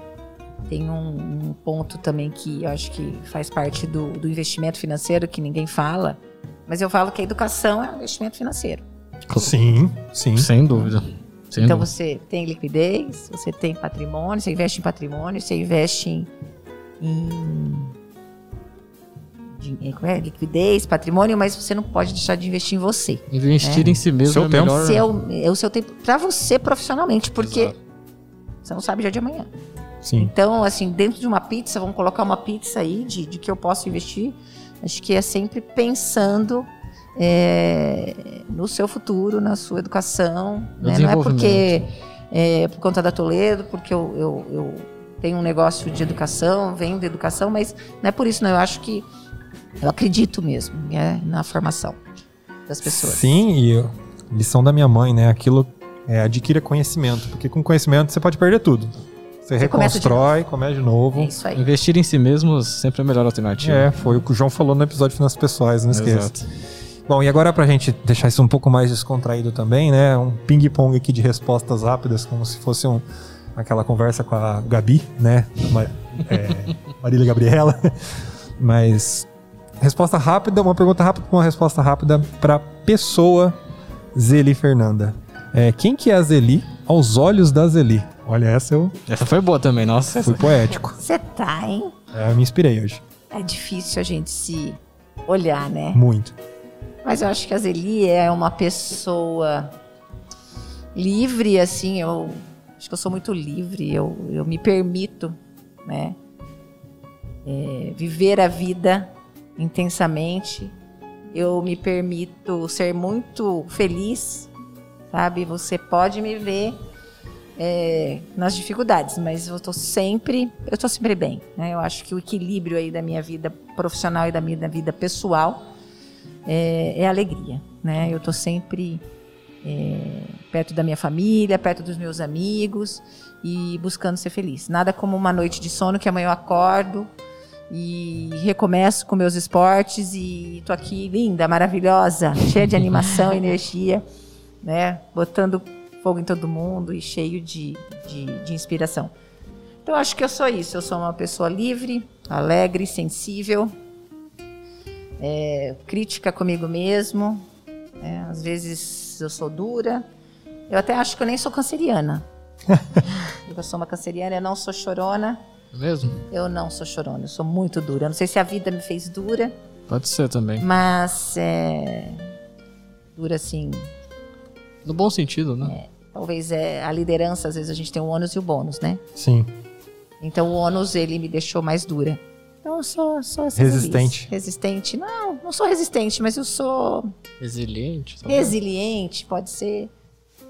tem um, um ponto também que eu acho que faz parte do, do investimento financeiro que ninguém fala, mas eu falo que a educação é um investimento financeiro. Sim, sim. Sem dúvida. Sem então dúvida. você tem liquidez, você tem patrimônio, você investe em patrimônio, você investe em, como é? liquidez, patrimônio, mas você não pode deixar de investir em você. Investir É. em si mesmo Seu é tempo. melhor. Seu, é o seu tempo para você profissionalmente, porque Exato. você não sabe dia de amanhã. Sim. Então, assim, dentro de uma pizza, vamos colocar uma pizza aí de, de que eu posso investir. Acho que é sempre pensando é, no seu futuro, na sua educação. Né? Não é porque é por conta da Toledo, porque eu, eu, eu tenho um negócio de educação, venho da educação, mas não é por isso, não. Eu acho que eu acredito mesmo né, na formação das pessoas. Sim, e eu- lição da minha mãe, né? Aquilo é adquira conhecimento, porque com conhecimento você pode perder tudo. Você, Você começa de reconstrói, começa de novo. É isso aí. Investir em si mesmo sempre é a melhor alternativa. É, foi o que o João falou no episódio de Finanças Pessoais, não esqueça. Exato. Bom, e agora pra gente deixar isso um pouco mais descontraído também, né? Um ping-pong aqui de respostas rápidas, como se fosse um, aquela conversa com a Gabi, né? É, Marília Gabriela. Mas resposta rápida, uma pergunta rápida com uma resposta rápida pra pessoa Zeli Fernanda. É, quem que é a Zeli aos olhos da Zeli? Olha, essa eu Essa foi boa também, nossa. fui poético. Você tá, hein? É, eu me inspirei hoje. É difícil a gente se olhar, né? Muito. Mas eu acho que a Zeli é uma pessoa livre, assim, eu acho que eu sou muito livre, eu, eu me permito, né? é, viver a vida intensamente, eu me permito ser muito feliz, sabe? Você pode me ver é, nas dificuldades, mas eu tô sempre, eu tô sempre bem, né? Eu acho que o equilíbrio aí da minha vida profissional e da minha vida pessoal é, é alegria, né? Eu tô sempre é, perto da minha família, perto dos meus amigos e buscando ser feliz. Nada como uma noite de sono que amanhã eu acordo e recomeço com meus esportes e tô aqui linda, maravilhosa, cheia de animação, energia, né? Botando fogo em todo mundo e cheio de, de, de inspiração. Então acho que eu sou isso. Eu sou uma pessoa livre, alegre, sensível, é, crítica comigo mesmo. né? às vezes eu sou dura. Eu até acho que eu nem sou canceriana. eu sou uma canceriana, eu não sou chorona. Mesmo? Eu não sou chorona, eu sou muito dura. Eu não sei se a vida me fez dura, Pode ser também. mas é. Dura assim. No bom sentido, né? Talvez é a liderança, às vezes a gente tem o ônus e o bônus, né? Sim. Então o ônus ele me deixou mais dura. Então eu sou, sou Resistente. feliz. Resistente. Não, não sou resistente, mas eu sou Resiliente. talvez. resiliente, pode ser.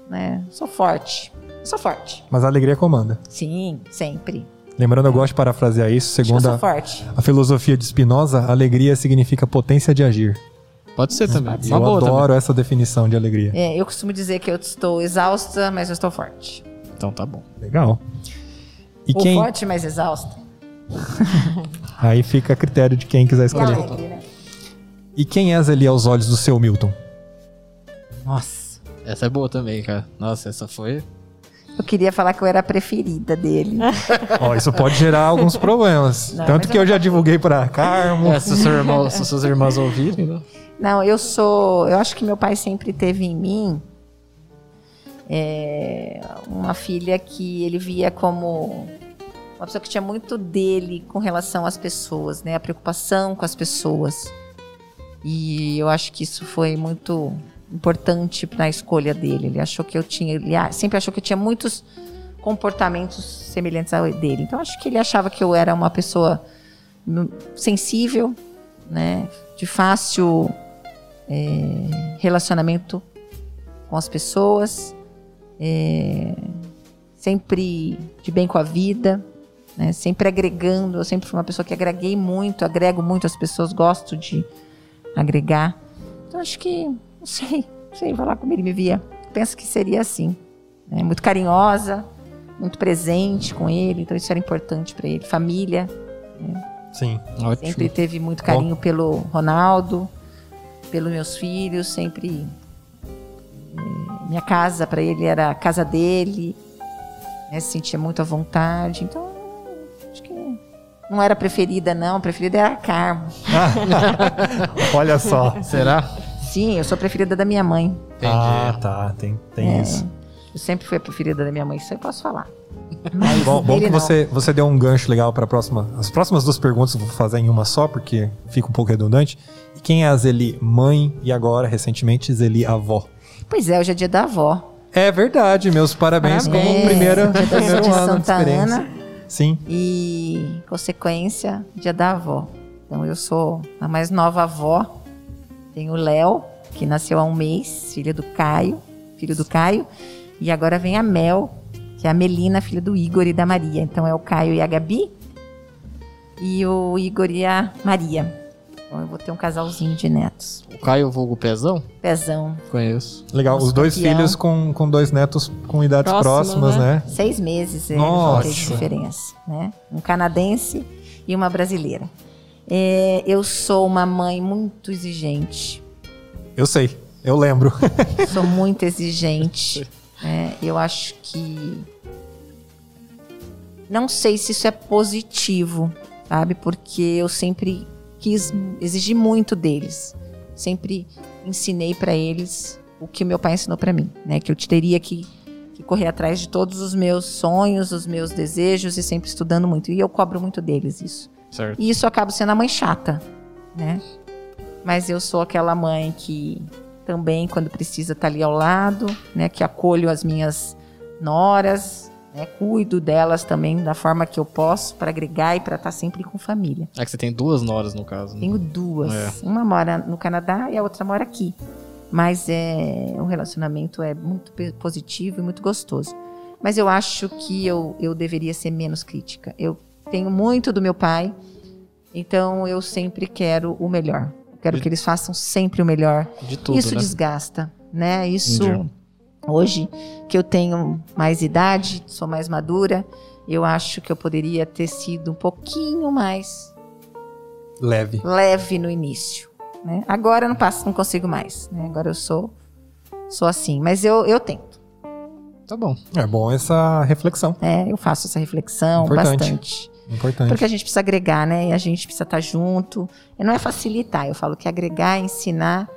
Né? Sou forte. Eu sou forte. Mas a alegria comanda. Sim, sempre. Lembrando, eu gosto de parafrasear isso. Segundo sou a, forte. a filosofia de Spinoza, alegria significa potência de agir. Pode ser também. E Uma eu boa adoro essa definição de alegria. É, eu costumo dizer que eu estou exausta, mas eu estou forte. também. Então tá bom. Legal. E Ou quem. forte, mas exausta. Aí fica a critério de quem quiser E escolher. alegre, né? E quem és ali aos olhos do seu Milton? Nossa. Essa é boa também, cara. Nossa, essa foi. Eu queria falar que eu era a preferida dele. Ó, isso pode gerar alguns problemas. Não, Tanto mas que eu- eu já divulguei pra Carmo. É, se, seu irmão, se suas irmãs ouvirem, né? Não, eu sou. Eu acho que meu pai sempre teve em mim é, uma filha que ele via como uma pessoa que tinha muito dele com relação às pessoas, né? A preocupação com as pessoas. E eu acho que isso foi muito importante na escolha dele. Ele achou que eu tinha, ele ah, sempre achou que eu tinha muitos comportamentos semelhantes ao dele. Então acho que ele achava que eu era uma pessoa sensível, né? De fácil é, relacionamento com as pessoas, é, sempre de bem com a vida, né? sempre agregando. Eu sempre fui uma pessoa que agreguei muito, agrego muito as pessoas, gosto de agregar. Então acho que, não sei, não sei falar como ele me via. Penso que seria assim, né? muito carinhosa, muito presente com ele, então isso era importante para ele. Família, Sim. Ótimo. Sempre teve muito carinho pelo Ronaldo, pelos meus filhos, sempre. eh, minha casa para ele era a casa dele, né, se sentia muito à vontade. Então, não era a preferida, não. A preferida era a Carmo. Olha só. Será? Sim, eu sou a preferida da minha mãe. Entendi. Ah, tá. Tem, tem É, isso. Eu sempre fui a preferida da minha mãe, isso eu posso falar. Mas Bom, bom que não. você, você deu um gancho legal para próxima. As próximas duas perguntas eu vou fazer em uma só, porque fica um pouco redundante. E quem é a Zeli mãe e agora, recentemente, Zeli avó? Pois é, hoje é dia da avó. É verdade, meus parabéns, como Parabéns. primeira, Dia da primeiro de ano de Santa experiência. Ana. Sim. E, consequência, dia da avó. Então, eu sou a mais nova avó. Tenho o Léo, que nasceu há um mês, filho do Caio, filho do Caio. E agora vem a Mel, que é a Melina, filha do Igor e da Maria. Então, é o Caio e a Gabi. E o Igor e a Maria. Então, eu vou ter um casalzinho de netos. O Caio Vulgo Pezão? Pezão, Conheço. Legal. Nosso Os dois campeão. filhos com, com dois netos com idades próximas, né? seis meses eles Nossa. vão ter de diferença, né? Um canadense e uma brasileira. É, eu sou uma mãe muito exigente. Eu sei, eu lembro. Sou muito exigente. né? Eu acho que. Não sei se isso é positivo, sabe? Porque eu sempre quis exigir muito deles. Sempre ensinei para eles o que meu pai ensinou para mim, né? Que eu teria que, que correr atrás de todos os meus sonhos, os meus desejos e sempre estudando muito. E eu cobro muito deles isso. Certo. E isso acaba sendo a mãe chata, né? Mas eu sou aquela mãe que também, quando precisa, tá ali ao lado, né? Que acolho as minhas noras, né? Cuido delas também da forma que eu posso para agregar e para estar sempre com família. É que você tem duas noras, no caso. Né? Tenho duas. É. Uma mora no Canadá e a outra mora aqui. Mas é, o relacionamento é muito positivo e muito gostoso. Mas eu acho que eu, eu deveria ser menos crítica. Eu tenho muito do meu pai, então eu sempre quero o melhor. Quero que eles façam sempre o melhor. De tudo, Isso né? desgasta, né? Isso Entendi. Hoje que eu tenho mais idade, sou mais madura, eu acho que eu poderia ter sido um pouquinho mais Leve. leve no início. Né? Agora eu não passo, não consigo mais. né? Agora eu sou sou assim, mas eu, eu tento. Tá bom. É bom essa reflexão. né? Eu faço essa reflexão Importante. bastante. Importante. Porque a gente precisa agregar, né? E a gente precisa estar junto. E não é facilitar, eu falo que é agregar, ensinar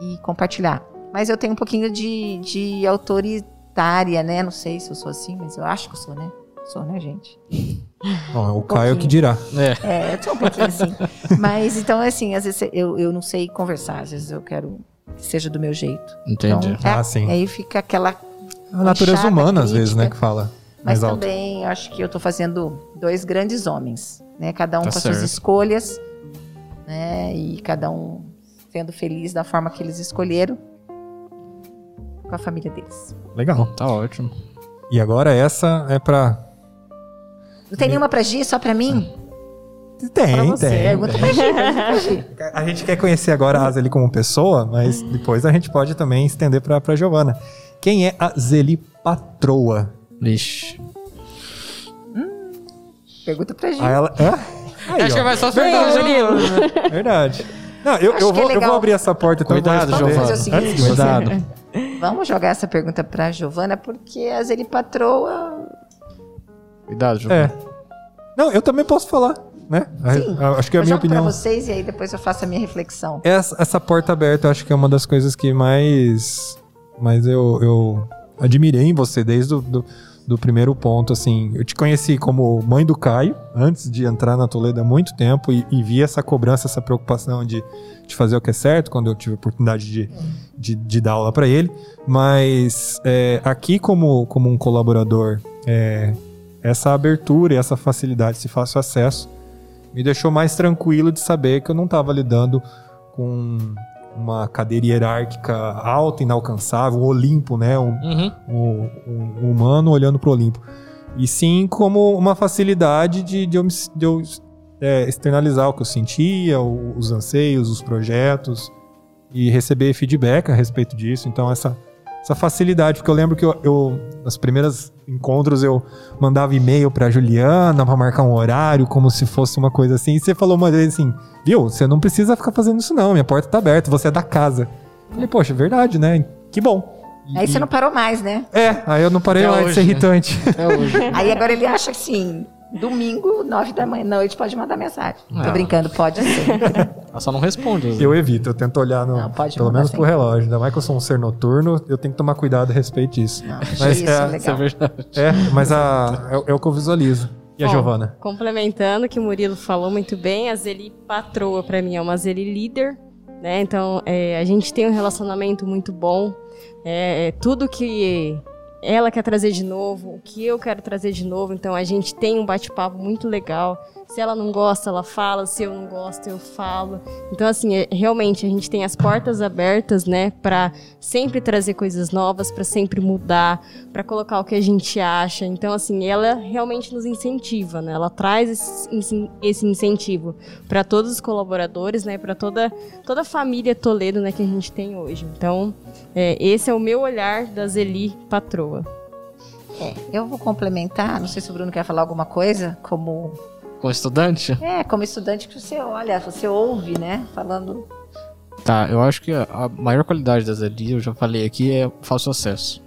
e compartilhar. Mas eu tenho um pouquinho de, de autoritária, né? Não sei se eu sou assim, mas eu acho que eu sou, né? Sou, né, gente? Bom, o Caio que dirá. É. É, eu sou um pouquinho assim. Mas então, assim, às vezes eu, eu não sei conversar, às vezes eu quero que seja do meu jeito. Entendi. Então, é, Ah, sim. Aí fica aquela. A natureza Enxada, humana, às vezes, né, crítica. que fala Mas alto. também acho que eu tô fazendo dois grandes homens, né? Cada um Tá com as suas certo. escolhas, né? E cada um sendo feliz da forma que eles escolheram com a família deles. Legal. Tá ótimo. E agora essa é pra. Não tem nenhuma pra Gi, só pra mim? Tem, Pra você, tem. Pergunta pra Gi, pergunta pra Gi. A gente quer conhecer agora a Zeli como pessoa, mas depois a gente pode também estender pra, pra Giovana. Quem é a Zeli Patroa? Vixe. Pergunta pra Gi. Ah, ela. É? Aí, Acho ó. que vai só perguntar, Danilo. Verdade. Não, eu, eu, que é vou, eu vou abrir essa porta então. eu vou Cuidado. Giovana. Mas o seguinte, Antes de você. Cuidado. Vamos jogar essa pergunta pra Giovana, porque a Zeli Patroa. Cuidado, Giovana. É. Não, eu também posso falar, né? Sim. A- a- acho que é a eu minha opinião. vocês e aí depois eu faço a minha reflexão. Essa, essa porta aberta eu acho que é uma das coisas que mais, mais eu, eu admirei em você desde o do, do primeiro ponto, assim. Eu te conheci como mãe do Caio, antes de entrar na Toledo há muito tempo, e, e vi essa cobrança, essa preocupação de, de fazer o que é certo, quando eu tive a oportunidade de, de, de dar aula para ele. Mas é, aqui, como, como um colaborador, é, essa abertura e essa facilidade, esse fácil acesso, me deixou mais tranquilo de saber que eu não estava lidando com uma cadeira hierárquica alta, inalcançável, um Olimpo, né? Um, Uhum. um, um humano olhando para o Olimpo. E sim como uma facilidade de, de eu, de eu, é, externalizar o que eu sentia, os anseios, os projetos, e receber feedback a respeito disso. Então, essa, essa facilidade, porque eu lembro que eu, eu nas primeiras encontros eu mandava e-mail pra Juliana pra marcar um horário, como se fosse uma coisa assim. E você falou uma vez assim, viu, você não precisa ficar fazendo isso não, minha porta tá aberta, você é da casa. Eu falei, poxa, é verdade, né? Que bom. E- Aí você não parou mais, né? é, aí eu não parei Até mais de ser né? irritante. É hoje. Aí agora ele acha assim, domingo, nove da manhã, noite, pode mandar mensagem. Não. Tô brincando, pode ser. Ela só não responde. Eu evito, eu tento olhar no, Não, pode pelo menos sem pro relógio. Ainda mais que eu sou um ser noturno, eu tenho que tomar cuidado a respeito disso. Não, Mas isso é- Isso é legal. verdade. É, mas a, é, é o que eu visualizo. E a Bom, Giovana? Complementando o que o Murilo falou muito bem, a Zeli patroa pra mim é uma Zeli líder, né? Então é, a gente tem um relacionamento muito bom. É, é tudo que ela quer trazer de novo, o que eu quero trazer de novo. Então a gente tem um bate-papo muito legal. Se ela não gosta, ela fala. Se eu não gosto, eu falo. Então assim, é- realmente a gente tem as portas abertas, né? Pra sempre trazer coisas novas, pra sempre mudar, pra colocar o que a gente acha. Então assim, ela realmente nos incentiva, né? Ela traz esse, esse- incentivo pra todos os colaboradores, né? Para toda toda a família Toledo, né? Que a gente tem hoje. Então é, esse é o meu olhar da Zeli patroa. É, eu vou complementar, não sei se o Bruno quer falar alguma coisa, como Com estudante? é, como estudante que você olha, você ouve, né, falando Tá, eu acho que a, maior qualidade da Zeli, eu já falei aqui, é fácil acesso.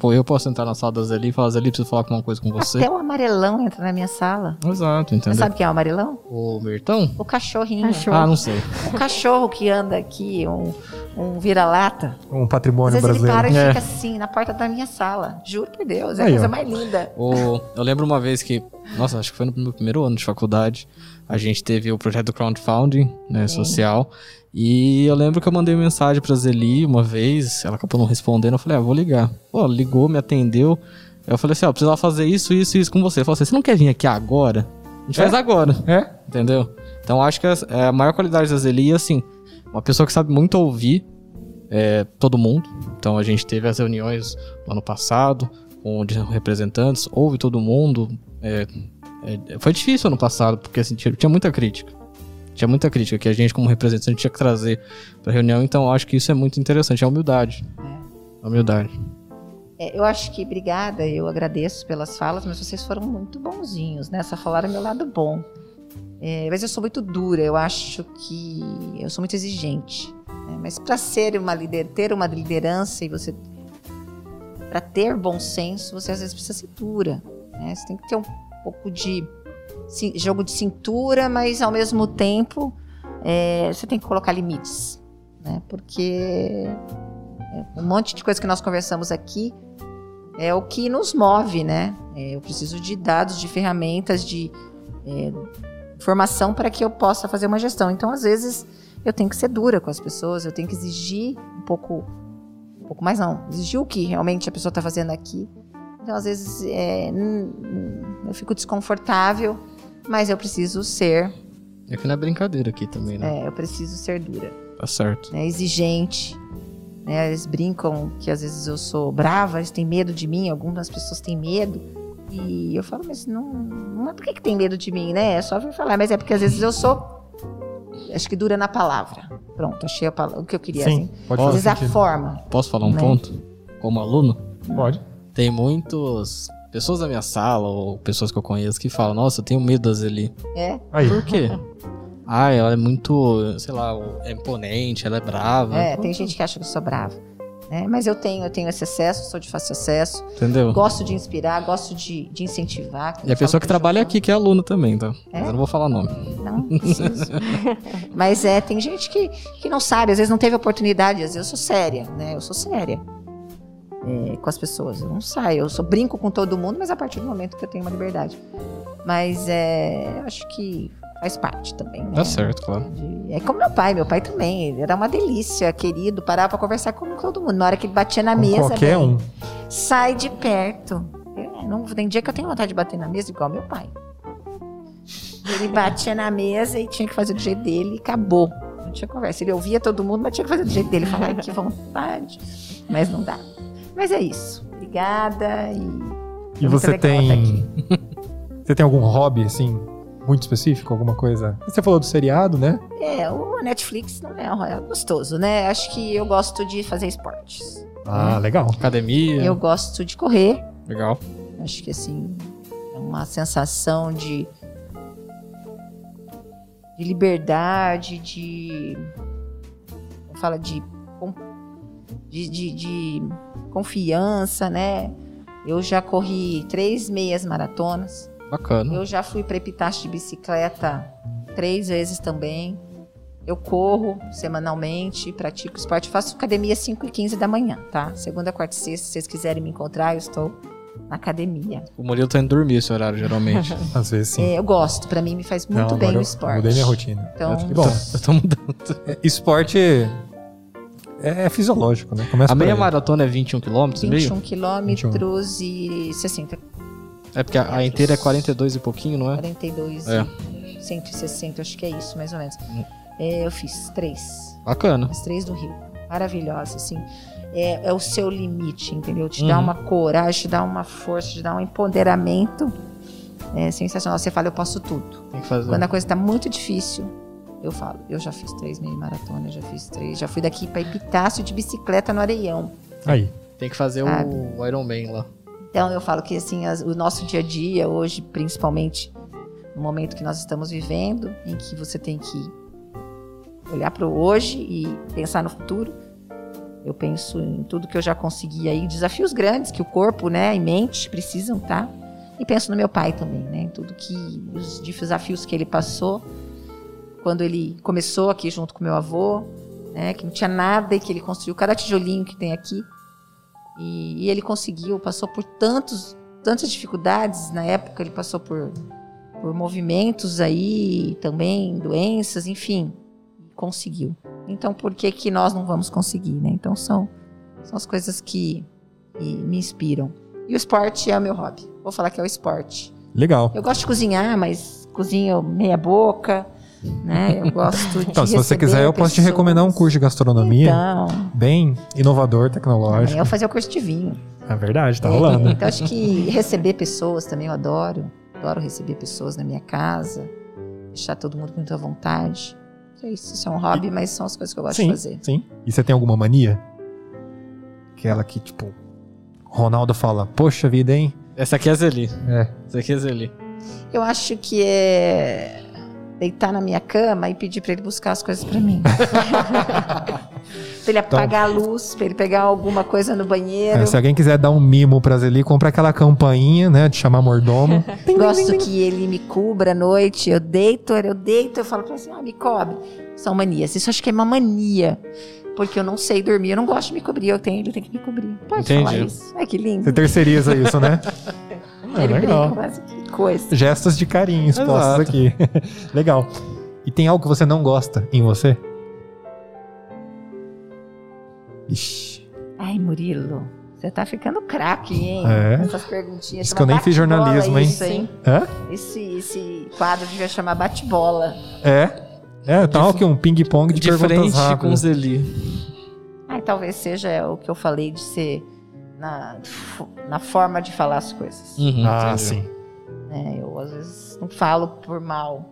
Pô, eu posso entrar na sala da Zeli e falar, Zeli, preciso falar com uma coisa com você. até o amarelão entra na minha sala. Exato, Você entendeu? sabe quem é o amarelão? O Bertão? O cachorrinho. Cachorro. Ah, não sei. O cachorro que anda aqui, um, um vira-lata. Um Às patrimônio vezes ele brasileiro. para e É. fica assim, na porta da minha sala. Juro por Deus, é a coisa ó. mais linda. O, eu lembro uma vez que, nossa, acho que foi no meu primeiro ano de faculdade, a gente teve o projeto do crowdfunding, né, social, e eu lembro que eu mandei mensagem pra Zeli uma vez, ela acabou não respondendo, eu falei, ah, vou ligar. Pô, ligou, me atendeu, eu falei assim, ó, precisava fazer isso, isso e isso com você. Eu falei assim, você não quer vir aqui agora? A gente É? faz agora, É? entendeu? Então acho que a, é a maior qualidade da Zeli é, assim, uma pessoa que sabe muito ouvir é, todo mundo. Então a gente teve as reuniões no ano passado com de- representantes, ouve todo mundo. é, é, foi difícil ano passado, porque assim, tinha muita crítica. Tinha muita crítica que a gente, como representante, tinha que trazer pra reunião. Então eu acho que isso é muito interessante. É a humildade. A humildade. É, eu acho que, obrigada, eu agradeço pelas falas, mas vocês foram muito bonzinhos, né? Só falaram meu lado bom. É, mas eu sou muito dura, eu acho que eu sou muito exigente. né? Mas para ser uma líder, ter uma liderança e você. Para ter bom senso, você às vezes precisa ser dura. né? Você tem que ter um pouco de jogo de cintura, mas ao mesmo tempo é, você tem que colocar limites, né? Porque é, um monte de coisa que nós conversamos aqui é o que nos move, né? É, eu preciso de dados, de ferramentas, de é, informação para que eu possa fazer uma gestão. Então, às vezes, eu tenho que ser dura com as pessoas, eu tenho que exigir um pouco, um pouco mais não, exigir o que realmente a pessoa está fazendo aqui. Então, às vezes, é, hum, hum, eu fico desconfortável, mas eu preciso ser, É que não é brincadeira aqui também, né? é, eu preciso ser dura, Tá certo. né, exigente. Né, eles brincam que às vezes eu sou brava, eles têm medo de mim, algumas pessoas têm medo. E eu falo, mas não, não é porque que tem medo de mim, né? É só vir falar, mas é porque às vezes eu sou. Acho que dura na palavra. Pronto, achei a palavra, o que eu queria. Sim, Assim. pode Às fazer vezes a forma. Posso falar um Né? ponto? Como aluno? Pode. Tem muitos pessoas da minha sala ou pessoas que eu conheço que falam: Nossa, eu tenho medo da Zeli. É, Aí. Por quê? ah, ela é muito, sei lá, é imponente, ela é brava. é, tem gente que acha que eu sou brava. Né? Mas eu tenho, eu tenho esse acesso, sou de fácil acesso. Entendeu? Gosto de inspirar, gosto de, de incentivar. E a pessoa que trabalha aqui, que é aluna também, tá? É? Mas eu não vou falar nome. Não, preciso. Mas é, tem gente que, que não sabe, às vezes não teve oportunidade, às vezes eu sou séria, né? Eu sou séria é, com as pessoas. Eu não saio, eu sou brinco com todo mundo, mas a partir do momento que eu tenho uma liberdade. Mas é, eu acho que faz parte também, né? Tá certo, claro. De- É como meu pai, meu pai também, ele era uma delícia, querido, parava pra conversar com todo mundo. Na hora que ele batia na Com mesa, qualquer bem, um. sai de perto. Eu, não, tem dia que eu tenho vontade de bater na mesa igual meu pai. Ele batia na mesa e tinha que fazer do jeito dele e acabou. Não tinha conversa. Ele ouvia todo mundo, mas tinha que fazer do jeito dele. Falar, que vontade. Mas não dá. Mas é isso. Obrigada e. E você aqui. tem. Você tem algum hobby, assim, muito específico? Alguma coisa? Você falou do seriado, né? É, o Netflix não é, um- é gostoso, né? Acho que eu gosto de fazer esportes. Ah, legal. Academia. Eu gosto de correr. Legal. Acho que assim, é uma sensação de, de liberdade, de. Fala de, de, de, de confiança, né? Eu já corri três meias maratonas. Bacana. Eu já fui para Epitácio de bicicleta três vezes também. Eu corro semanalmente, pratico esporte, faço academia às 5 e 15 da manhã, tá? Segunda, quarta e sexta, se vocês quiserem me encontrar, eu estou na academia. O Murilo tá indo dormir esse horário, geralmente. Às vezes sim. É, eu gosto, para mim me faz muito Não, bem o eu esporte. Mudei minha rotina. Então, Que bom. eu tô mudando. Esporte é, é fisiológico, né? Começa A meia aí. maratona é 21 km, meio? 21 quilômetros e 60, É porque a, a inteira é 42 e pouquinho, não é? 42 É. e 160, acho que é isso, mais ou menos. É, eu fiz três. Bacana. As três do Rio. Maravilhosa, assim. É, é o seu limite, entendeu? Te dá Uhum. uma coragem, te dá uma força, te dá um empoderamento. É sensacional. Você fala, eu posso tudo. Tem que fazer. Quando a coisa tá muito difícil, eu falo, eu já fiz três meio maratona, eu já fiz três. Já fui daqui pra Epitácio de bicicleta no Areião. Aí. Tem que fazer Sabe? o Iron Man lá. Então eu falo que assim, as- o nosso dia a dia hoje, principalmente no momento que nós estamos vivendo, em que você tem que olhar para o hoje e pensar no futuro. Eu penso em tudo que eu já consegui aí, desafios grandes que o corpo, né, e mente precisam, tá? E penso no meu pai também, né, em tudo que os desafios que ele passou quando ele começou aqui junto com meu avô, né, que não tinha nada e que ele construiu cada tijolinho que tem aqui. E, e ele conseguiu, passou por tantos, tantas dificuldades na época, ele passou por, por movimentos aí, também doenças, enfim, conseguiu. Então, por que que nós não vamos conseguir, né? Então, são, são as coisas que, que me inspiram. E o esporte é o meu hobby. Vou falar que é o esporte. Legal. Eu gosto de cozinhar, mas cozinho meia boca, né? Eu gosto de Então, se você quiser, eu posso te recomendar um curso de gastronomia Então, bem inovador, tecnológico. eu fazer o curso de vinho. É verdade, tá rolando. Então, acho que receber pessoas também eu adoro. Adoro receber pessoas na minha casa. Deixar todo mundo com muita vontade. É isso, isso é um hobby, mas são as coisas que eu gosto sim, de fazer. sim. E você tem alguma mania? Aquela que, tipo, Ronaldo fala, poxa vida, hein? Essa aqui é a Zeli. É. Essa aqui é a Zeli. Eu acho que é deitar na minha cama e pedir para ele buscar as coisas para mim. pra ele apagar a luz, para ele pegar alguma coisa no banheiro. É, se alguém quiser dar um mimo pra Zeli, compra aquela campainha, né, de chamar mordomo. Gosto que ele me cubra à noite. Eu deito, eu deito, eu falo pra ele assim, ah, me cobre. São manias. Isso acho que é uma mania. Porque eu não sei dormir, eu não gosto de me cobrir. Eu tenho, ele tem que me cobrir. Pode Entendi. falar isso. Ai, que lindo. Você terceiriza isso, né? É, ele legal. brinca, mas coisa. Gestos de carinho expostos Exato. aqui. legal. E tem algo que você não gosta em você? Ixi. Ai, Murilo, você tá ficando craque, hein? É. Essas perguntinhas. Isso que eu nem fiz jornalismo, hein? Isso, hein? Hã? Esse, esse quadro devia chamar bate-bola. É. É, tá De- aqui um ping-pong de, De perguntas frente com rápidas. Zeli. Ai, talvez seja o que eu falei de ser na, na forma de falar as coisas. Uhum, Ah, entendi. sim. Né? Eu às vezes não falo por mal.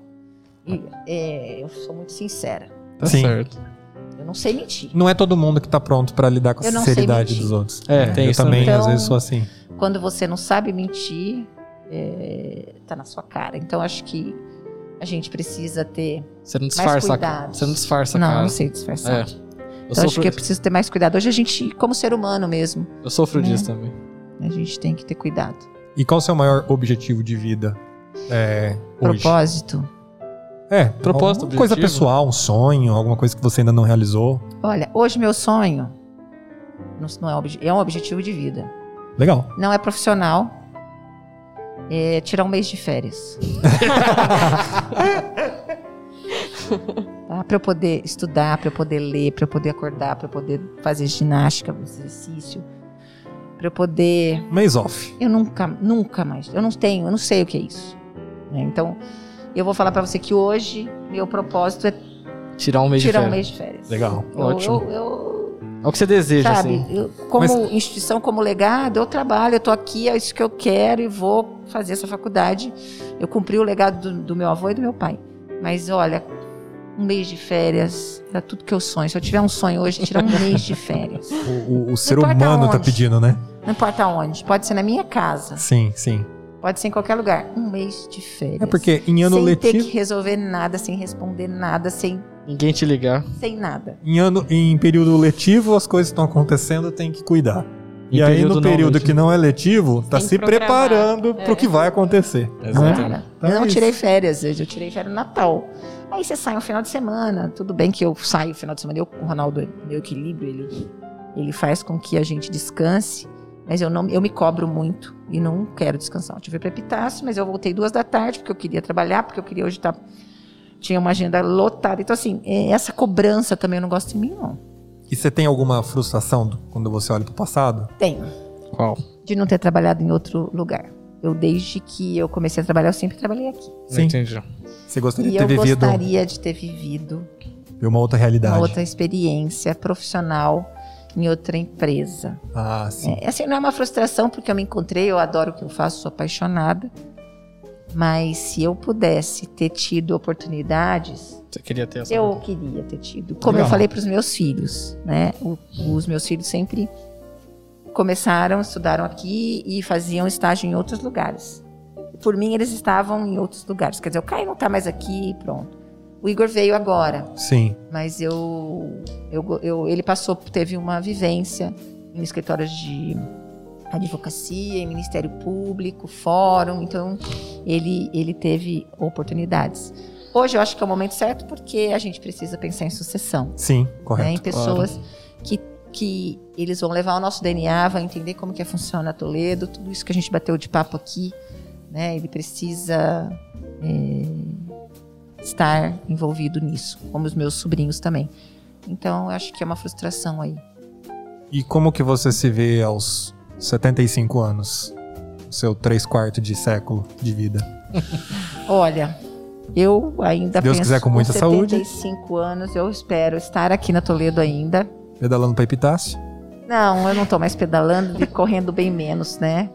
E, é, eu sou muito sincera. Tá Sim. certo. Eu não sei mentir. Não é todo mundo que tá pronto pra lidar com a não sinceridade dos outros. É, tem eu isso também, também. às Então- vezes, sou assim. Quando você não sabe mentir, é, tá na sua cara. Então acho que a gente precisa ter. Você não disfarça a cara. cuidado. Você não disfarça a não, cara. não sei disfarçar. É. Eu Então sofro, acho que eu preciso ter mais cuidado. Hoje a gente, como ser humano mesmo, eu sofro né? disso também. a gente tem que ter cuidado. E qual o seu maior objetivo de vida é, hoje? Propósito. É, Propósito, alguma coisa pessoal, um sonho, alguma coisa que você ainda não realizou. Olha, hoje meu sonho não, é, é um objetivo de vida. Legal. Não é profissional. É tirar um mês de férias. tá? Para eu poder estudar, para eu poder ler, para eu poder acordar, para eu poder fazer ginástica, exercício, para eu poder. Mês off. Eu nunca, nunca mais. Eu não tenho, eu não sei o que é isso. né? Então, eu vou falar para você que hoje meu propósito é Tirar um mês tirar de um férias. mês de férias. Legal. Eu- Ótimo. eu- eu É o que você deseja, Sabe, assim. eu- como Mas- instituição, como legado, eu trabalho, eu tô aqui, é isso que eu quero e vou fazer essa faculdade. Eu cumpri o legado do, do meu avô e do meu pai. Mas olha, um mês de férias era tudo que eu sonho. Se eu tiver um sonho hoje, tirar um mês de férias. O, o- o ser humano tá onde. pedindo, né? Não importa onde. Pode ser na minha casa, Sim, sim. pode ser em qualquer lugar. Um mês de férias. É porque em ano sem ter letivo, que resolver nada, sem responder nada, sem, Ninguém te ligar. sem nada. em ano em período letivo as coisas estão acontecendo, tem que cuidar. Em e aí no não período que não é letivo, tá se programar. preparando É. pro que vai acontecer. né? Exatamente. Cara, Então eu é não isso. tirei férias, eu tirei férias no Natal. Aí você sai um final de semana, tudo bem que eu saio no final de semana, eu o Ronaldo, meu equilíbrio, ele, ele faz com que a gente descanse, mas eu não eu me cobro muito e não quero descansar. Eu tive para Epitácio, mas eu voltei duas da tarde porque eu queria trabalhar, porque eu queria hoje estar tinha uma agenda lotada. Então assim, é, essa cobrança também eu não gosto em mim não. E você tem alguma frustração do- quando você olha pro passado? Tenho Qual? de não ter trabalhado em outro lugar. Eu desde que eu comecei a trabalhar, eu sempre trabalhei aqui. Sim. Entendi. Você gostaria E de ter eu vivido gostaria de ter vivido uma outra realidade? uma outra experiência profissional em outra empresa. Ah, sim. É, assim, não é uma frustração porque eu me encontrei, eu adoro o que eu faço, sou apaixonada. Mas se eu pudesse ter tido oportunidades, Você queria ter essa. eu queria ter tido. Como Legal. eu falei para os meus filhos, né? O- os meus filhos sempre começaram, estudaram aqui e faziam estágio em outros lugares. Por mim, eles estavam em outros lugares. Quer dizer, o Caio não está mais aqui, pronto. O Igor veio agora. Sim. Mas eu, eu, eu- ele passou, teve uma vivência em escritórios de advocacia, em Ministério Público, fórum, então ele, ele teve oportunidades. Hoje eu acho que é o momento certo porque a gente precisa pensar em sucessão, Sim, né? correto. em pessoas que, que eles vão levar o nosso DNA, vão entender como que funciona Toledo, tudo isso que a gente bateu de papo aqui, né? Ele precisa é, estar envolvido nisso, como os meus sobrinhos também. Então, eu acho que é uma frustração aí. E como que você se vê aos 75 anos? Seu três quartos de século de vida. Olha, eu ainda Deus penso quiser, com muita saúde. 75 anos, eu espero estar aqui na Toledo ainda. Pedalando pra Epitácio? Não, eu não estou mais pedalando e correndo bem menos, né?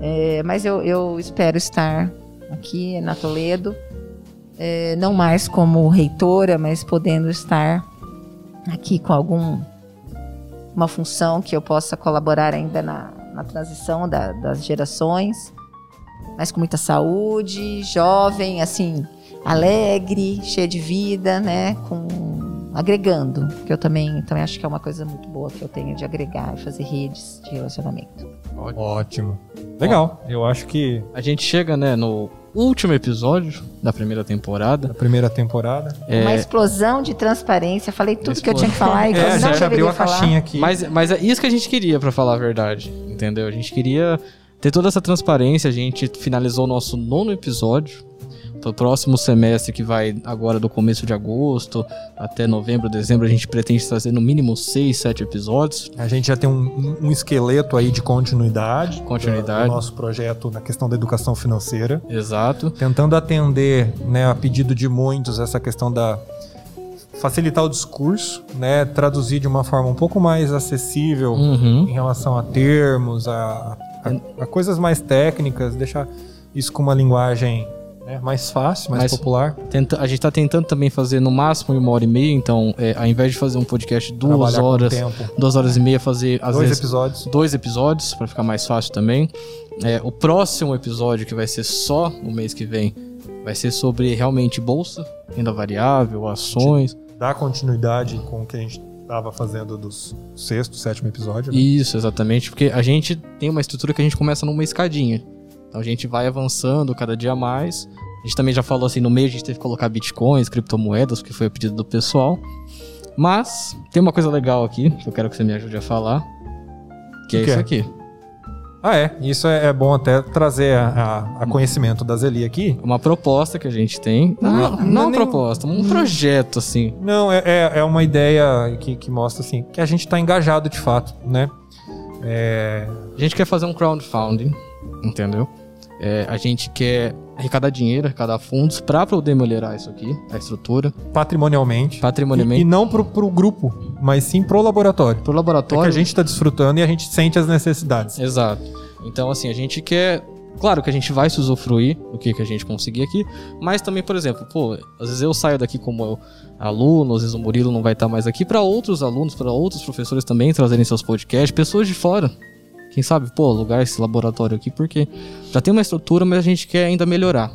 É, mas eu, eu espero estar aqui na Toledo, é, não mais como reitora, mas podendo estar aqui com algum uma função que eu possa colaborar ainda na, na transição da- das gerações, mas com muita saúde, jovem, assim, alegre, cheia de vida, né? Com agregando, que eu também, também acho que é uma coisa muito boa que eu tenho de agregar e fazer redes de relacionamento. Ótimo. Legal. Eu acho que A gente chega, né, no último episódio da primeira temporada. na primeira temporada. Uma explosão de transparência. Falei tudo que eu tinha que explosão. falar e que É, eu não gente abriu a falar. caixinha aqui. Mas, mas é isso que a gente queria, pra falar a verdade. Entendeu? A gente queria ter toda essa transparência. A gente finalizou o nosso nono episódio. Pro próximo semestre, que vai agora do começo de agosto até novembro, dezembro, a gente pretende trazer no mínimo seis, sete episódios. A gente já tem um, um esqueleto aí de continuidade. Continuidade. Do nosso projeto na questão da educação financeira. Exato. Tentando atender, né, a pedido de muitos, essa questão da facilitar o discurso, né, traduzir de uma forma um pouco mais acessível Uhum. em relação a termos, a, a- a coisas mais técnicas, deixar isso com uma linguagem né, mais fácil, mais, Mais- popular. Tenta- a gente tá tentando também fazer no máximo uma hora e meia, então, é, ao invés de fazer um podcast duas Trabalhar horas, duas horas e meia, fazer às Dois vezes episódios. dois episódios para ficar mais fácil também. É, o próximo episódio, que vai ser só no mês que vem, vai ser sobre realmente bolsa, renda variável, ações. Dar continuidade com o que a gente estava fazendo dos sexto, sétimo episódio. né? Isso, exatamente, porque a gente tem uma estrutura que a gente começa numa escadinha. Então a gente vai avançando cada dia mais. A gente também já falou assim, no meio a gente teve que colocar bitcoins, criptomoedas, que foi o pedido do pessoal. Mas tem uma coisa legal aqui, que eu quero que você me ajude a falar, que é que isso é? aqui. Ah, é. Isso é, é bom até trazer a, a- a conhecimento da Zeli aqui. Uma proposta que a gente tem. Não, Não, não, não é uma nem- proposta, um projeto, assim. Não, é, é, é uma ideia que, que mostra assim que a gente está engajado de fato, né? É, A gente quer fazer um crowdfunding, entendeu? É, a gente quer arrecadar dinheiro, arrecadar fundos para poder melhorar isso aqui, a estrutura, patrimonialmente. patrimonialmente, E, e não pro, pro grupo, mas sim pro laboratório. pro É que laboratório. a gente está desfrutando e a gente sente as necessidades. Exato. Então, assim, a gente quer. Claro que a gente vai se usufruir do que, que a gente conseguir aqui, mas também, por exemplo, pô, às vezes eu saio daqui como aluno, às vezes o Murilo não vai estar mais aqui, para outros alunos, para outros professores também trazerem seus podcasts, pessoas de fora. Quem sabe, pô, alugar esse laboratório aqui, porque já tem uma estrutura, mas a gente quer ainda melhorar.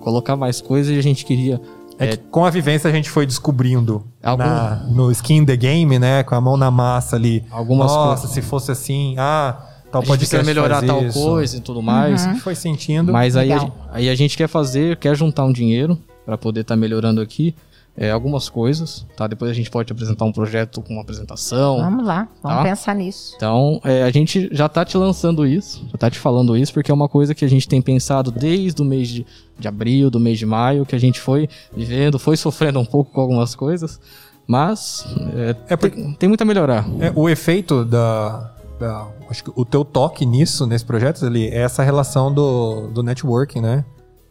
Colocar mais coisas e a gente queria. É, que com a vivência a gente foi descobrindo Algum- na- no skin the game, né? Com a mão na massa ali. Algumas Nossa, coisas. se fosse assim, ah, tal a gente precisa podcast melhorar tal isso. coisa e tudo mais. A gente foi sentindo. Mas aí a, aí a gente quer fazer, quer juntar um dinheiro para poder estar melhorando aqui é, algumas coisas, tá? Depois a gente pode apresentar um projeto com uma apresentação. Vamos lá, vamos Tá. pensar nisso. Então, é, a gente já tá te lançando isso, já tá te falando isso, porque é uma coisa que a gente tem pensado desde o mês de, de abril, do mês de maio, que a gente foi vivendo, foi sofrendo um pouco com algumas coisas, mas é, É porque- tem, tem muito a melhorar. É, o efeito da, da- Acho que o teu toque nisso, nesse projeto, ali, é essa relação do, do networking, né?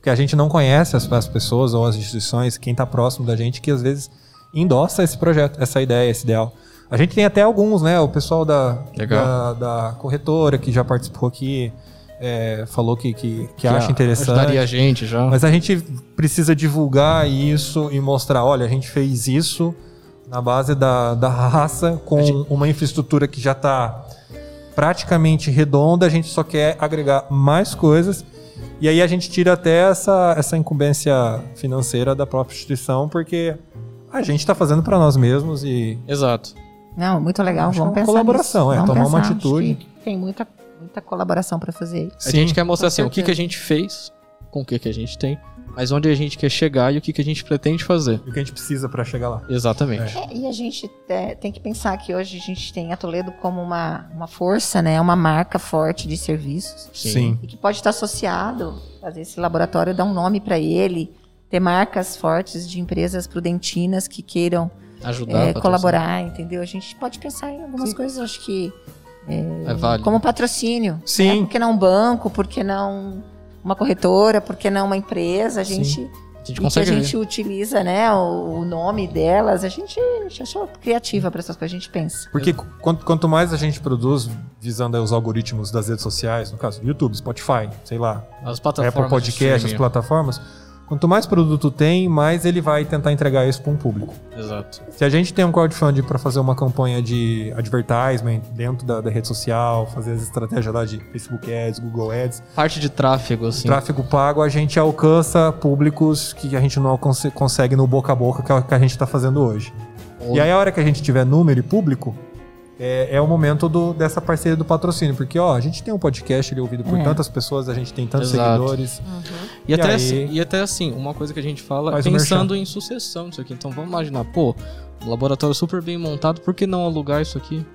Porque a gente não conhece as, as pessoas ou as instituições, quem tá próximo da gente, que às vezes endossa esse projeto, essa ideia, esse ideal. A gente tem até alguns, né? O pessoal da, da, da corretora que já participou aqui, é, falou que, que, que acha a- interessante. Ajudaria a gente já. Mas a gente precisa divulgar isso e mostrar, olha, a gente fez isso na base da, da raça com uma infraestrutura que já está praticamente redonda, a gente só quer agregar mais coisas. E aí a gente tira até essa, essa incumbência financeira da própria instituição, porque a gente está fazendo para nós mesmos e. Exato. Não, muito legal, Acho vamos é uma pensar colaboração, nisso. é, Vamos tomar uma pensar, acho atitude. Tem muita, muita colaboração para fazer aí. A gente quer mostrar assim, o que, que a gente fez, com o que, que a gente tem, mas onde a gente quer chegar e o que, que a gente pretende fazer. o que a gente precisa para chegar lá. Exatamente. É, e a gente é, tem que pensar que hoje a gente tem a Toledo como uma, uma força, né? Uma marca forte de serviços. Sim. E que pode estar associado, fazer esse laboratório, dar um nome para ele, ter marcas fortes de empresas prudentinas que queiram Ajudar. é, colaborar, entendeu? A gente pode pensar em algumas coisas, acho que É válido. como patrocínio. Sim. Né? Por que não um banco? Por que não uma corretora? Por que não uma empresa? A gente, A gente e que a consegue gente utiliza né, o, nome delas. A gente, a gente achou criativa para essas coisas, a gente pensa. Porque quanto, quanto mais a gente produz visando aí os algoritmos das redes sociais, no caso YouTube, Spotify, sei lá, As Apple plataformas de Podcast, as plataformas, Quanto mais produto tem, mais ele vai tentar entregar isso para um público. Exato. Se a gente tem um crowdfunding para fazer uma campanha de advertisement dentro da, da, rede social, fazer as estratégias lá de Facebook Ads, Google Ads. Parte de tráfego, assim. Tráfego pago, a gente alcança públicos que a gente não consegue no boca a boca, que é o que a gente está fazendo hoje. E aí, a hora que a gente tiver número e público, é, é o momento do, dessa parceria do patrocínio. Porque, ó, a gente tem um podcast ele é ouvido por é. tantas pessoas, a gente tem tantos Exato. seguidores. Uhum. E, e, até aí, assim, e até assim, uma coisa que a gente fala pensando em sucessão disso aqui. Então vamos imaginar, pô, um laboratório super bem montado, por que não alugar isso aqui?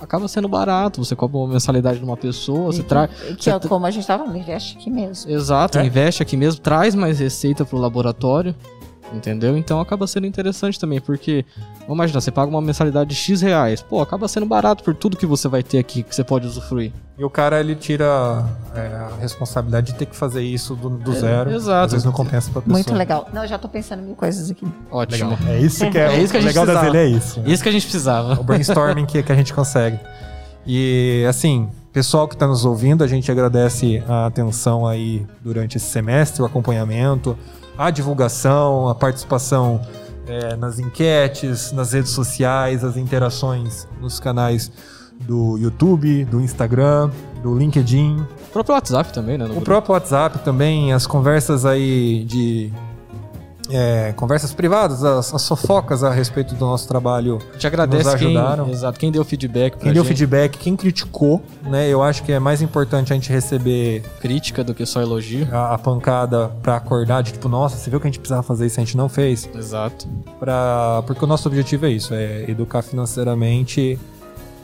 acaba sendo barato. Você cobra uma mensalidade de uma pessoa, você traz. Que é como a gente estava, investe aqui mesmo. Exato, é? investe aqui mesmo, traz mais receita para o laboratório. Entendeu? Então acaba sendo interessante também, porque, vamos imaginar, você paga uma mensalidade de X reais. Pô, acaba sendo barato por tudo que você vai ter aqui, que você pode usufruir. E o cara, ele tira é, a responsabilidade de ter que fazer isso do, do é, zero. Exato. Às vezes não compensa pra pessoa. Muito legal. Não, eu já tô pensando em mil coisas aqui. Ótimo. Legal. É isso que é, é isso que a gente legal precisava. da Zeli é isso. Isso que a gente precisava. O brainstorming que, que a gente consegue. E, assim, pessoal que está nos ouvindo, a gente agradece a atenção aí durante esse semestre, o acompanhamento, a divulgação, a participação é, nas enquetes, nas redes sociais, as interações nos canais do YouTube, do Instagram, do LinkedIn. O próprio WhatsApp também, né? o próprio WhatsApp também, as conversas aí de é, conversas privadas, as, as, fofocas a respeito do nosso trabalho. Te agradece nos ajudaram. Quem, exato, quem deu feedback. Quem deu gente. feedback, quem criticou, né? Eu acho que é mais importante a gente receber crítica do que só elogio. A, a pancada para acordar de tipo, nossa, você viu que a gente precisava fazer isso, a gente não fez. Exato. Pra, porque o nosso objetivo é isso, é educar financeiramente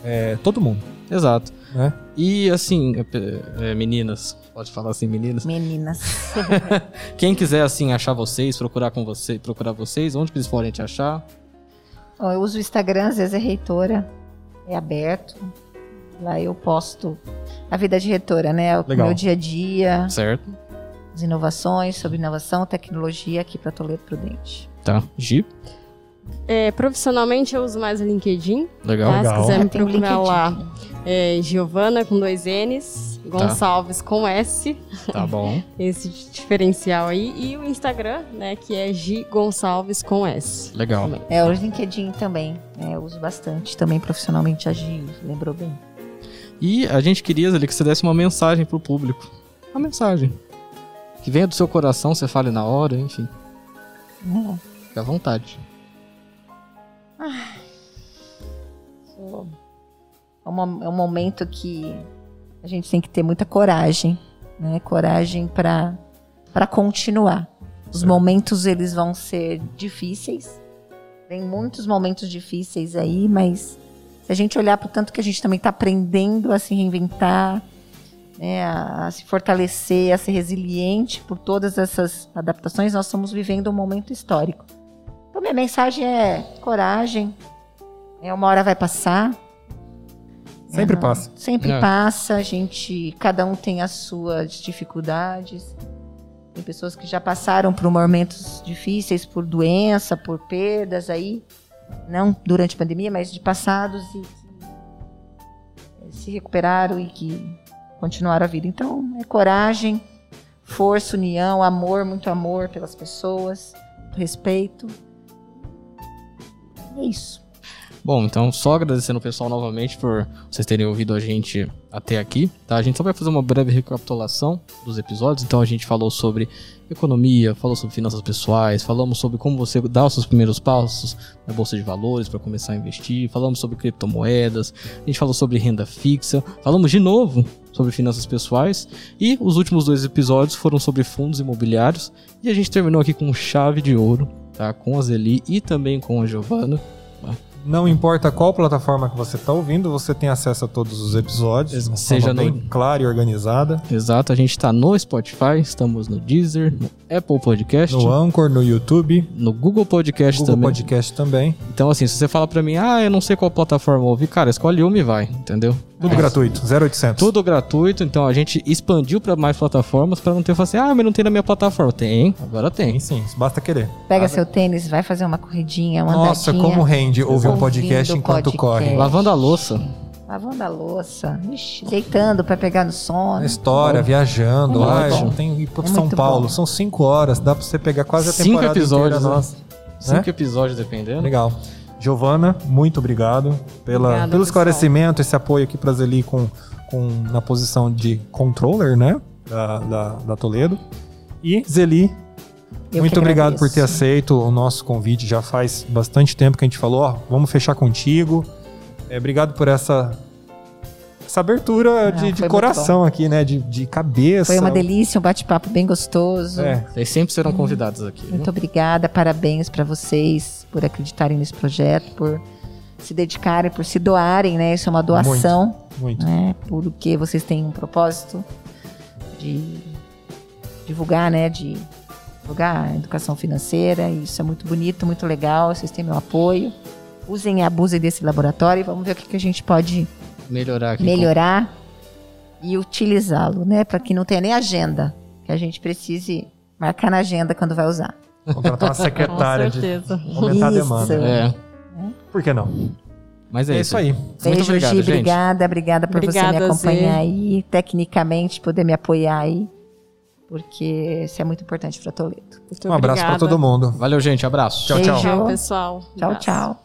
é, todo mundo. Exato. Né? E assim, é, é, meninas, pode falar assim, meninas? Meninas. Quem quiser assim achar vocês, procurar com você, procurar vocês, onde que eles podem te achar? Eu uso o Instagram, às vezes é reitora, é aberto. Lá eu posto a vida de reitora, né? O Legal. meu dia a dia. Certo. As inovações sobre inovação, tecnologia aqui para Toledo Prudente. Tá. Gi? É, profissionalmente eu uso mais o LinkedIn. Legal. Tá? Legal. Se quiser me procurar lá, é Giovana com dois N's, Gonçalves tá. com S. Tá bom. Esse diferencial aí. E o Instagram, né, que é G Gonçalves com S. Legal. Também. É, o LinkedIn também. Né, eu uso bastante também profissionalmente a Gi, lembrou bem. E a gente queria ali que você desse uma mensagem pro público. Uma mensagem. Que venha do seu coração, você fale na hora, enfim. É. Fique à vontade. É um, é um momento que a gente tem que ter muita coragem, né? Coragem para para continuar. Os é. momentos eles vão ser difíceis. Tem muitos momentos difíceis aí, mas se a gente olhar para o tanto que a gente também está aprendendo a se reinventar, né, a, a, se fortalecer, a ser resiliente por todas essas adaptações, nós estamos vivendo um momento histórico. Então, minha mensagem é coragem. É, uma hora vai passar. Sempre é, passa. Sempre é. passa. A gente, cada um tem as suas dificuldades. Tem pessoas que já passaram por momentos difíceis, por doença, por perdas aí, não durante a pandemia, mas de passados e que se recuperaram e que continuaram a vida. Então, é coragem, força, união, amor, muito amor pelas pessoas, respeito. É isso. Bom, então só agradecendo o pessoal novamente por vocês terem ouvido a gente até aqui, tá? A gente só vai fazer uma breve recapitulação dos episódios. Então a gente falou sobre economia, falou sobre finanças pessoais, falamos sobre como você dá os seus primeiros passos na bolsa de valores para começar a investir, falamos sobre criptomoedas, a gente falou sobre renda fixa, falamos de novo sobre finanças pessoais e os últimos dois episódios foram sobre fundos imobiliários e a gente terminou aqui com chave de ouro, tá? Com a Zeli e também com a Giovana. Não importa qual plataforma que você está ouvindo, você tem acesso a todos os episódios. Seja bem no... clara e organizada. Exato, a gente está no Spotify, estamos no Deezer, no Apple Podcast, no Anchor, no YouTube, no Google Podcast Google também. Podcast também. Então assim, se você fala para mim, ah, eu não sei qual plataforma ouvir, cara, escolhe uma e vai, entendeu? Tudo é. gratuito, 0800. Tudo gratuito, então a gente expandiu para mais plataformas para não ter assim, ah, mas não tem na minha plataforma. Tem, agora tem. Sim, sim, basta querer. Pega ah, seu tênis, vai fazer uma corridinha, uma Nossa, andadinha, como rende ouvir um podcast enquanto podcast. corre. Lavando a louça. lavando a louça, ixi, deitando para pegar no sono. Na história, viajando. É Ai, bom. tem que ir para É São Paulo. bom. São cinco horas. Dá para você pegar quase a Cinco temporada episódios, inteira né? nossa. Cinco episódios, dependendo. Legal. Giovana, muito obrigado pela, Obrigada, pelo pessoal. esclarecimento, esse apoio aqui para Zeli com, com, na posição de controller, né? Da, da, da Toledo. E Zeli, Eu muito obrigado por ter aceito o nosso convite. Já faz bastante tempo que a gente falou, ó, vamos fechar contigo. É, obrigado por essa, essa abertura de, de muito coração aqui, né? De, de cabeça. Foi uma delícia, um bate-papo bem gostoso. É, Vocês sempre serão convidados aqui. viu? Muito obrigada, parabéns para vocês por acreditarem nesse projeto, por se dedicarem, por se doarem, né? Isso é uma doação, muito. né? Porque vocês têm um propósito de divulgar, né? De divulgar a educação financeira. Isso é muito bonito, muito legal. Vocês têm meu apoio. Usem e abusem desse laboratório e vamos ver o que, que a gente pode Melhorar aqui. melhorar e utilizá-lo, né? Para que não tenha nem agenda, que a gente precise marcar na agenda quando vai usar. Contratar uma Com secretária de certeza. aumentar a Isso. demanda. É, Por que não? mas é, É isso aí. Muito Beijo, obrigado, Gi, gente. obrigada, obrigada por você Obrigada, me acompanhar Zê. aí, tecnicamente, poder me apoiar aí, porque isso é muito importante para Toledo. Muito Um abraço para todo mundo. Valeu, gente. Abraço. Tchau, tchau. Beijo. Tchau, pessoal. Tchau, Abraço. tchau.